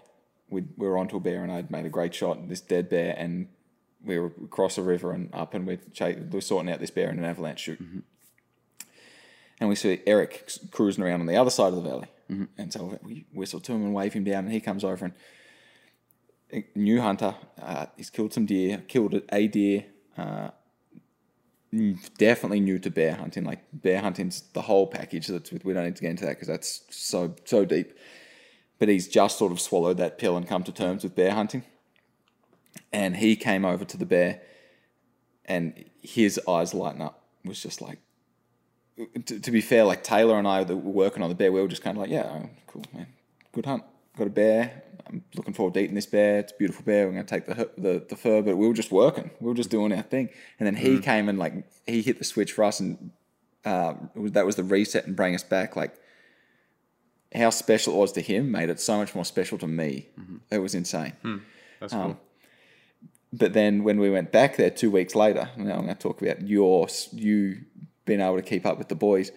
we, we were onto a bear, and I'd made a great shot. This dead bear, and we were across a river and up, and we're, ch- we're sorting out this bear in an avalanche chute. And we see Eric cruising around on the other side of the valley. And so we whistle to him and wave him down, and he comes over and a new hunter. Uh, he's killed some deer, killed a deer. Uh, definitely new to bear hunting. Like bear hunting's the whole package. That's with we don't need to get into that because that's so so deep. But he's just sort of swallowed that pill and come to terms with bear hunting. And he came over to the bear, and his eyes lighten up. Was just like to, to be fair, like Taylor and I that were working on the bear, we were just kind of like, yeah, cool, man, good hunt. Got a bear. I'm looking forward to eating this bear. It's a beautiful bear. We're gonna take the the, the fur, but we were just working. We were just doing our thing. And then he mm. came and like he hit the switch for us, and uh, was, that was the reset and bring us back. Like how special it was to him made it so much more special to me. Mm-hmm. It was insane. Hmm. That's um, cool. But then when we went back there two weeks later, now I'm going to talk about your you being able to keep up with the boys.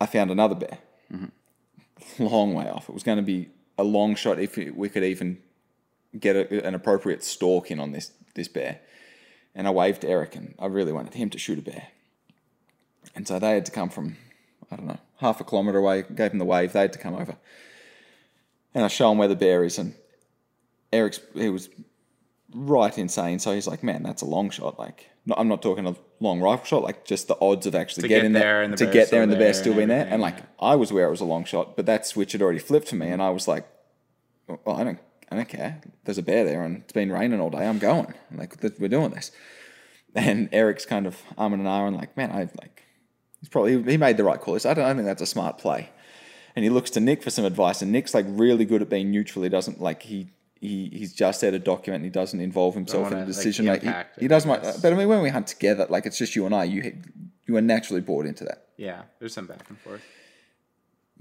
I found another bear, mm-hmm. long way off. It was going to be a long shot if we could even get a, an appropriate stalk in on this this bear. And I waved Eric, and I really wanted him to shoot a bear. And so they had to come from I don't know half a kilometre away. Gave them the wave. They had to come over, and I show them where the bear is, and Eric's he was right insane. So he's like, man, that's a long shot. Like, no, I'm not talking a long rifle shot. Like, just the odds of actually To get getting there there, and the to get there and the bear's still being there. And like, I was aware it was a long shot, but that switch had already flipped for me, and I was like, well, I don't, I don't care. There's a bear there, and it's been raining all day. I'm going. Like, we're doing this. And Eric's kind of arming and ahhing, like, man, I like. He's probably he made the right call. Said, I don't, I don't think that's a smart play. And he looks to Nick for some advice, and Nick's like really good at being neutral. He doesn't like he he he's just there a document. And he doesn't involve himself in the decision. Like, impact he, he want- guess. But I mean, when we hunt together, like it's just you and I. You you are naturally brought into that. Yeah, there's some back and forth.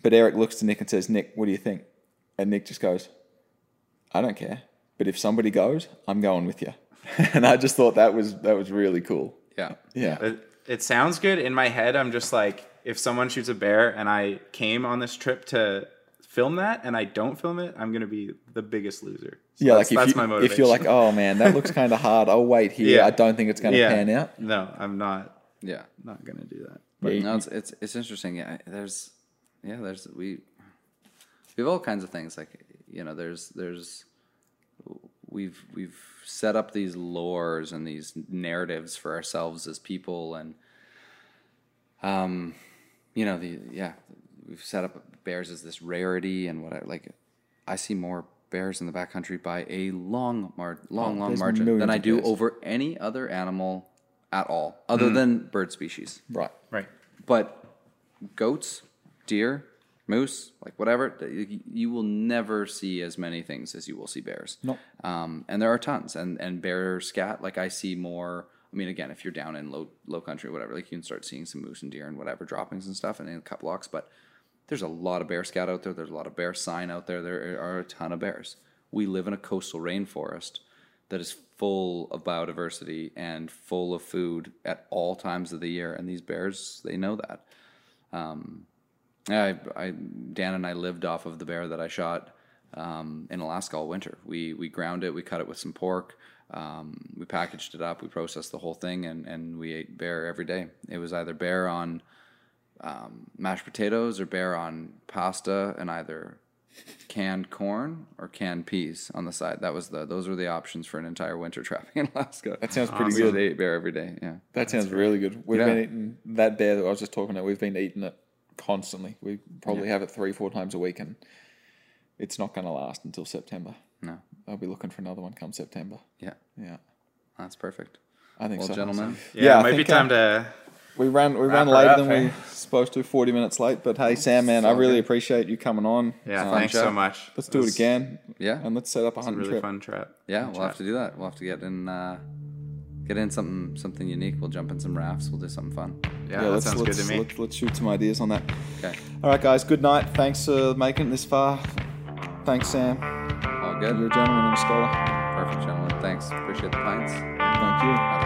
But Eric looks to Nick and says, "Nick, what do you think?" And Nick just goes, "I don't care. But if somebody goes, I'm going with you." and I just thought that was that was really cool. Yeah. Yeah. It, it sounds good. In my head, I'm just like, if someone shoots a bear and I came on this trip to film that and I don't film it, I'm gonna be the biggest loser. So Yeah, that's, like if, that's you, my motivation. if you're like, oh man, that looks kind of hard. I'll wait here. Yeah. I don't think it's going to yeah, pan out. No, I'm not Yeah. not gonna do that. But no, it's, it's it's interesting. Yeah, there's yeah, there's we we have all kinds of things. Like you know, there's there's we've we've set up these lores and these narratives for ourselves as people, and um, you know, the yeah, we've set up bears as this rarity and what I like. I see more bears in the backcountry by a long mar- long long margin than I do bears. over any other animal at all, other than bird species. Right. Right. But goats, deer, moose, like whatever, you, you will never see as many things as you will see bears. Nope. Um, and there are tons. And and bear scat, like I see more. I mean, again, if you're down in low low country or whatever, like you can start seeing some moose and deer and whatever droppings and stuff, and in cut blocks. But there's a lot of bear scat out there. There's a lot of bear sign out there. There are a ton of bears. We live in a coastal rainforest that is full of biodiversity and full of food at all times of the year. And these bears, they know that. Um, I, I, Dan and I lived off of the bear that I shot um, in Alaska all winter. We we ground it, we cut it with some pork, um, we packaged it up, we processed the whole thing, and, and we ate bear every day. It was either bear on um, mashed potatoes or bear on pasta and either canned corn or canned peas on the side. That was the those were the options for an entire winter trapping in Alaska. That sounds pretty we good. ate bear every day. Yeah. That sounds really good. We've Yeah. been eating that bear that I was just talking about. We've been eating it constantly. We probably have it three, four times a week, and it's not going to last until September. No. I'll be looking for another one come September. Yeah. Yeah, That's perfect. I think Well, so. gentlemen, Yeah, Yeah, it might be time uh, to. We ran we ran Wrap later up, than we eh? supposed to, forty minutes late. But hey, Sam, man, I really good. appreciate you coming on. Yeah, Um, thanks so much. Let's do it was again. Yeah. and let's set up a A hunting really trip. fun trip. Yeah, we'll have to do that. We'll have to get in, uh, get in something something unique. We'll jump in some rafts. We'll do something fun. Yeah, Yeah, that let's sounds good let's, to me. let's let's shoot some ideas on that. Okay. All right, guys. Good night. Thanks for making it this far. Thanks, Sam. All All good. You're a gentleman and a scholar. Perfect, gentlemen. Thanks. Appreciate the pints. Thank you. Have a good